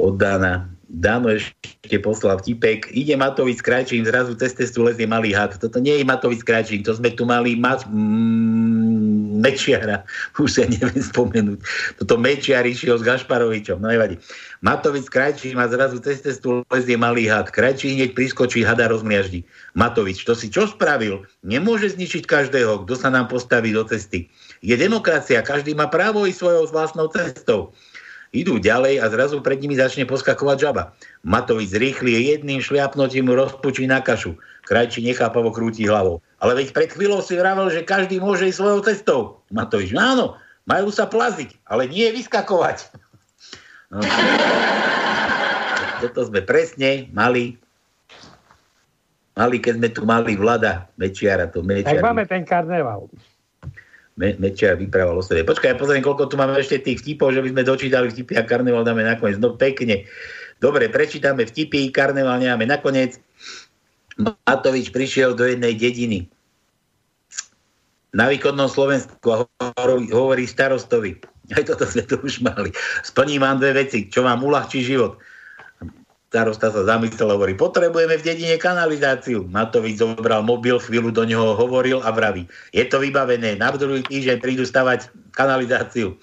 od Dána. Dáno ešte poslal vtipek. Ide Matovič Krajčím, zrazu cez testu lezie malý had. Toto nie je Matovič Krajčím, to sme tu mali mať mm, Mečiara, už sa neviem spomenúť. Toto Mečiar išiel s Gašparovičom, no nevadí. Matovič Krajčí má zrazu cez cestu lezie malý had. Krajčí hneď priskočí, hada rozmiaždí. Matovič, to si čo spravil? Nemôže zničiť každého, kto sa nám postaví do cesty. Je demokracia, každý má právo ísť svojou vlastnou cestou. Idú ďalej a zrazu pred nimi začne poskakovať žaba. Matovič rýchli jedným šliapnutím rozpučí na kašu. Krajčí nechápavo krúti hlavou. Ale veď pred chvíľou si vravel, že každý môže ísť svojou cestou. Matovič, no áno, majú sa plaziť, ale nie vyskakovať. No. Toto sme presne mali mali, keď sme tu mali vlada Mečiara. To Mečiar, tak máme ten karneval. Me, Mečiar vyprával o sebe. Počkaj, ja pozriem, koľko tu máme ešte tých vtipov, že by sme dočítali vtipy a karneval dáme nakoniec. No pekne. Dobre, prečítame vtipy, karneval nemáme nakoniec. Matovič prišiel do jednej dediny na východnom Slovensku a hovorí starostovi, aj toto sme tu už mali. Splním vám dve veci, čo vám uľahčí život. Starosta sa zamyslel hovorí, potrebujeme v dedine kanalizáciu. Matovič zobral mobil, chvíľu do neho hovoril a vraví, je to vybavené, na druhý týždeň prídu stavať kanalizáciu.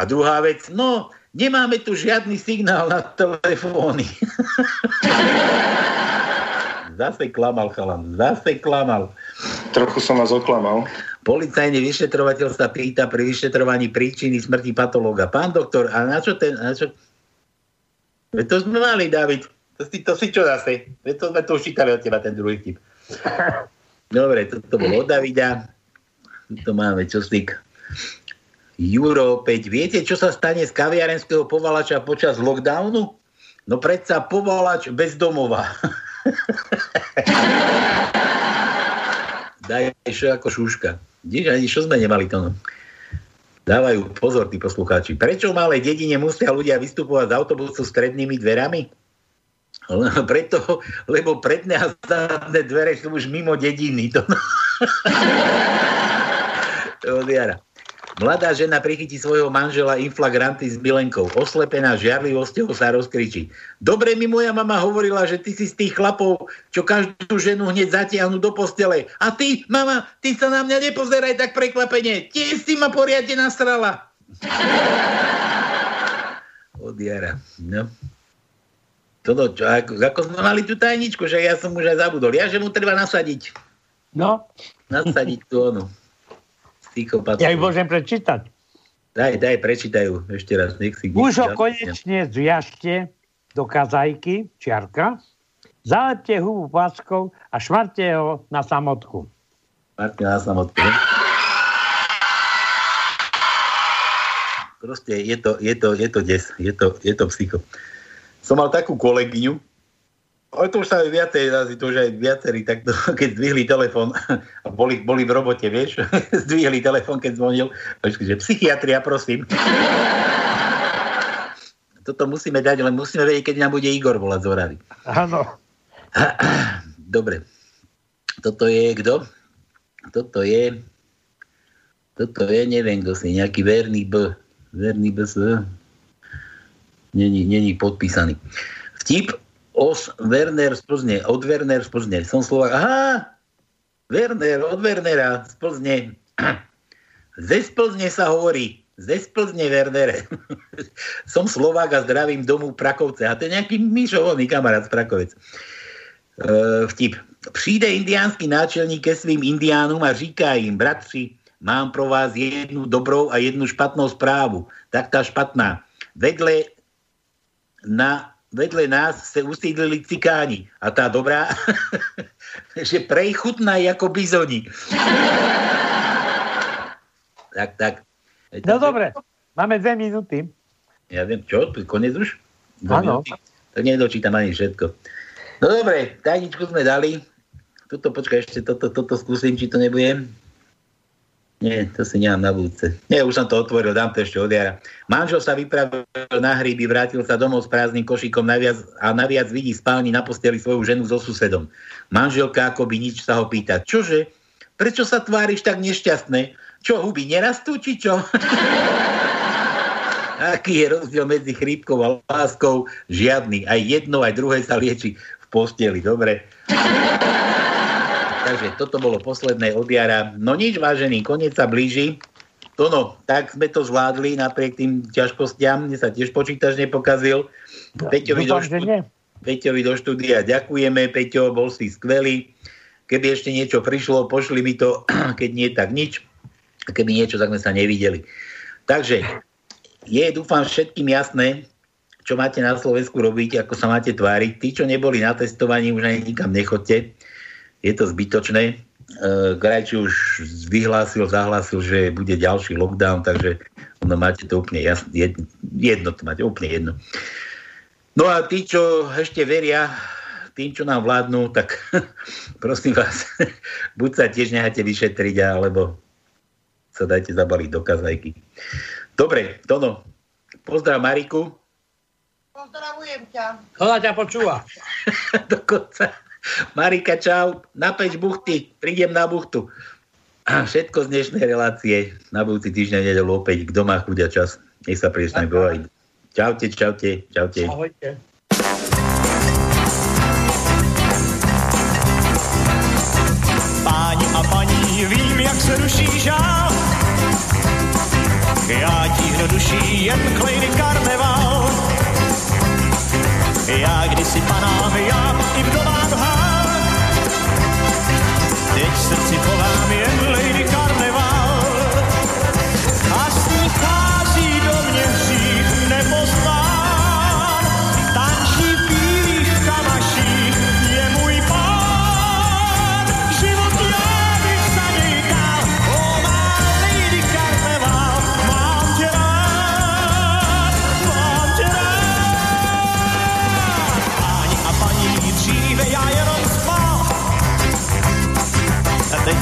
A druhá vec, no, nemáme tu žiadny signál na telefóny. zase klamal chalan, zase klamal. Trochu som vás oklamal. Policajný vyšetrovateľ sa pýta pri vyšetrovaní príčiny smrti patológa. Pán doktor, a na čo ten... Na čo... Veď to sme mali, David. To si, to si čo zase? Veď to sme to už čítali od teba, ten druhý tip. Dobre, toto bolo od Davida. Tu máme čoslík. Juro 5. Viete, čo sa stane z kaviarenského povalača počas lockdownu? No predsa povalač bez domova. Daj ešte ako šúška. Vidíš, ani čo sme nemali to. Dávajú pozor tí poslucháči. Prečo v malej dedine musia ľudia vystupovať z autobusu s strednými dverami? Preto, lebo predné a zadné dvere sú už mimo dediny. To, to Mladá žena prichytí svojho manžela inflagranty s milenkou. Oslepená žiarlivosťou sa rozkričí. Dobre mi moja mama hovorila, že ty si z tých chlapov, čo každú ženu hneď zatiahnu do postele. A ty, mama, ty sa na mňa nepozeraj tak prekvapenie. Tiež si ma poriadne nastrala. Od jara. No. Toto, čo, ako, ako sme mali tú tajničku, že ja som už aj zabudol. Ja, že mu treba nasadiť. No. Nasadiť tú onu psychopatov. Ja ju môžem prečítať. Daj, daj, prečítajú ešte raz. Nech si Už ho konečne zviažte do kazajky, čiarka, zalepte hubu packou a šmarte ho na samotku. Šmarte na samotku. Proste je to, je to, je to des, je to, je to psycho. Som mal takú kolegyňu, ale to už sa viacej razy, to už aj viacerí takto, keď zdvihli telefon boli, boli v robote, vieš, zdvihli telefon, keď zvonil, že psychiatria, prosím. Toto musíme dať, len musíme vedieť, keď nám bude Igor volať z Oravy. Áno. Dobre. Toto je kto? Toto je toto je, neviem, kto si, nejaký verný B. Verný B. Není, není podpísaný. Vtip Os Werner z Plzne, od Werner z Plzne. Som Slovak. Aha, Werner, od Wernera z Plzne. Ze Splzne sa hovorí. Ze Splzne, Wernere. Som Slovák a zdravím domu Prakovce. A to je nejaký myšovný kamarát z Prakovec. E, vtip. Přijde indiánsky náčelník ke svým indiánům a říká im, bratři, mám pro vás jednu dobrou a jednu špatnou správu. Tak tá špatná. Vedle na vedle nás sa usídlili cikáni. A tá dobrá, že prejchutná ako bizoni. tak, tak. No dobre, máme dve minúty. Ja viem, čo? Konec už? Áno. Tak nedočítam ani všetko. No dobre, tajničku sme dali. Tuto, počkaj, ešte toto, toto skúsim, či to nebudem. Nie, to si nemám na budúce. Nie, už som to otvoril, dám to ešte od jara. Manžel sa vypravil na hryby, vrátil sa domov s prázdnym košikom naviac, a naviac vidí spálni na posteli svoju ženu so susedom. Manželka by nič sa ho pýta. Čože? Prečo sa tváriš tak nešťastné? Čo, huby nerastú, či čo? Aký je rozdiel medzi chrípkou a láskou? Žiadny. Aj jedno, aj druhé sa lieči v posteli. Dobre. Takže toto bolo posledné od jara. No nič, vážený, koniec sa blíži. Tono, tak sme to zvládli napriek tým ťažkostiam. Mne sa tiež počítač nepokazil. Peťovi do, Dúfam, že štú... nie. Peťovi do štúdia ďakujeme. Peťo, bol si skvelý. Keby ešte niečo prišlo, pošli mi to. Keď nie, tak nič. A keby niečo, tak sme sa nevideli. Takže je, dúfam, všetkým jasné, čo máte na Slovensku robiť, ako sa máte tváriť. Tí, čo neboli na testovaní, už ani nikam nechodte. Je to zbytočné. Krajči už vyhlásil, zahlásil, že bude ďalší lockdown, takže ono máte to úplne jasné, jedno, jedno to máte úplne jedno. No a tí, čo ešte veria tým, čo nám vládnu, tak prosím vás, buď sa tiež necháte vyšetriť, alebo sa dajte zabaliť do kazajky. Dobre, Tono, pozdrav Mariku. Pozdravujem ťa. Ona ťa počúva. Dokonca. Marika, čau. Na peč buchty. Prídem na buchtu. A všetko z dnešnej relácie. Na budúci týždeň nedelu opäť. Kto má chuť a čas. Nech sa príliš s nami. Čaute, čaute, čaute. Ahojte. Páni a paní, vím, jak se ruší žál. Já tíhnu duší jen klejny karneval. Já kdysi panám, já i hál. Teď srdci chovám jen lady karneval.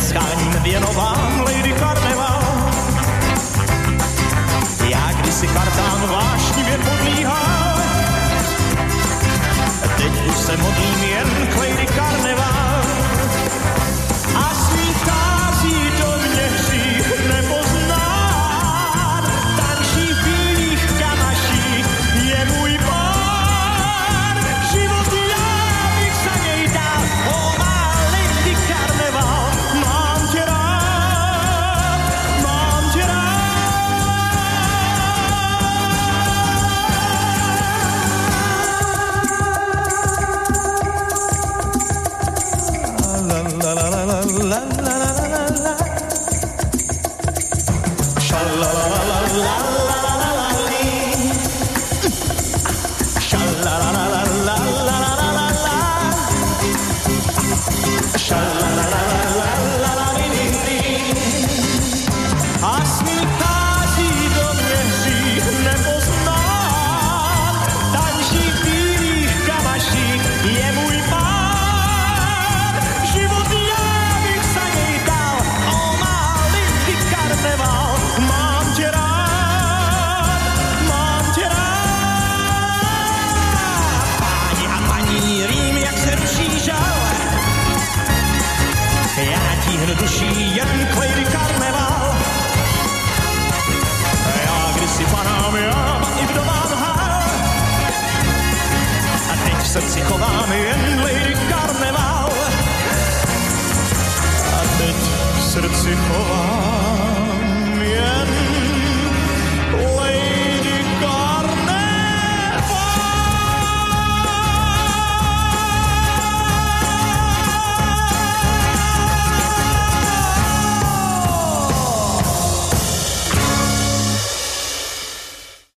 Přáním věnován Lady Karneval. Já kdysi kartán vášnivě podlíhal, teď už se modlím